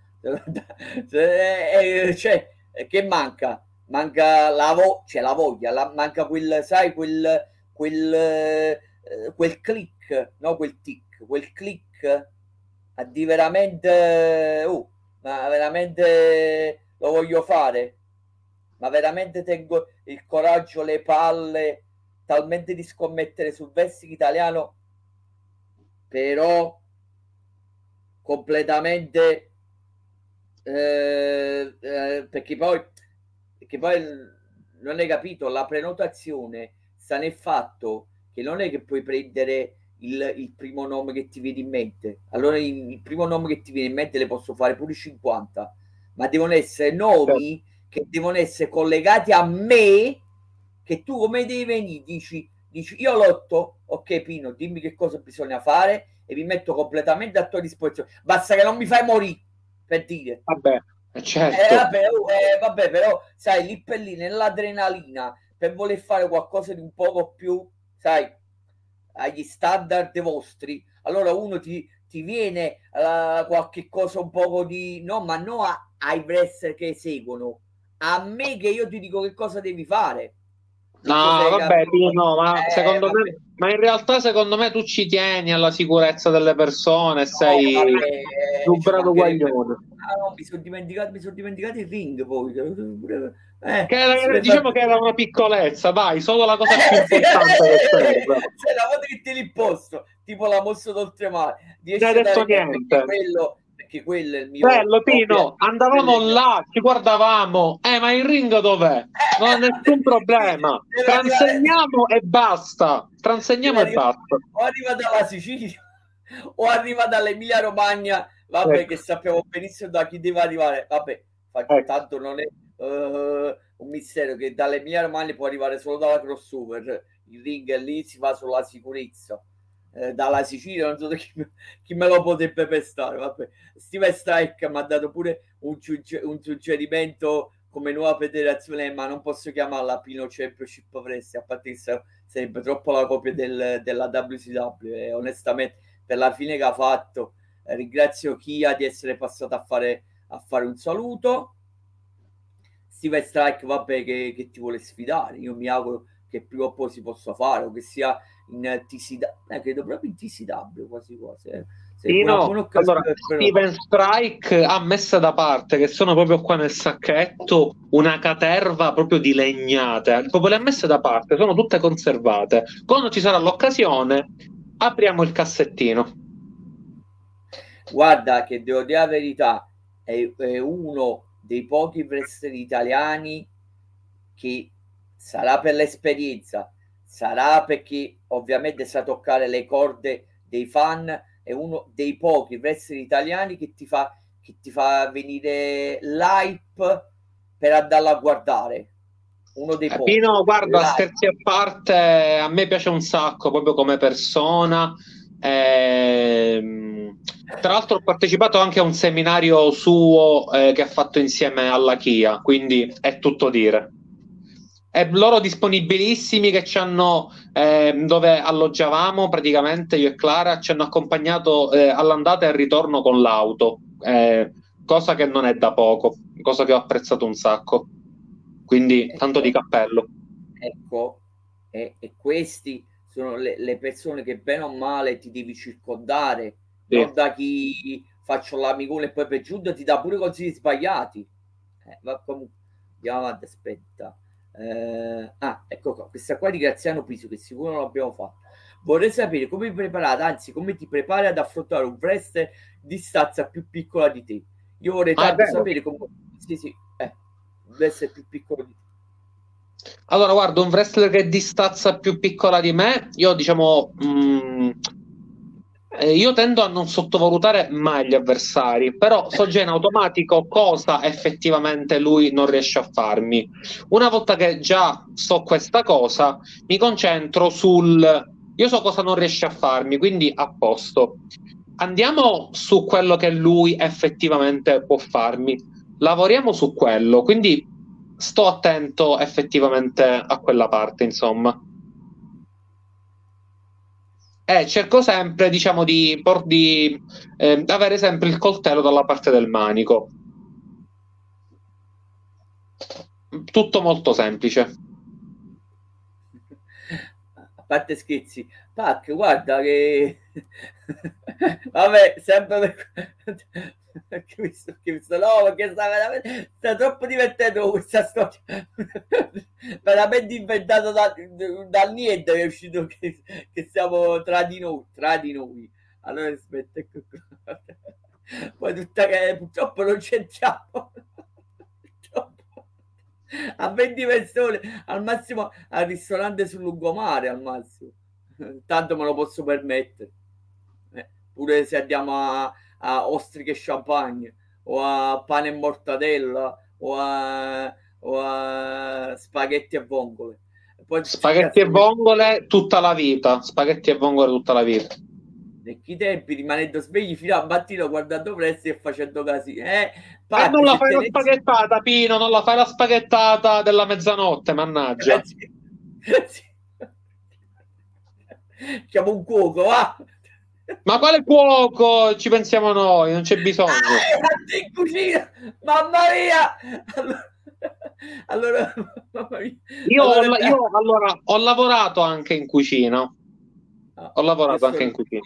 Cioè, che manca? Manca la, vo- cioè, la voglia, la, manca quel, sai, quel, quel, eh, quel click, no, quel tic, quel click a di veramente, uh, ma veramente lo voglio fare, ma veramente tengo il coraggio, le palle, talmente di scommettere sul wrestling italiano, però completamente eh, eh, perché poi perché poi non hai capito la prenotazione sta nel fatto che non è che puoi prendere il, il primo nome che ti viene in mente allora il, il, primo nome che ti viene in mente le posso fare pure 50 ma devono essere nomi certo. che devono essere collegati a me che tu come devi venire dici, dici io lotto ok Pino dimmi che cosa bisogna fare e mi metto completamente a tua disposizione basta che non mi fai morire per dire. Vabbè, eh, certo. Eh, vabbè, oh, eh, vabbè, però, sai, lì per lì, nell'adrenalina, per voler fare qualcosa di un poco più, sai, agli standard vostri, allora uno ti, ti viene uh, qualche cosa un poco di... No, ma no a, ai wrestler che eseguono, a me che io ti dico che cosa devi fare. No, vabbè, tu, no, ma eh, secondo vabbè. me, ma in realtà secondo me tu ci tieni alla sicurezza delle persone, no, sei vabbè, un bravo guaglione. Ah, no, mi sono dimenticato, mi sono dimenticato il ring poi. Eh, che era, diciamo che era una piccolezza, vai, solo la cosa più importante che serve. Se la volta che te li posto, tipo la mossa d'oltremare, non hai detto niente. Quello, perché quello è il mio bello Pino andavamo là ci guardavamo. Eh ma il ring dov'è? Non ha nessun problema. Transegniamo e basta. Transegniamo e basta. o arriva dalla Sicilia o arriva dall'Emilia Romagna. Vabbè ecco. che sappiamo benissimo da chi deve arrivare. Vabbè ecco. tanto non è uh, un mistero che dall'Emilia Romagna può arrivare solo dalla crossover. Il ring è lì si fa sulla sicurezza eh, dalla Sicilia, non so chi, chi, me lo potrebbe pestare. Vabbè. Steven Strike mi ha dato pure un, un, suggerimento come nuova federazione, ma non posso chiamarla Pino Championship Wrestling, a parte che sarebbe troppo la copia del, della WCW e onestamente per la fine che ha fatto eh, ringrazio Kia di essere passato a fare, a fare un saluto. Steven Strike, vabbè, che, che ti vuole sfidare. Io mi auguro che prima o poi si possa fare o che sia in TCW, eh, credo proprio in TCW quasi quasi. Eh. Sì, no. allora, Steven Strike ha messo da parte, che sono proprio qua nel sacchetto, una caterva proprio di legnate, proprio le ha messe da parte, sono tutte conservate. Quando ci sarà l'occasione, apriamo il cassettino. Guarda, che devo dire la verità, è, è uno dei pochi wrestler italiani che sarà per l'esperienza, sarà perché ovviamente sa toccare le corde dei fan, è uno dei pochi wrestler italiani che ti fa, che ti fa venire l'hype per andarla a guardare. Uno dei pochi. Pino, guarda, l'hype. scherzi a parte, a me piace un sacco proprio come persona. Ehm, tra l'altro ho partecipato anche a un seminario suo eh, che ha fatto insieme alla Kia, quindi è tutto dire e loro disponibilissimi che ci hanno eh, dove alloggiavamo praticamente io e Clara ci hanno accompagnato eh, all'andata e al ritorno con l'auto eh, cosa che non è da poco cosa che ho apprezzato un sacco. Quindi ecco, tanto di cappello. Ecco e, e questi sono le, le, persone che bene o male ti devi circondare sì. non da chi faccio l'amicone e poi per giunta ti dà pure consigli sbagliati. Eh, ma comunque andiamo avanti aspetta eh, ah, ecco qua, questa qua di Graziano Piso, che sicuro non l'abbiamo fatto. Vorrei sapere come vi preparate, anzi, come ti prepari ad affrontare un wrestler di stazza più piccola di te. Io vorrei ah, tanto sapere come. Sì, sì, eh, un wrestler più piccolo di te. Allora, guarda, un wrestler che è di stazza più piccola di me, io diciamo. Mh, mm, eh, io tendo a non sottovalutare mai gli avversari, però so già in automatico cosa effettivamente lui non riesce a farmi. Una volta che già so questa cosa, mi concentro sul io so cosa non riesce a farmi, quindi a posto. andiamo su quello che lui effettivamente può farmi, lavoriamo su quello, quindi sto attento effettivamente a quella parte, insomma. Eh, cerco sempre, diciamo, di, di eh, avere sempre il coltello dalla parte del manico. Tutto molto semplice. A parte scherzi, Pac, guarda che... Vabbè, sempre per... che visto, che visto, no, perché sta veramente sta troppo divertendo questa storia. Veramente inventato da, dal niente è uscito che, che siamo tra di noi tra di noi. Allora aspetta ecco poi tutta che purtroppo non c'entriamo. A 20 persone al massimo al ristorante sul lungomare al massimo. Tanto me lo posso permettere. Eh, pure se andiamo a, a ostriche e champagne o a pane e mortadella o a, o a spaghetti e vongole Poi spaghetti e vongole tutta la vita spaghetti e vongole tutta la vita vecchi tempi rimanendo svegli fino al mattino guardando presto e facendo casi eh, Patti, eh, non la fai la spaghettata Pino non la fai la spaghettata della mezzanotte mannaggia eh, sì. sì. Chiamo un cuoco, va! Ma quale cuoco? Ci pensiamo noi, non c'è bisogno. Ah, in cucina! Mamma mia! Allora, mamma mia. Io, allora, ho, io allora, ho lavorato anche in cucina. Ah, ho lavorato anche in cucina.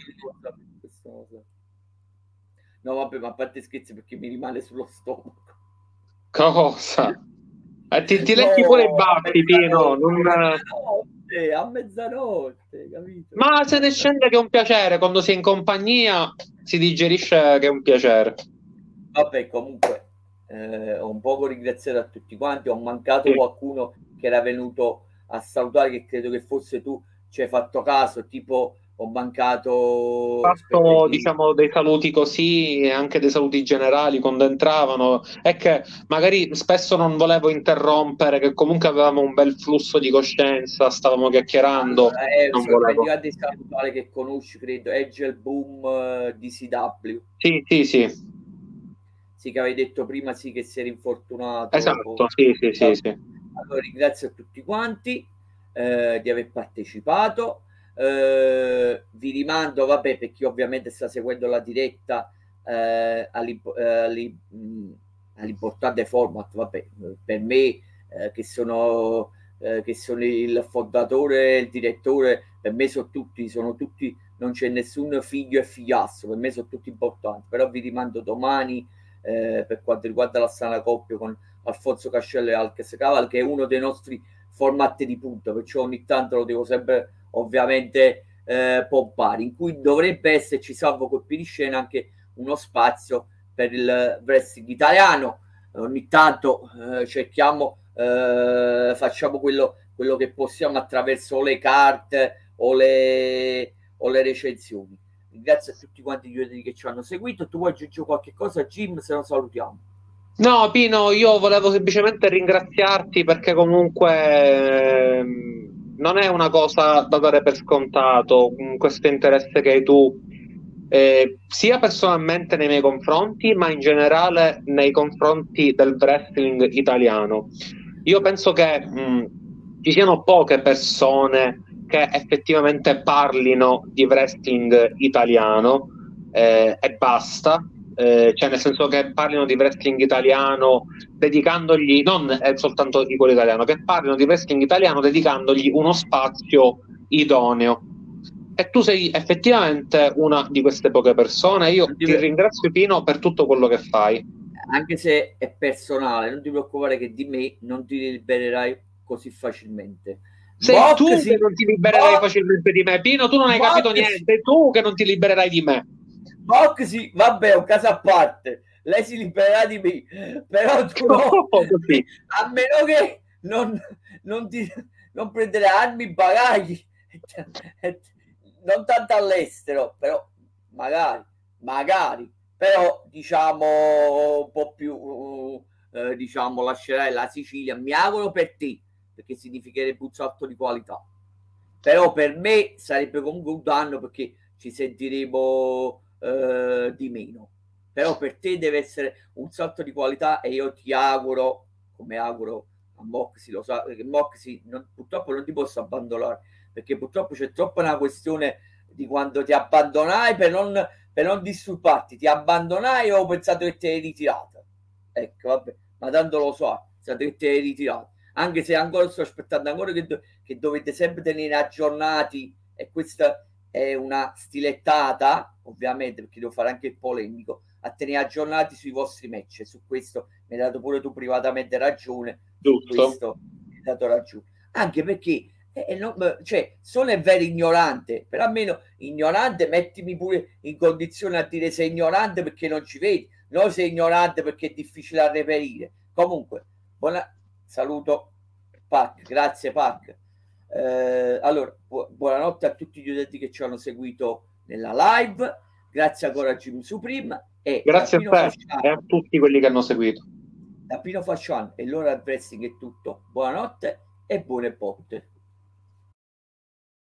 No, vabbè, ma a parte scherzi perché mi rimane sullo stomaco. Cosa? Eh, ti, ti no, letti pure i baffi, Pino. Non... No, notte, a mezzanotte, capito? Ma se ne scende che è un piacere, quando si è in compagnia si digerisce che è un piacere. Vabbè, comunque, eh, ho un poco ringraziato a tutti quanti, ho mancato sì. qualcuno che era venuto a salutare, che credo che fosse tu, ci hai fatto caso, tipo ho mancato fatto diciamo dei saluti così e anche dei saluti generali quando entravano. È che magari spesso non volevo interrompere che comunque avevamo un bel flusso di coscienza stavamo chiacchierando eh, non volevo. di salutare che conosci credo Angel Boom uh, di CW sì sì sì. Sì che avevi detto prima sì che si era infortunato esatto sì sì sì, sì. allora ringrazio a tutti quanti eh, di aver partecipato eh, vi rimando, vabbè, per chi ovviamente sta seguendo la diretta, eh, all'imp- eh, all'importante format, vabbè, per me eh, che sono, eh, che sono il fondatore, il direttore, per me sono tutti, sono tutti, non c'è nessun figlio e figliastro, per me sono tutti importanti, però vi rimando domani eh, per quanto riguarda la sana coppia con Alfonso Cascello e Alches Caval, che è uno dei nostri format di punta, perciò ogni tanto lo devo sempre ovviamente eh, pompare, in cui dovrebbe esserci, salvo colpi di scena, anche uno spazio per il wrestling italiano. Ogni tanto eh, cerchiamo, eh, facciamo quello, quello che possiamo attraverso le carte o le, o le recensioni. Grazie a tutti quanti gli utenti che ci hanno seguito. Tu vuoi aggiungere qualche cosa, Jim? Se no salutiamo. No, Pino, io volevo semplicemente ringraziarti perché comunque ehm, non è una cosa da dare per scontato questo interesse che hai tu, eh, sia personalmente nei miei confronti, ma in generale nei confronti del wrestling italiano. Io penso che mh, ci siano poche persone che effettivamente parlino di wrestling italiano eh, e basta eh, cioè nel senso che parlino di wrestling italiano dedicandogli, non è soltanto di quello italiano, che parlino di wrestling italiano dedicandogli uno spazio idoneo. E tu sei effettivamente una di queste poche persone. Io ti, ti ringrazio Pino per tutto quello che fai. Anche se è personale, non ti preoccupare che di me non ti libererai così facilmente. Sei tu che non ti libererai Boxy, facilmente di me, Pino, tu non hai Boxy, capito niente, è tu che non ti libererai di me. Boxy, vabbè, è un caso a parte. Lei si libererà di me, però tu no. a meno che non, non, ti, non prendere armi, bagagli, non tanto all'estero, però magari, magari, però diciamo un po' più, eh, diciamo, lascerai la Sicilia. Mi auguro per te, perché significherebbe un salto di qualità. Però per me sarebbe comunque un danno perché ci sentiremo eh, di meno. Però per te deve essere un salto di qualità e io ti auguro, come auguro a Moxie, lo sa, che Moxie non, purtroppo non ti posso abbandonare, perché purtroppo c'è troppo una questione di quando ti abbandonai per non, per non disturbarti, ti abbandonai e ho pensato che ti eri ritirata. Ecco, vabbè, ma tanto lo so, pensato che ti eri ritirata. Anche se ancora sto aspettando ancora che, che dovete sempre tenere aggiornati e questa è una stilettata, ovviamente, perché devo fare anche il polemico, a tenere aggiornati sui vostri match. Su questo mi hai dato pure tu privatamente ragione. Su questo mi hai dato ragione. Anche perché eh, non, cioè, sono è vero ignorante, però almeno ignorante mettimi pure in condizione a dire sei ignorante perché non ci vedi, non sei ignorante perché è difficile da reperire. Comunque, buona, saluto Pac, grazie Pac. Eh, allora, bu- buonanotte a tutti gli utenti che ci hanno seguito nella live, grazie ancora a Jimmy Supreme e grazie a te Fasciano, e a tutti quelli che hanno seguito. Da Pino Fasciano e del wrestling è tutto. Buonanotte e buone botte.